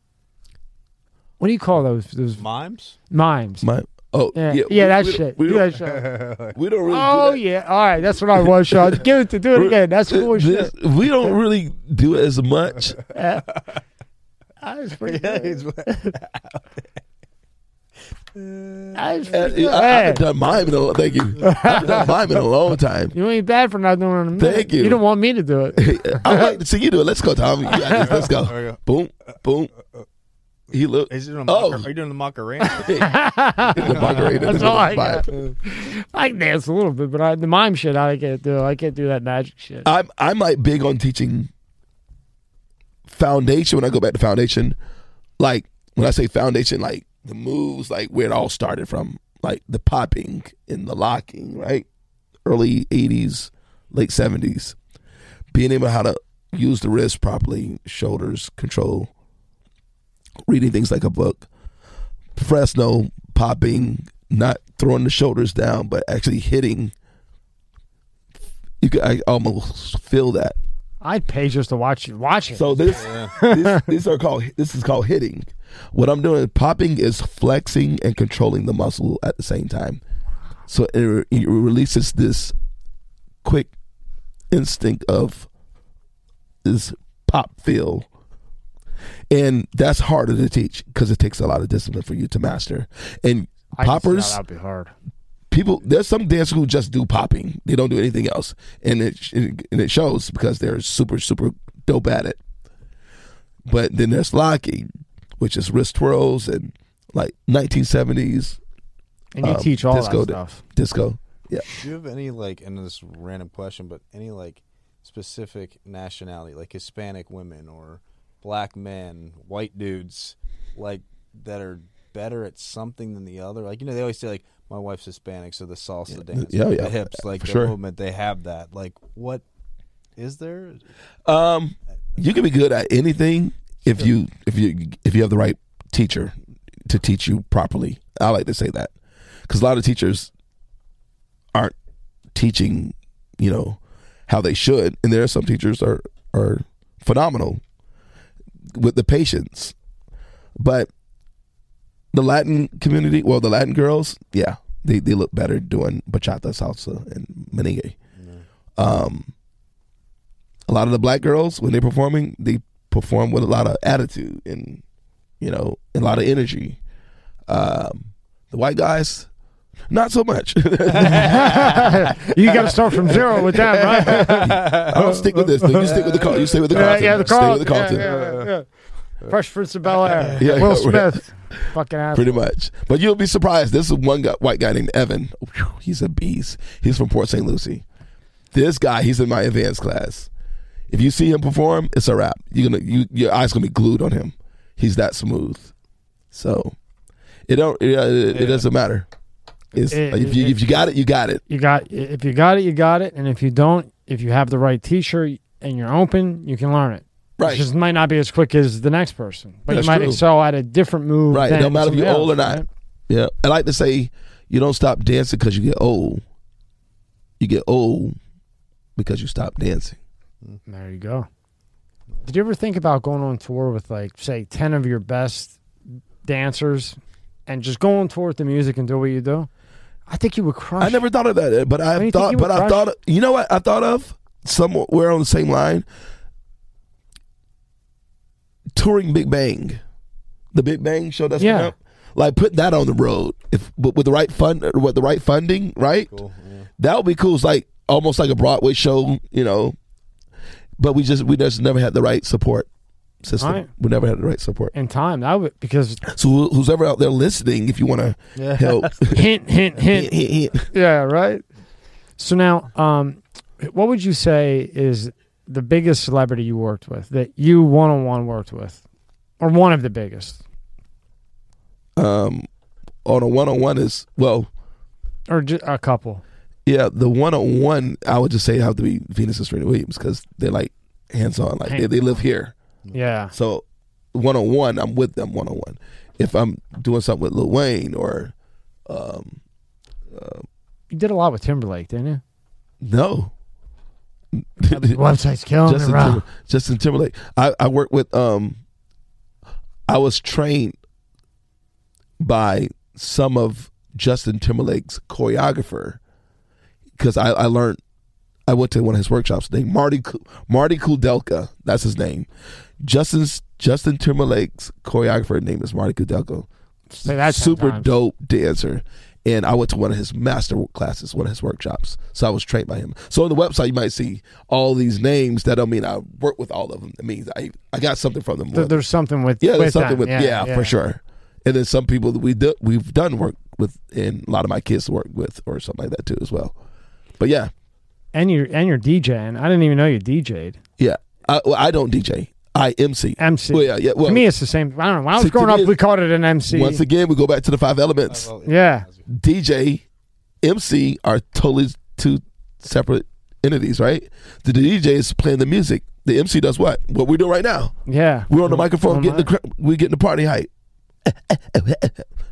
What do you call those those Mimes? mimes? My, oh yeah, yeah, yeah, we- that we, shit. We Do that shit. we don't really. Oh do that. yeah, all right, that's what I was, Sean. Give it to do it again. That's cool This- shit. we don't really do it as much. *laughs* That was pretty good. That *laughs* was Uh, pretty good. I, I Hey, haven't done mime in a thank you. *laughs* I haven't done mime in a long time. you ain't bad for not doing it. in a minute. Thank you. You don't want me to do it. I like to see you do it. Let's go, Tom. You. Let's go. Go. Boom, boom. He look. Is it doing a Oh. Macar- Are you doing the Macarena? *laughs* the Macarena. That's all I got. *laughs* I can dance a little bit, but I, the mime shit I can't do. I can't do that magic shit. I'm I'm like big on teaching foundation. When I go back to foundation, like when I say foundation, like the moves, like where it all started from, like the popping and the locking, right? Early '80s, late '70s, being able how to use the wrist properly, shoulders, control, reading things like a book. Fresno popping, not throwing the shoulders down, but actually hitting. You could I almost feel that. I'd pay just to watch you watch it. So this, *laughs* this these are called this is called hitting. What I'm doing popping is flexing and controlling the muscle at the same time. So it, it releases this quick instinct of this pop feel. And that's harder to teach because it takes a lot of discipline for you to master. And I can see how poppers, that'd be hard. people there's some dancers who just do popping they don't do anything else and it and it shows because they're super super dope at it but then there's locking which is wrist twirls and like 1970s And you um, teach all disco that stuff. disco yeah Do you have any like, and this random question, but any like specific nationality, like Hispanic women or black men, white dudes, like that are better at something than the other? Like you know, they always say like, my wife's Hispanic, so the salsa dance, yeah, the hips, like the sure. movement, they have that. Like, what is there? um you can be good at anything if you if you if you have the right teacher to teach you properly i like to say that because a lot of teachers aren't teaching you know how they should and there are some teachers are are phenomenal with the patience. But the latin community well the latin girls yeah they, they look better doing bachata salsa and merengue. Um a lot of the black girls when they're performing they perform with a lot of attitude and you know a lot of energy. Um the white guys not so much *laughs* you got to start from zero with that, right? i don't stick with this thing you stick with the call you stay with the car. yeah, content yeah, the stay call. with the yeah, content yeah, yeah, yeah. Fresh Prince of Bel Air. *laughs* Yeah, Will yeah. Smith. Fucking ass. pretty much but you'll be surprised this is one guy, white guy named evan Whew, he's a beast he's from port st lucie this guy he's in my advanced class if you see him perform it's a wrap you're gonna you, your eyes gonna be glued on him he's that smooth so it don't it, it, it doesn't matter it's, It- if you it- if you got it you got it You got if you got it, you got it, and if you don't, if you have the right T-shirt and you're open, you can learn it. Right. It just might not be as quick as the next person, but That's you might true. excel at a different move. Right. Than don't matter if you're old or not. right? Yeah. I like to say you don't stop dancing because you get old. You get old because you stop dancing. There you go. Did you ever think about going on tour with like say ten of your best dancers, and just go on tour with the music and do what you do? I think you would crush. I never thought of that, but I you think thought, but would I thought, you know what? I thought of somewhere on the same line. Touring Big Bang, the Big Bang show that's Yeah. coming up. Like put that on the road if with, with the right fund, with the right funding, right? Cool. Yeah. That would be cool. It's like almost like a Broadway show, you know. But we just we just never had the right support system. Right. We never had the right support. in time. That would because So who's ever out there listening, if you want to help, *laughs* hint, *laughs* hint, hint. hint, hint. Yeah, right. So now, um, what would you say is the biggest celebrity you worked with that you one on one worked with, or one of the biggest, um, on a one on one is well, or ju- a couple? yeah, the one on one I would just say have to be Venus and Serena Williams because they're like hands on, like they, they live here. Yeah, So one on one, I'm with them one on one. If I'm doing something with Lil Wayne or um, you did a lot with Timberlake, didn't you? no, Website's killing Justin, it. Timber- Justin Timberlake. I, I worked with um I was trained by some of Justin Timberlake's choreographer because I, I learned I went to one of his workshops named Marty Marty Kudelka. That's his name. Justin's Justin Timberlake's choreographer name is Marty Kudelka. Say that super times. dope dancer. And I went to one of his master classes, one of his workshops. So I was trained by him. So on the website, you might see all these names. That don't mean I work with all of them. It means I I got something from them. There- there's something with yeah, with there's something them. with yeah, for sure. And then some people that we do, we've done work with, and a lot of my kids work with, or something like that too as well. But yeah, And you're and you're DJing. I didn't even know you DJ'd. yeah. I, well, I don't DJ. I MC. MC. Well, yeah, yeah. Well, to me, it's the same. I don't know. When I was See, to growing up, it's- we called it an MC. once again, we go back to the five elements. yeah, DJ, MC are totally two separate entities, right? The DJ is playing the music. the MC does what? What we do right now. Yeah. We're on the microphone On getting the cr- we getting the party hype. *laughs*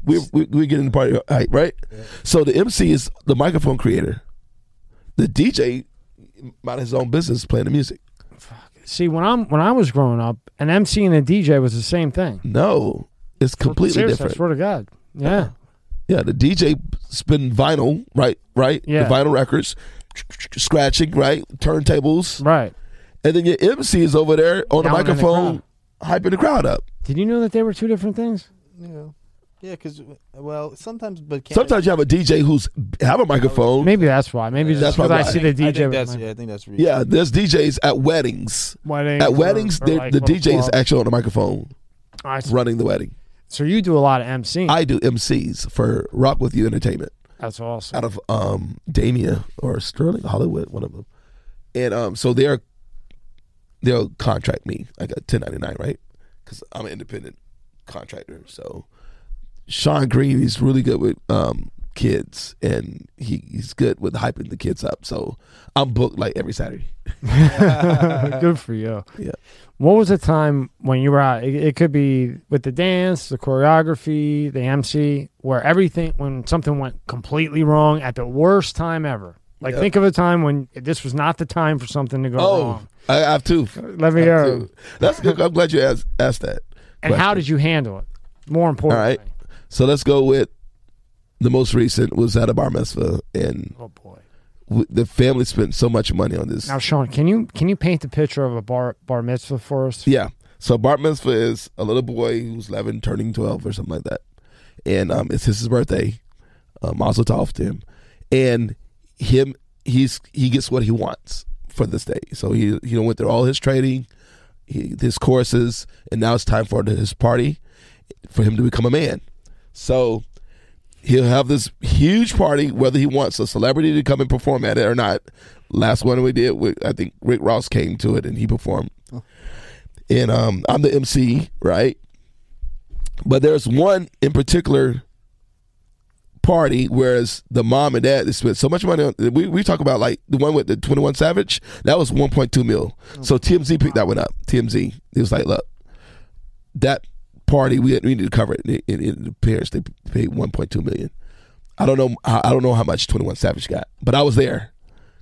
we're, we we getting the party hype, right? So the MC is the microphone creator. The DJ mind his own business playing the music. See, when I'm when I was growing up, an MC and a DJ was the same thing. No, it's completely Seriously, I different. swear to God. Yeah. Yeah, the DJ spin vinyl, right? Right. Yeah. The vinyl records, scratching, right? Turntables, Right. and then your MC is over there on the Yelling in the microphone, hyping the crowd up. Did you know that they were two different things? Yeah, yeah, because well, sometimes, but can't Sometimes you have a DJ who's have a microphone. Maybe that's why. Maybe That's just because I probably see the I DJ. think with that's my yeah, I think that's re- Yeah, there's DJs at weddings. weddings At weddings, or they- like the little DJ is clubs. actually on the microphone I see. running the wedding. So you do a lot of MC. I do MCs for Rock With You Entertainment that's awesome. out of um Damia or Sterling Hollywood, one of them. And um, so they're they'll contract me like a 1099, right? Because I'm an independent contractor. So Sean Green, he's really good with um kids, and he, he's good with hyping the kids up. So I'm booked like every Saturday. *laughs* *laughs* Good for you. Yeah. What was the time when you were out? It, it could be with the dance, the choreography, the MC, where everything, when something went completely wrong at the worst time ever. Like, Yeah. think of a time when this was not the time for something to go Oh, wrong. I I have two. Let me hear. That's good. I'm glad you asked, asked that. And how did you handle it? More important. All right. So let's go with the most recent was at a bar mitzvah, and Oh boy. w- the family spent so much money on this. Now, Sean, can you can you paint the picture of a bar bar mitzvah for us? Yeah. So bar mitzvah is a little boy who's 11, turning 12 or something like that, and um, it's his birthday. Uh, Mazel tov to him, and him he's he gets what he wants for this day. So he he went through all his training, he, his courses, and now it's time for his party for him to become a man. So he'll have this huge party, whether he wants a celebrity to come and perform at it or not. Last one we did, I think Rick Ross came to it and he performed. And um, I'm the MC, right? But there's one in particular party, whereas the mom and dad they spent so much money on. We we talk about like the one with the 21 Savage. That was 1.2 mil. So TMZ picked that one up. TMZ. It was like, look, that party we we need to cover it. And, and, and the parents they paid 1.2 million. I don't know. I don't know how much 21 Savage got, but I was there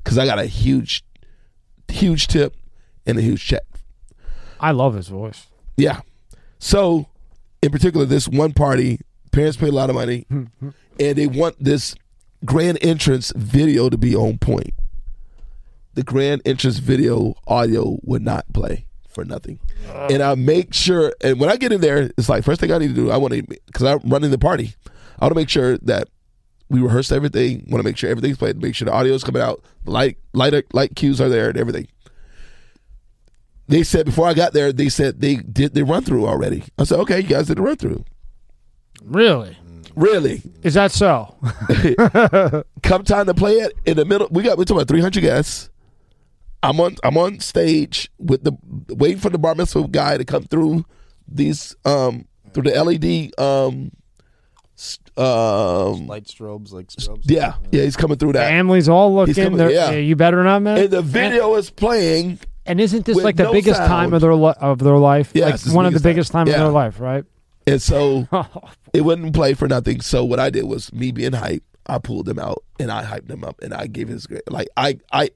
because I got a huge, huge tip and a huge check. I love his voice. Yeah. So, in particular, this one party, parents pay a lot of money, *laughs* and they want this grand entrance video to be on point. The grand entrance video audio would not play for nothing, and I make sure. And when I get in there, it's like first thing I need to do. I want to because I'm running the party. I want to make sure that we rehearse everything. Want to make sure everything's played. Make sure the audio is coming out. Light, light, light cues are there, and everything they said before I got there, they said they did the run through already. I said, okay, you guys did the run through. Really? Really? Is that so? *laughs* Come time to play it in the middle. We got we're talking about three hundred guests. I'm on I'm on stage with the waiting for the bar mitzvah guy to come through these um through the LED um um light strobes, like strobes. yeah yeah he's coming through that Families all looking. coming- They're- yeah. You better not, man. and the video is playing And isn't this like the no biggest sound. time of their li- of their life? Yes, like it's the one of the biggest biggest time. time, of their life, right? and so *laughs* it wouldn't play for nothing. So what I did was me being hype. I pulled them out and I hyped them up and I gave his like I I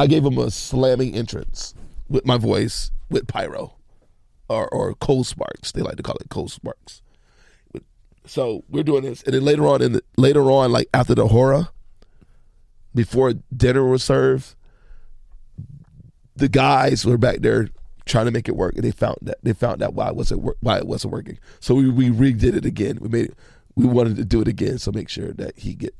I gave him a slamming entrance with my voice with pyro or or cold sparks. They like to call it cold sparks. So we're doing this, and then later on in the, later on, like after the horror, before dinner was served, the guys were back there trying to make it work, and they found that they found out why it wasn't why it wasn't working. So we, we redid it again. We made it. We wanted to do it again, so make sure that he get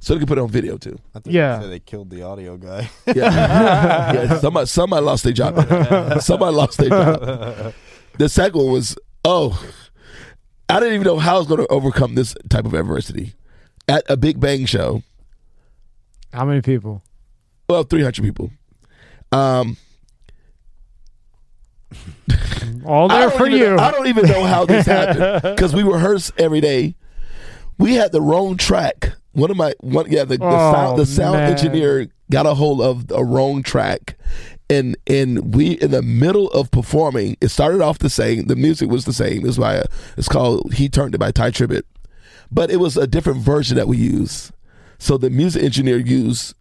so they can put it on video too. I think Yeah. they, they killed the audio guy. *laughs* Yeah, *laughs* yeah somebody somebody lost their job. *laughs* somebody lost their job. The second one was oh, I didn't even know how I was going to overcome this type of adversity at a Big Bang show. How many people? Well, three hundred people. Um, All I there don't for even you. know- I don't even know how this happened because we rehearse every day. We had the wrong track. One of my one yeah the, the Oh, sound the sound man. engineer got a hold of a wrong track, and and we in the middle of performing. It started off the same. The music was the same. It's by a, it's called "He Turned It" by Tye Tribbett, but it was a different version that we used. So the music engineer used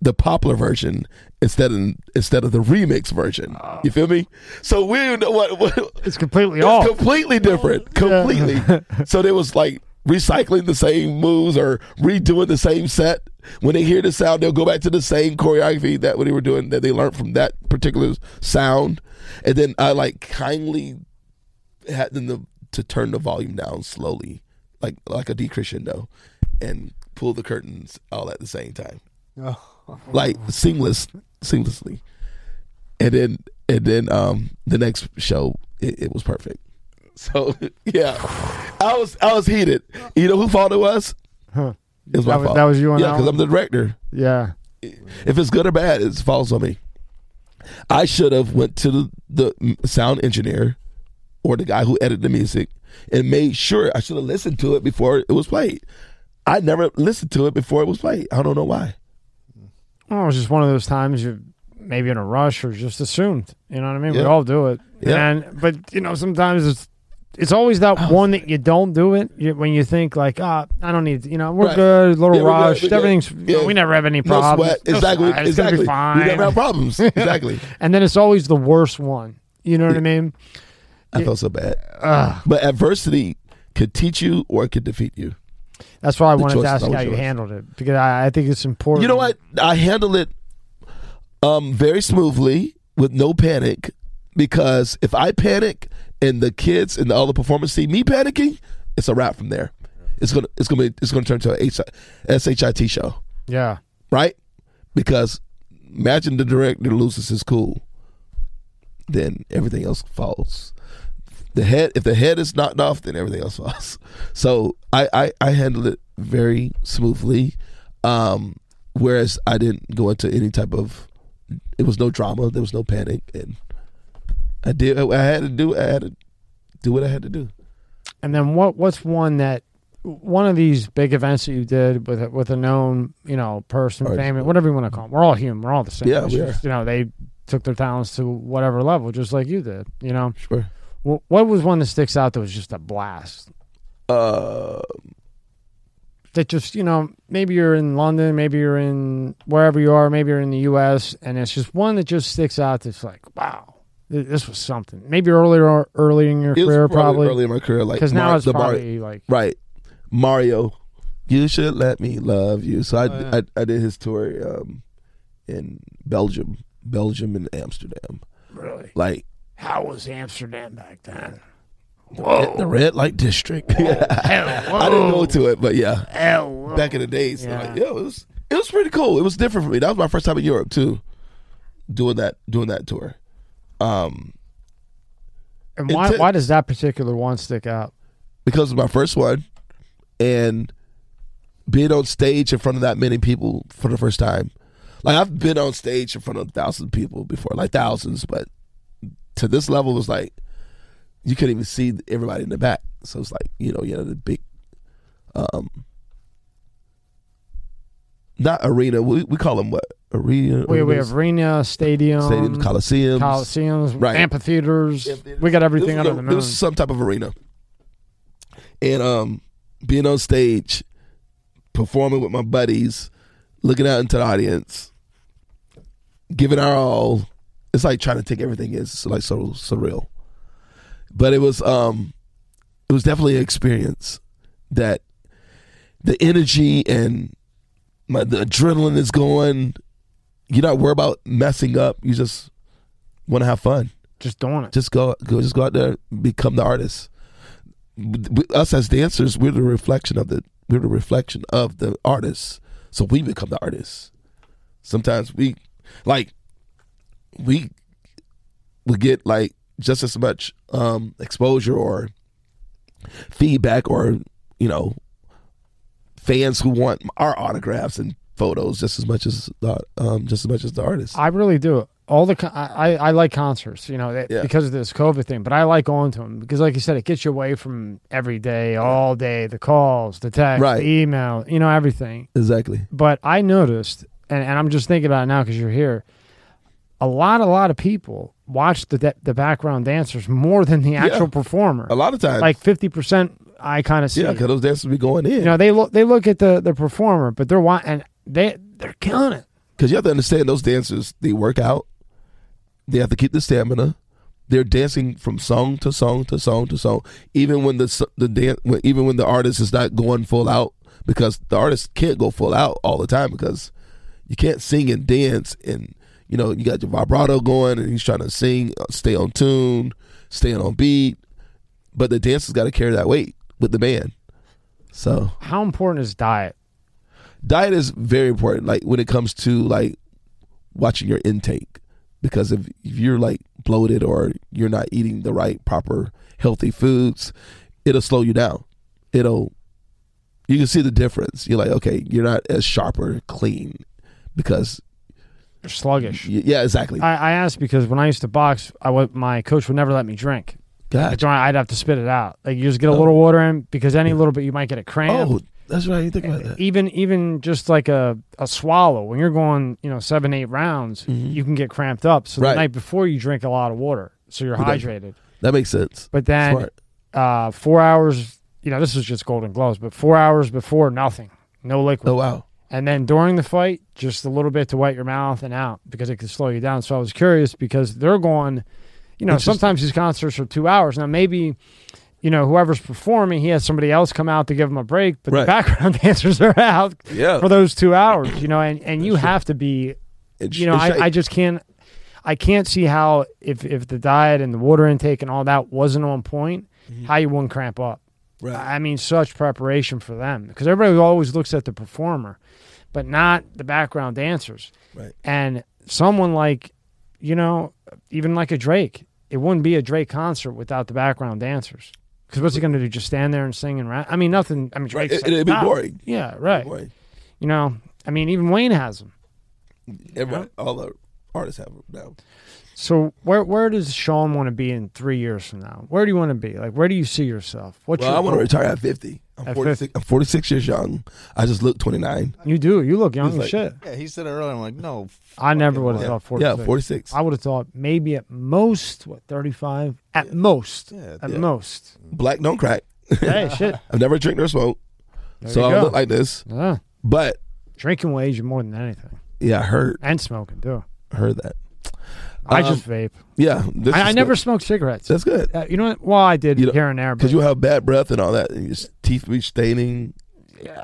the popular version instead of instead of the remix version. Ah. You feel me? So we know what, what *laughs* It's completely it's off. completely different. Completely. *laughs* so they was like recycling the same moves or redoing the same set. When they hear the sound, they'll go back to the same choreography that what they were doing that they learned from that particular sound. And then I like kindly had them to, to turn the volume down slowly, like like a decrescendo, and pull the curtains all at the same time *laughs* like seamless, seamlessly. And then and then um the next show it, it was perfect. So *laughs* yeah, I was I was heated. You know who fault it was? Huh. It was my That was- fault. that was you on yeah, because? I'm the director. Yeah. If it's good or bad, it falls on me. I should have went to the, the sound engineer or the guy who edited the music and made sure I should have listened to it before it was played. I never listened to it before it was played. I don't know why. Oh, it was just one of those times you're maybe in a rush or just assumed. You know what I mean? We all do it. Yeah. And but you know sometimes it's it's always that one that you don't do it you, when you think like ah I don't need you know we're Right. good a little Yeah, we're good, rushed good. everything's you know, Yeah. we never have any No problems sweat. No exactly. sweat. It's exactly. fine We never have problems. *laughs* Exactly. and then it's always the worst one. You know what I mean? I felt so bad. Ugh. But adversity could teach you or it could defeat you. That's why I The wanted to ask always how you handled it because I, I think it's important. You know what? I handle it um very smoothly with no panic because if I panic and the kids and all the other performers see me panicking, it's a wrap from there. It's gonna it's gonna be it's gonna turn to a H- SHIT show, Yeah. right? Because imagine the director loses his cool, then everything else falls. The head if the head is knocked off, then everything else falls. *laughs* So I I, I handled it very smoothly. Um, whereas I didn't go into any type of it was no drama, there was no panic, and I did I had to do I had to do what I had to do. And then what? What's one that one of these big events that you did with a, with a known you know person, famous, whatever you want to call them. We're all human. We're all the same. Yeah, we just, You know, they took their talents to whatever level, just like you did. You know, Sure. Wh- what was one that sticks out that was just a blast? Uh, That just you know maybe you're in London, maybe you're in wherever you are, maybe you're in the U.S. and it's just one that just sticks out. That's like wow. Th- This was something. Maybe earlier, early in your it career, probably, probably early in my career, like because now Mar- it's the Mar- probably like right Mario. You should let me love you. So I, Oh, yeah. I I did his tour um, in Belgium, Belgium and Amsterdam. really. Like How was Amsterdam back then? Whoa. the red light district. *laughs* I didn't go to it, but yeah, Hell, back in the days, Yeah. like, yeah, it was it was pretty cool. It was different for me. That was my first time in Europe too, doing that doing that tour. Um, And why Inti- why does that particular one stick out? because it was my first one, and being on stage in front of that many people for the first time. Like I've been on stage in front of thousands of people before, like thousands, but to this level was like you couldn't even see everybody in the back. So it's like you know, you know, the big, um, not arena. We, we call them what arena. We, we have arena, stadium, stadiums, coliseums, coliseums, Right. amphitheaters. Amphitheaters. We got everything It under a- the It moon. was some type of arena, and um, being on stage, performing with my buddies, looking out into the audience, giving our all. It's like trying to take everything in. It's like so surreal, but it was um, it was definitely an experience that the energy and my the adrenaline is going. You're not worried about messing up. You just want to have fun Just doing it. just go, go just go out there become the artist us as dancers we're the reflection of the we're the reflection of the artists so we become the artists sometimes we like we we get like just as much um exposure or feedback or you know fans who want our autographs and photos just as much as the um just as much as the artists I really do. All the I, I like concerts, you know, that- Yeah. because of this COVID thing. But I like going to them because, like you said, it gets you away from every day, all day, the calls, the text, Right. the email, you know, everything. exactly But I noticed, and, and I'm just thinking about it now because you're here. a lot, a lot of people watch the the background dancers more than the actual performer. A lot of times, Like fifty percent, I kind of see. yeah, because those dancers be going in. you know, they look they look at the the performer, but they're wa- and they they're killing it. Because you have to understand those dancers, they work out, they have to keep the stamina. They're dancing from song to song to song to song, even when the the dance, even when the artist is not going full out, because the artist can't go full out all the time because you can't sing and dance and you know you got your vibrato going and he's trying to sing, uh, stay on tune, staying on beat, but the dancers got to carry that weight with the band. So How important is diet? diet is very important like when it comes to like watching your intake because if, if you're like bloated or you're not eating the right proper healthy foods it'll slow you down it'll you can see the difference you're like okay you're not as sharp or clean because You're sluggish. yeah exactly I, I asked because when I used to box, I would, my coach would never let me drink. Like, gotcha. I'd have to spit it out. Like you just get a little water in because any little bit you might get a cramp. oh that's right. You think about that. even even just like a, a swallow when you're going you know seven eight rounds Mhm. you can get cramped up. So Right. the night before you drink a lot of water so you're hydrated. that makes sense. But then uh four hours you know this is just golden gloves but four hours before nothing. No liquid. Oh wow. And then during the fight just a little bit to wet your mouth and out because it could slow you down. So i was curious because they're going you know sometimes these concerts are two hours now maybe you know whoever's performing he has somebody else come out to give him a break but Right. the background *laughs* dancers are out yeah for those two hours, you know, and, and you have to be, It's- you know, I. I just can't, I can't see how if if the diet and the water intake and all that wasn't on point, how you wouldn't cramp up. Mm-hmm. right I mean, such preparation for them because everybody always looks at the performer, but not the background dancers. Right. And someone like, you know, even like a Drake, it wouldn't be a Drake concert without the background dancers. Because what's he going to do? Just stand there and sing and rap? I mean, nothing. I mean, right it, it'd be ah, boring Yeah, right. Boring. You know, I mean, even Wayne has them. Everybody, all the artists have them now So where where does Sean want to be in three years from now? Where do you want to be? Like, where do you see yourself? What's well your i want to retire at 50 i'm At 46 i'm 46 years young i just look 29 You do. You look young as like- shit. Yeah, he said it earlier. I'm like, no. I never would have thought 46. Yeah, 46. I would have thought maybe at most what 35 at most. Yeah, At yeah. most. Black don't crack. hey, shit. *laughs* I've never drank nor smoked, There so I go. look like this. Yeah. But Drinking will age you more than anything, yeah, I heard and smoking too. I heard that. I Um, just vape. Yeah, I, I never smoked cigarettes. That's good Uh, you know what? Well, I did You know, here and there, because you have bad breath and all that. And your teeth be staining.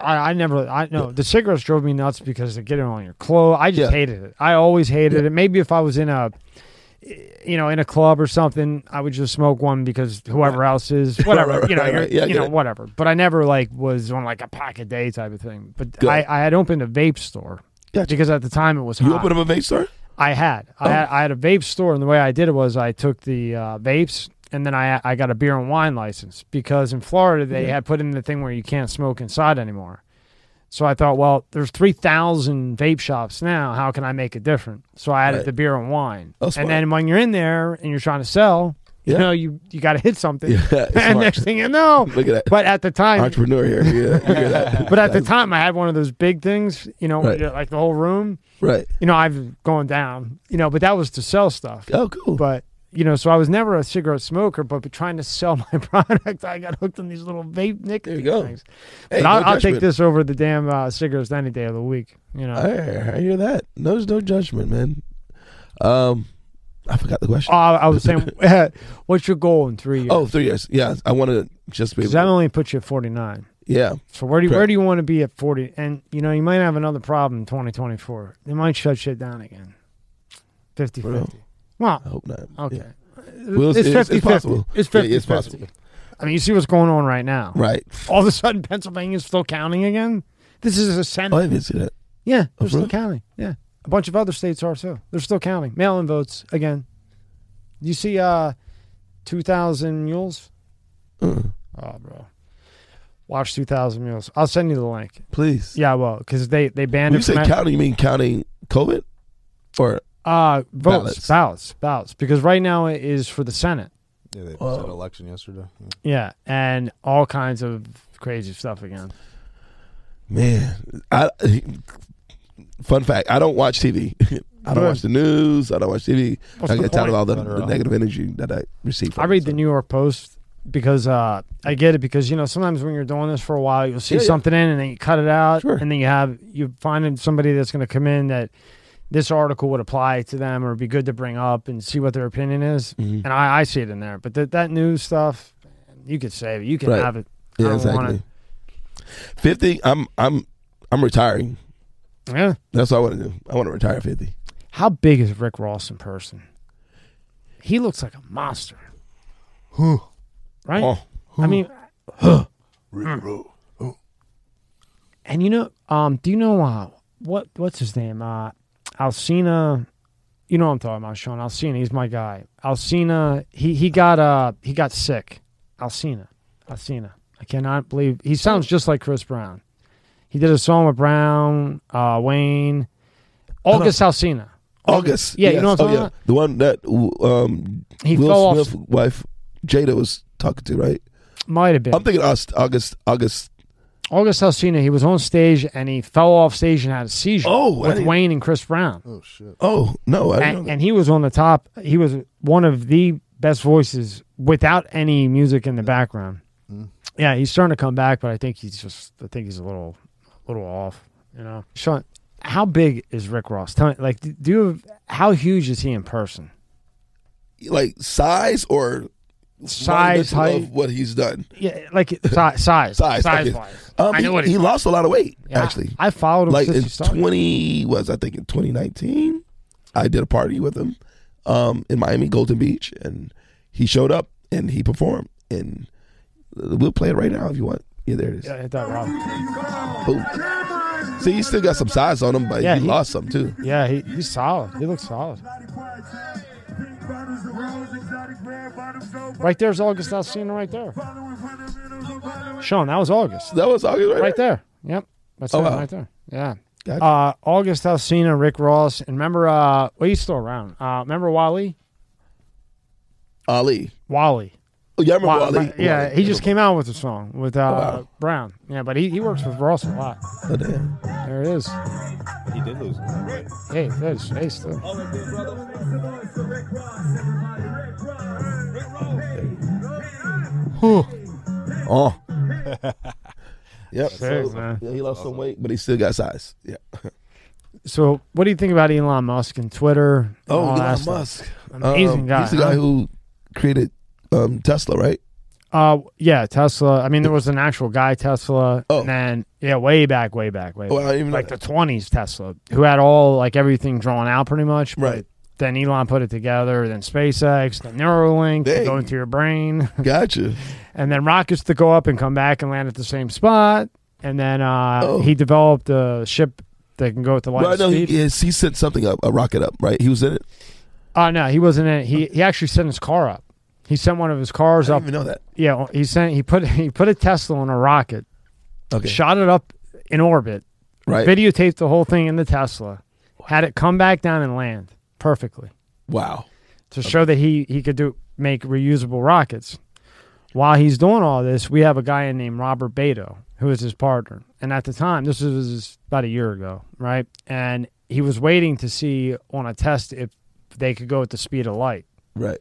I, I never. I know the cigarettes drove me nuts because they get it on your clothes. I just Yeah. hated it. I always hated it. Maybe if I was in a, you know, in a club or something, I would just smoke one because whoever else is *laughs* whatever. right, you know, right. Yeah, you know, it. whatever. But I never like was on like a pack a day type of thing. But Good. I, I had opened a vape store Gotcha. because at the time it was You hot. open up a vape store? I had. I had I had a vape store, and the way I did it was I took the uh, vapes, and then I I got a beer and wine license because in Florida they Yeah. had put in the thing where you can't smoke inside anymore. So I thought, well, there's three thousand vape shops now. How can I make it different? So I added Right. the beer and wine, Oh, and then when you're in there and you're trying to sell, you Yeah. know, you you got to hit something. Yeah, *laughs* and next thing you know, *laughs* Look at that. but at the time, Entrepreneur here. Yeah, look at *laughs* that. but at the time, I had one of those big things, you know, Right. like the whole room. Right. You know, I've gone down, you know, but that was to sell stuff. Oh, cool. But you know, so I was never a cigarette smoker, but trying to sell my product, I got hooked on these little vape nicotine There you go. things. Hey, but I'll, I'll take this over the damn uh, cigarettes any day of the week. You know, I, I hear that. No, there's no judgment, man. Um, I forgot the question. Oh, I was saying, *laughs* what's your goal in three years? Oh, three years. Yeah, I want to just be. because that only puts you at forty nine. yeah, So where do you, where do you want to be at forty? And you know, you might have another problem in twenty twenty four. They might shut shit down again. 50 Well, 50. Well, I hope not. okay. Yeah. Well, it's, it's- it's 50 possible. It's Yeah, 50 it's possible. I mean, you see what's going on right now. Right. All of a sudden, Pennsylvania's still counting again. This is a Senate. Oh, I didn't see that. Yeah, Oh, they're still really? counting. Yeah, a bunch of other states are too. They're still counting mail-in votes again. You see, uh, two thousand mules. Uh, Oh, bro, watch two thousand mules. I'll send you the link. please. Yeah, well, because they they banned When you it. say from- counting, you mean counting COVID, or uh, votes, ballots. ballots, ballots. Because right now it is for the Senate. Yeah, they Whoa. said election yesterday. Yeah. Yeah, and all kinds of crazy stuff again. man? I fun fact: I don't watch TV. *laughs* I don't watch the news. I don't watch TV. What's I the get tired of point? all the, Better the off. negative energy that I receive. From I read it, the. New York Post because uh, I get it because you know sometimes when you're doing this for a while, you'll see Yeah, yeah. something in and then you cut it out, Sure. and then you have you find somebody that's going to come in that this article would apply to them or be good to bring up and see what their opinion is, Mhm. and I, I see it in there. But that that news stuff, you could save it, you can Right. have it. I Yeah, don't want exactly. Fifty. I'm I'm I'm retiring. Yeah. That's what I want to do. I want to retire at fifty. How big is Rick Ross in person? He looks like a monster. Right? Oh, I mean, huh and you know, um, do you know uh, what what's his name? Uh, Alcina. You know what I'm talking about, Sean. Alcina. He's my guy. Alcina. He he got uh he got sick. Alcina. Alcina. I cannot believe he sounds just like Chris Brown. He did a song with Brown, uh, Wayne, August Alsina. August. Yeah, you know what I'm oh, talking yeah. about? The one that um He Will Smith's off. Wife Jada was talking to, right? Might have been. I'm thinking August August August. August Alsina, he was on stage and he fell off stage and had a seizure Oh, with Wayne and Chris Brown. Oh shit. Oh no, I didn't And, that. and he was on the top. He was one of the best voices without any music in the background. Yeah, he's starting to come back, but I think he's just. I think he's a little, little off. You know, Sean, how big is Rick Ross? Tell me, like, do you have, how huge is he in person? like size or Size, height? of what he's done. Yeah, like si- size, size, Size, size okay. wise. Um, I he, know what he he, lost a lot of weight yeah, actually. I followed him like since in twenty was I think in 2019, I did a party with him um, in Miami, Golden Beach, and he showed up and he performed. And we'll play it right now if you want. Yeah, there it is. Yeah, hit that rock. Boom. See, he still got some size on him, but Yeah, he, he- lost some too. Yeah, he, he's solid. He looks solid. Right there's August Alsina right there. Sean, that was August. That was August, right? Right there. Yep. That's Oh, it wow. right there. Yeah. Gotcha. Uh, August Alsina, Rick Ross, and remember uh well he's still around. Uh remember Wally? Ali. Wally. Oh, yeah, I remember Wa- Ali. yeah, Wally. he just came out with a song with uh wow. Brown. Yeah, but he, he works with Ross a lot. Oh, damn. There it is. He did lose. a lot, right? Hey, there's face still. Oh. yep. *laughs* Sick, so, man. yeah, he lost some weight, but he still got size. Yeah. So what do you think about Elon Musk and Twitter? and Oh, all that Elon stuff? Musk. Amazing Um, guy. He's the guy huh? who created um, Tesla, right? Uh, yeah, Tesla. I mean, there was an actual guy Tesla, Oh. and then yeah, way back, way back, way back, didn't even like the twenties Tesla, who had all like everything drawn out pretty much. Right. Then Elon put it together. Then SpaceX, then Neuralink going to Dang. go into your brain, *laughs* Gotcha. and then rockets to go up and come back and land at the same spot. And then uh, Oh. he developed a ship that can go at the light Well, I know he, speed. yes, he sent something up, a rocket up, right? He was in it. Oh no, he wasn't in it. He he actually sent his car up. He sent one of his cars I up. even know that. Yeah, he sent he put he put a Tesla on a rocket, Okay. shot it up in orbit, right. videotaped the whole thing in the Tesla, had it come back down and land perfectly Wow. to show that he he could do make reusable rockets. While he's doing all this, we have a guy named Robert Beto who is his partner, and at the time, this was about a year ago, right? And he was waiting to see on a test if they could go at the speed of light. Right.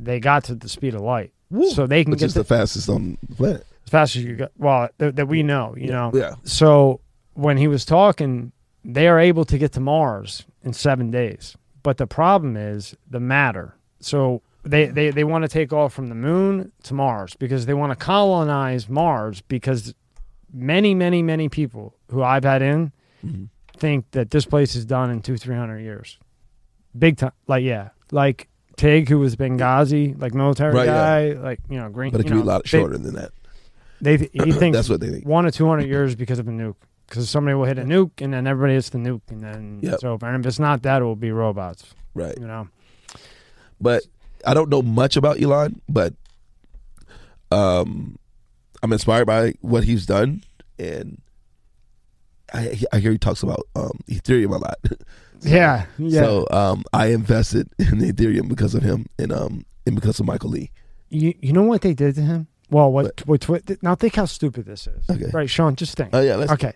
They got to the speed of light, so they can Which get is the, the fastest on the planet. as fast as you go. Well, that, that we know, you know. Yeah. So when he was talking, they are able to get to Mars in seven days. But the problem is the matter. So they, they, they want to take off from the moon to Mars because they want to colonize Mars because many, many, many people who I've had in Mm-hmm. think that this place is done in two, three hundred years. Big time. Like, yeah. Like Tig, who was Benghazi, like military Right, yeah. guy, like, you know, green. But it you could be know, a lot they- shorter than that. they he *clears throat* thinks That's what they think. one to two hundred years because of a nuke. Because somebody will hit a nuke and then everybody hits the nuke and then Yep. it's over. And if it's not that, it will be robots. Right. You know. But I don't know much about Elon, but um, I'm inspired by what he's done, and I, I hear he talks about um, Ethereum a lot. *laughs* Yeah. Yeah. So um, I invested *laughs* in Ethereum because of him, and um, and because of Michael Lee. you you know what they did to him? Well, what what, twi- now think how stupid this is. Okay. Right, Sean. Just think. Oh yeah, let's okay.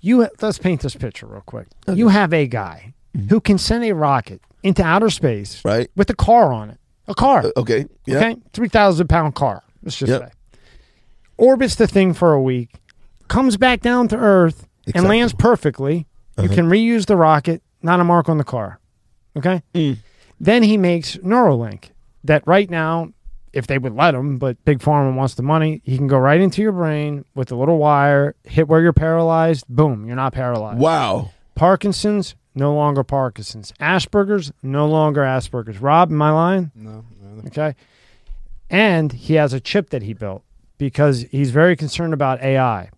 You let's paint this picture real quick. You have a guy who can send a rocket into outer space Right. with a car on it. A car. Uh, Okay. Yeah. Okay. 3,000 pound car. Let's just Yep. say. Orbits the thing for a week, comes back down to Earth, and lands perfectly. You Uh-huh. can reuse the rocket, not a mark on the car. Okay. Mm. Then he makes Neuralink that right now, if they would let him, but Big Pharma wants the money, he can go right into your brain with a little wire, hit where you're paralyzed, boom, you're not paralyzed. Wow. Parkinson's, no longer Parkinson's. Asperger's, no longer Asperger's. Rob, am I lying? No, no, Okay. And he has a chip that he built because he's very concerned about AI.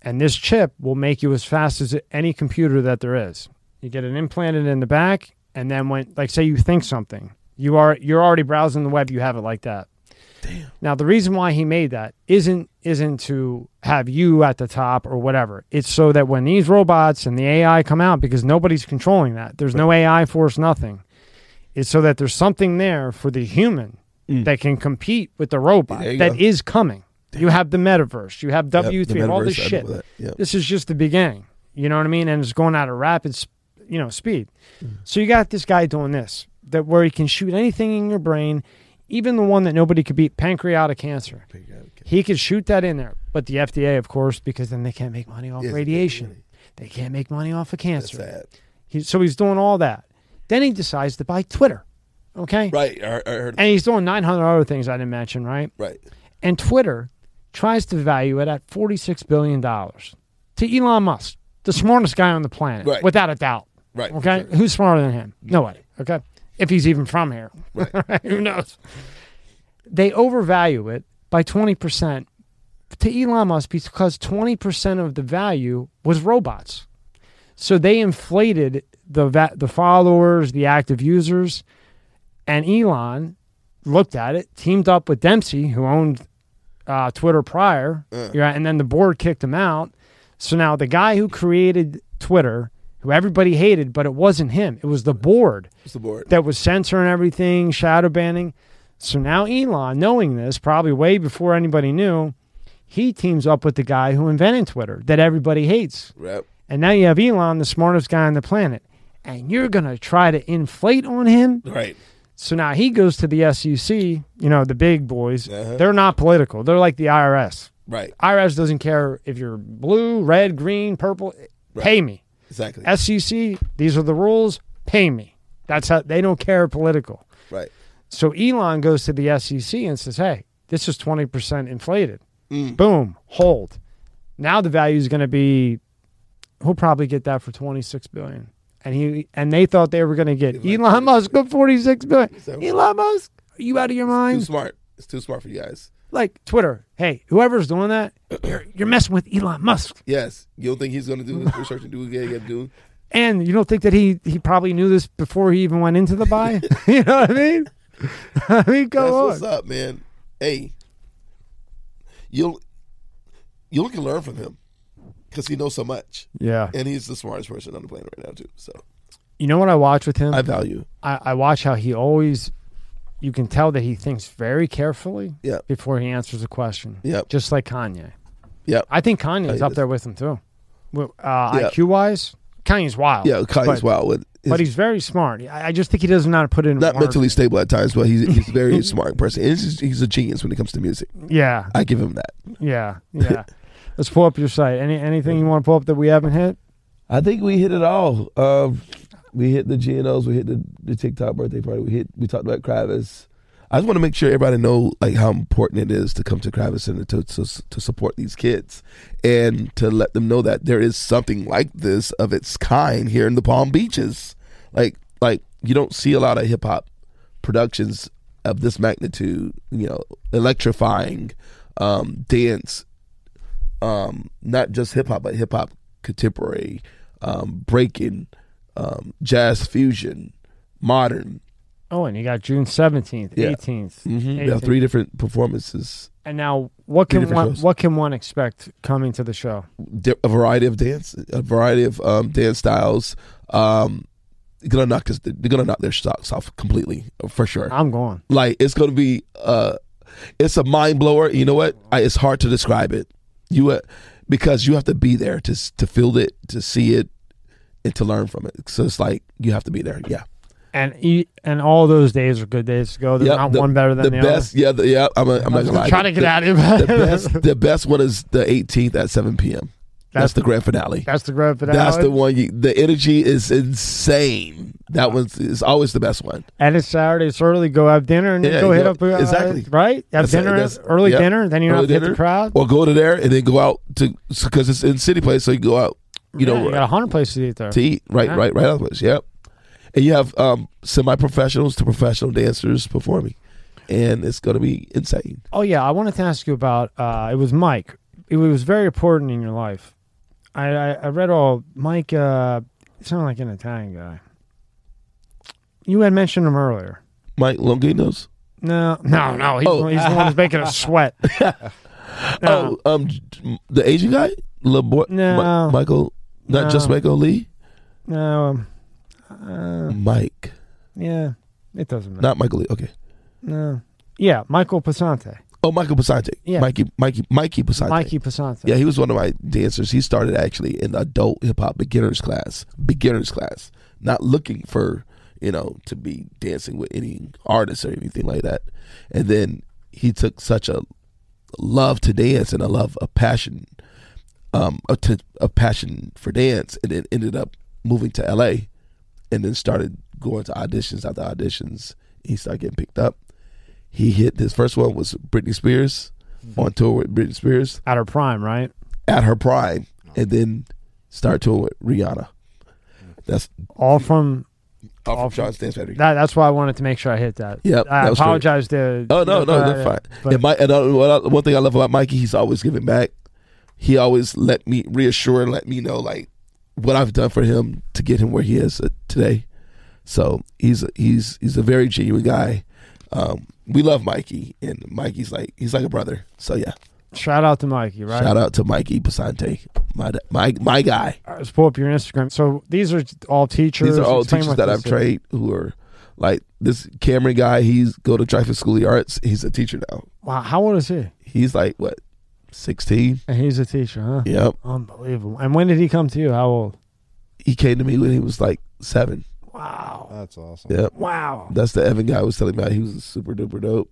And this chip will make you as fast as any computer that there is. You get it implanted in the back, and then when, like, say you think something, you are you're already browsing the web. You have it like that. Damn. Now the reason why he made that isn't isn't to have you at the top or whatever. It's so that when these robots and the AI come out, because nobody's controlling that. There's no AI force, nothing. It's so that there's something there for the human that can compete with the robot Mm. That go. is coming. You have the metaverse, you have W the three, all this shit. Yep. This is just the beginning. You know what I mean? And it's going at a rapid, you know, speed. Mm. So you got this guy doing this that where he can shoot anything in your brain, even the one that nobody could beat, pancreatic cancer. He could shoot that in there, but the FDA, of course, because then they can't make money off Yes, radiation. They can't make money off of That's cancer. He, so he's doing all that. Then he decides to buy Twitter. Okay. Right. I, I heard. And he's doing 900 other things I didn't mention, right? right. And Twitter tries to value it at $46 billion to Elon Musk, the smartest guy on the planet, Right. without a doubt. Right. Okay. sure. Who's smarter than him? Nobody. Okay. If he's even from here. Right. *laughs* Who knows? They overvalue it by 20% to Elon Musk because 20% of the value was robots. So they inflated the va- the followers, the active users, and Elon looked at it, teamed up with Dempsey, who owned uh, Twitter prior, yeah, and then the board kicked him out. So now the guy who created Twitter, who everybody hated, but it wasn't him, it was the board What's the board? that was censoring everything, shadow banning. So now Elon, knowing this, probably way before anybody knew, he teams up with the guy who invented Twitter that everybody hates. Right. And now you have Elon, the smartest guy on the planet. And you're going to try to inflate on him. Right. So now he goes to the SEC, you know, the big boys. Uh-huh. They're not political. They're like the IRS. Right. IRS doesn't care if you're blue, red, green, purple. Pay me. Exactly. SEC, these are the rules. Pay me. That's how they don't care political. right. So Elon goes to the SEC and says, "Hey, this is twenty percent inflated. Mm. Boom, hold. Now the value is going to be. He'll probably get that for twenty six billion. And he and they thought they were going to get Elon Musk for forty six billion. So- Elon Musk, are you out of your mind? Too smart. It's too smart for you guys. Like Twitter. Hey, whoever's doing that, *clears throat* you're, you're messing with Elon Musk. Yes. You don't think he's going to do his research and do what he got to do? And you don't think that he he probably knew this before he even went into the buy? *laughs* *laughs* you know what I mean? *laughs* I mean, go That's on. what's up, man. Hey, you'll you can learn from him because he knows so much, Yeah. and he's the smartest person on the planet right now too. So You know what I watch with him? I value. I, I watch how he always you can tell that he thinks very carefully Yeah. before he answers a question. Yep. Just like Kanye. Yep. I think Kanye's he up there with him too. Well, Uh, Yeah. IQ wise, Kanye's wild. Yeah, Kanye's but, wild with. His, But he's very smart. I, I just think he doesn't know how to put it in not words. mentally stable at times, but he's he's a very *laughs* smart person. And he's, he's a genius when it comes to music. Yeah, I give him that. yeah, yeah. *laughs* Let's pull up your site. Any anything you want to pull up that we haven't hit? I think we hit it all. Um, we hit the GNOs. We hit the, the TikTok birthday party. We hit. We talked about Kravis. I just want to make sure everybody know like how important it is to come to Kravis Center to, to to support these kids and to let them know that there is something like this of its kind here in the Palm Beaches. Like like you don't see a lot of hip hop productions of this magnitude. You know, electrifying um, dance um, not just hip hop, but hip hop contemporary, um, breaking, um, jazz fusion, modern. Oh, and you got June seventeenth, Yeah. eighteenth. Mm-hmm. We have three different performances, And now, what can one shows. what can one expect coming to the show? a variety of dance, a variety of um, dance styles. Um, gonna knock this, they're gonna knock their socks off completely for sure. I'm going. like it's gonna be uh it's a mind blower you know what I, it's hard to describe it you uh, because you have to be there to to feel it to see it to learn from it. So it's like you have to be there. Yeah. And e- and all those days are good days to go. There's Yep, not the- one better than the, the best. Yeah, the, yeah. I'm, a, I'm not gonna lie. Trying to get the, out of here. the best. *laughs* The best one is the 18th at 7 p.m. That's, the grand finale. That's the grand finale. That's the one. You, the energy is insane. That one's is always the best one. And it's Saturday. It's early. Go have dinner and Yeah, go hit up. Uh, exactly. Right. Have That's dinner. that's- early yep. dinner. Then you don't have to hit the crowd. Or go to there and then go out to because it's in city place, so you go out. You Yeah, know, you got a hundred places to eat there. to eat. Right, Yeah. right, right of place. Yep. And you have um, semi-professionals to professional dancers performing, and it's going to be insane. Oh yeah, I wanted to ask you about. Uh, it was Mike. It was very important in your life. I I, I read all Mike. Uh, sounded like an Italian guy. You had mentioned him earlier. Mike Longinos. No, no, no. He's, Oh. the- he's the one who's making us sweat. *laughs* No. Oh, um, the Asian guy, little boy, No. Mi- Michael, not No. just Michael Lee, No. um, Uh, Mike, yeah, it doesn't matter. not Michael Lee. Okay. No. Yeah, Michael Passante. Oh, Michael Pasante. Yeah. Mikey, Mikey, Mikey Pasante. Mikey Passante. Yeah, he was one of my dancers. He started actually in adult hip hop beginners class, beginners class, not looking for you know to be dancing with any artists or anything like that. And then he took such a love to dance and a love, a passion, um, a, passion for dance, and then ended up moving to L.A. and then started going to auditions after auditions. He started getting picked up. He hit his first one was Britney Spears on tour with Britney Spears At her prime, right? at her prime, and then start touring with Rihanna. That's All from all All from Sean's Dance Factory. that. That's why I wanted to make sure I hit that. Yep, I that was great. apologize to. Oh no, you no, know, that's fine. but- and my, and uh, one thing I love about Mikey, he's always giving back. He always let me reassure and let me know like what I've done for him to get him where he is uh, today. So he's he's he's a very genuine guy. Um, we love Mikey, and Mikey's like he's like a brother. So yeah, Shout out to Mikey, right? shout out to Mikey Pasante, my my my guy. Let's pull up your Instagram. So these are all teachers. These are all Explain teachers that I've trained who are like this Cameron guy. He's go to Dreyfoos School of Arts. He's a teacher now. Wow, how old is he? He's like what, sixteen? And he's a teacher, huh? Yep. Unbelievable. And when did he come to you? How old? He came to me when he was like seven. Wow. That's awesome. Yep. Wow. That's the Evan guy I was telling me about. He was super duper dope.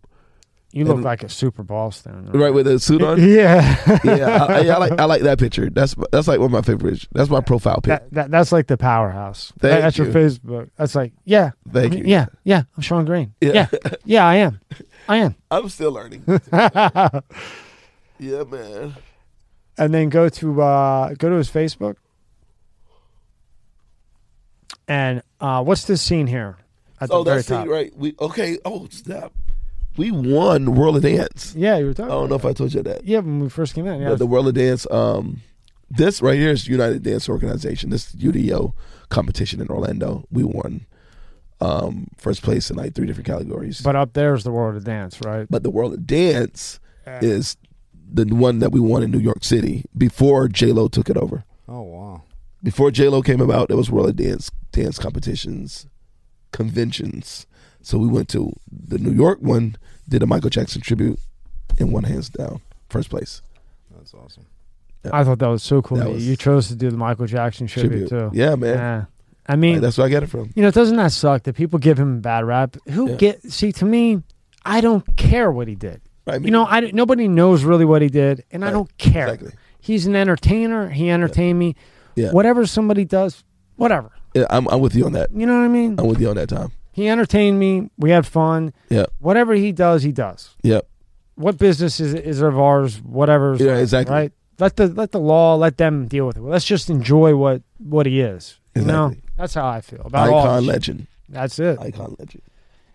You look And- like a Super Bowl star. Right with the suit on. *laughs* Yeah. yeah, I, I, I like I like that picture. That's that's like one of my favorites. That's my profile pic. That, that, that's like the powerhouse. That- Thank that's you. your Facebook. That's like, yeah. Thank I mean, you. Yeah. Yeah. I'm Sean Green. Yeah. Yeah. Yeah, I am. I am. *laughs* I'm still learning. *laughs* yeah, man. and then go to uh go to his Facebook. And uh what's this scene here? At Oh, the very that's top. right. We okay. Oh, snap. We won World of Dance. Yeah, you were talking. I don't know about if I told you that. Yeah, when we first came in. Yeah. But the World of Dance, um, this right here is United Dance Organization. This UDO competition in Orlando. We won um, first place in like three different categories. But, but up there's the world of dance, right? But the World of Dance is the one that we won in New York City before J Lo took it over. Oh wow. Before J Lo came about, there was World of Dance dance competitions, conventions. So we went to the New York one, did a Michael Jackson tribute, and won hands down first place. That's awesome. I thought that was so cool. That that was- you chose to do the Michael Jackson tribute, Tribute. too. Yeah, man. Yeah. I mean, Like, that's where I get it from. you know, doesn't that suck that people give him a bad rap? Who Yeah. get see to me, I don't care what he did. Right, You know, I nobody knows really what he did, and I don't care. Exactly. He's an entertainer. He entertained me. Yeah. Whatever somebody does, whatever. Yeah, I'm, I'm with you on that. You know what I mean? I'm with you on that, Tom. He entertained me. We had fun. Yeah. Whatever he does, he does. Yep. What business is is of ours? Whatever. Yeah, exactly. Right. Let the let the law let them deal with it. Let's just enjoy what what he is. You know, Exactly. that's how I feel about. Icon shit. legend. That's it. Icon legend.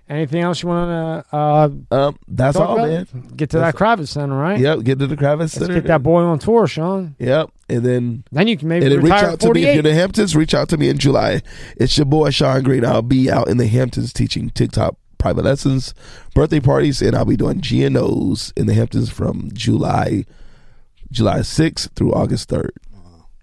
Anything else you want to uh, Um, that's all, about? man. Get to That's- that Kravitz Center, right? Yep. Get to the Kravitz Let's Center. get that boy on tour, Sean. Yep. And then Then you can maybe and reach out to me if you're in the Hamptons. Reach out to me in July. It's your boy Sean Green. I'll be out in the Hamptons teaching TikTok private lessons, birthday parties, and I'll be doing GNOs in the Hamptons from July July 6th through August 3rd.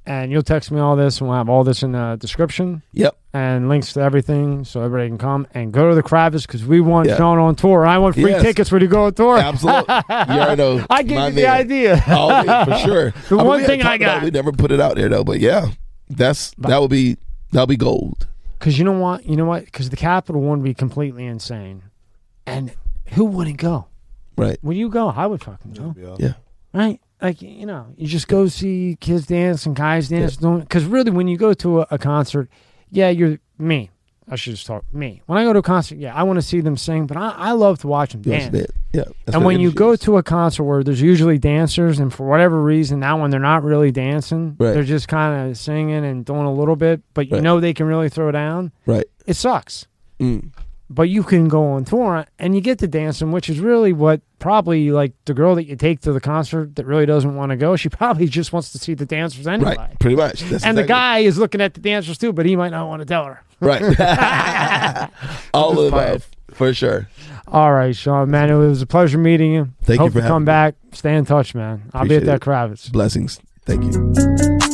And you'll text me all this, and we'll have all this in the description Yep. and links to everything, so everybody can come and go to the Kravitz because we want Yeah. Sean on tour. I want free Yes. tickets when you go on tour. Absolutely. *laughs* you already know. I gave my you the man. idea. Oh, for *laughs* sure. The I one we had thing I talked about got. we never put it out there though, but yeah, that's that would be That'll be gold. Because you know what? You know what? Because the Capitol one would be completely insane. And who wouldn't go? Right. Would you go? I would fucking go. Yeah. Yeah. Right? Like, you know, you just go see kids dance and guys dance. Because really, when you go to a, a concert, yeah, you're me. I should just talk me. When I go to a concert, yeah, I want to see them sing, but I, I love to watch them dance. Yeah. and when you go is. to a concert where there's usually dancers, and for whatever reason, now when they're not really dancing, Right. they're just kind of singing and doing a little bit, but you Right. know they can really throw down. right. It sucks. Mm. But you can go on tour and you get to dancing, which is really what probably like the girl that you take to the concert that really doesn't want to go. She *laughs* probably just wants to see the dancers anyway. Right. Pretty much. That's And the guy is looking at the dancers too, but he might not want to tell her. Right. *laughs* *laughs* All of that for sure. All right, Sean, man, it was a pleasure meeting you. Thank you for to come me. back. Stay in touch, man. I'll be at that. Kravitz. Blessings. Thank you.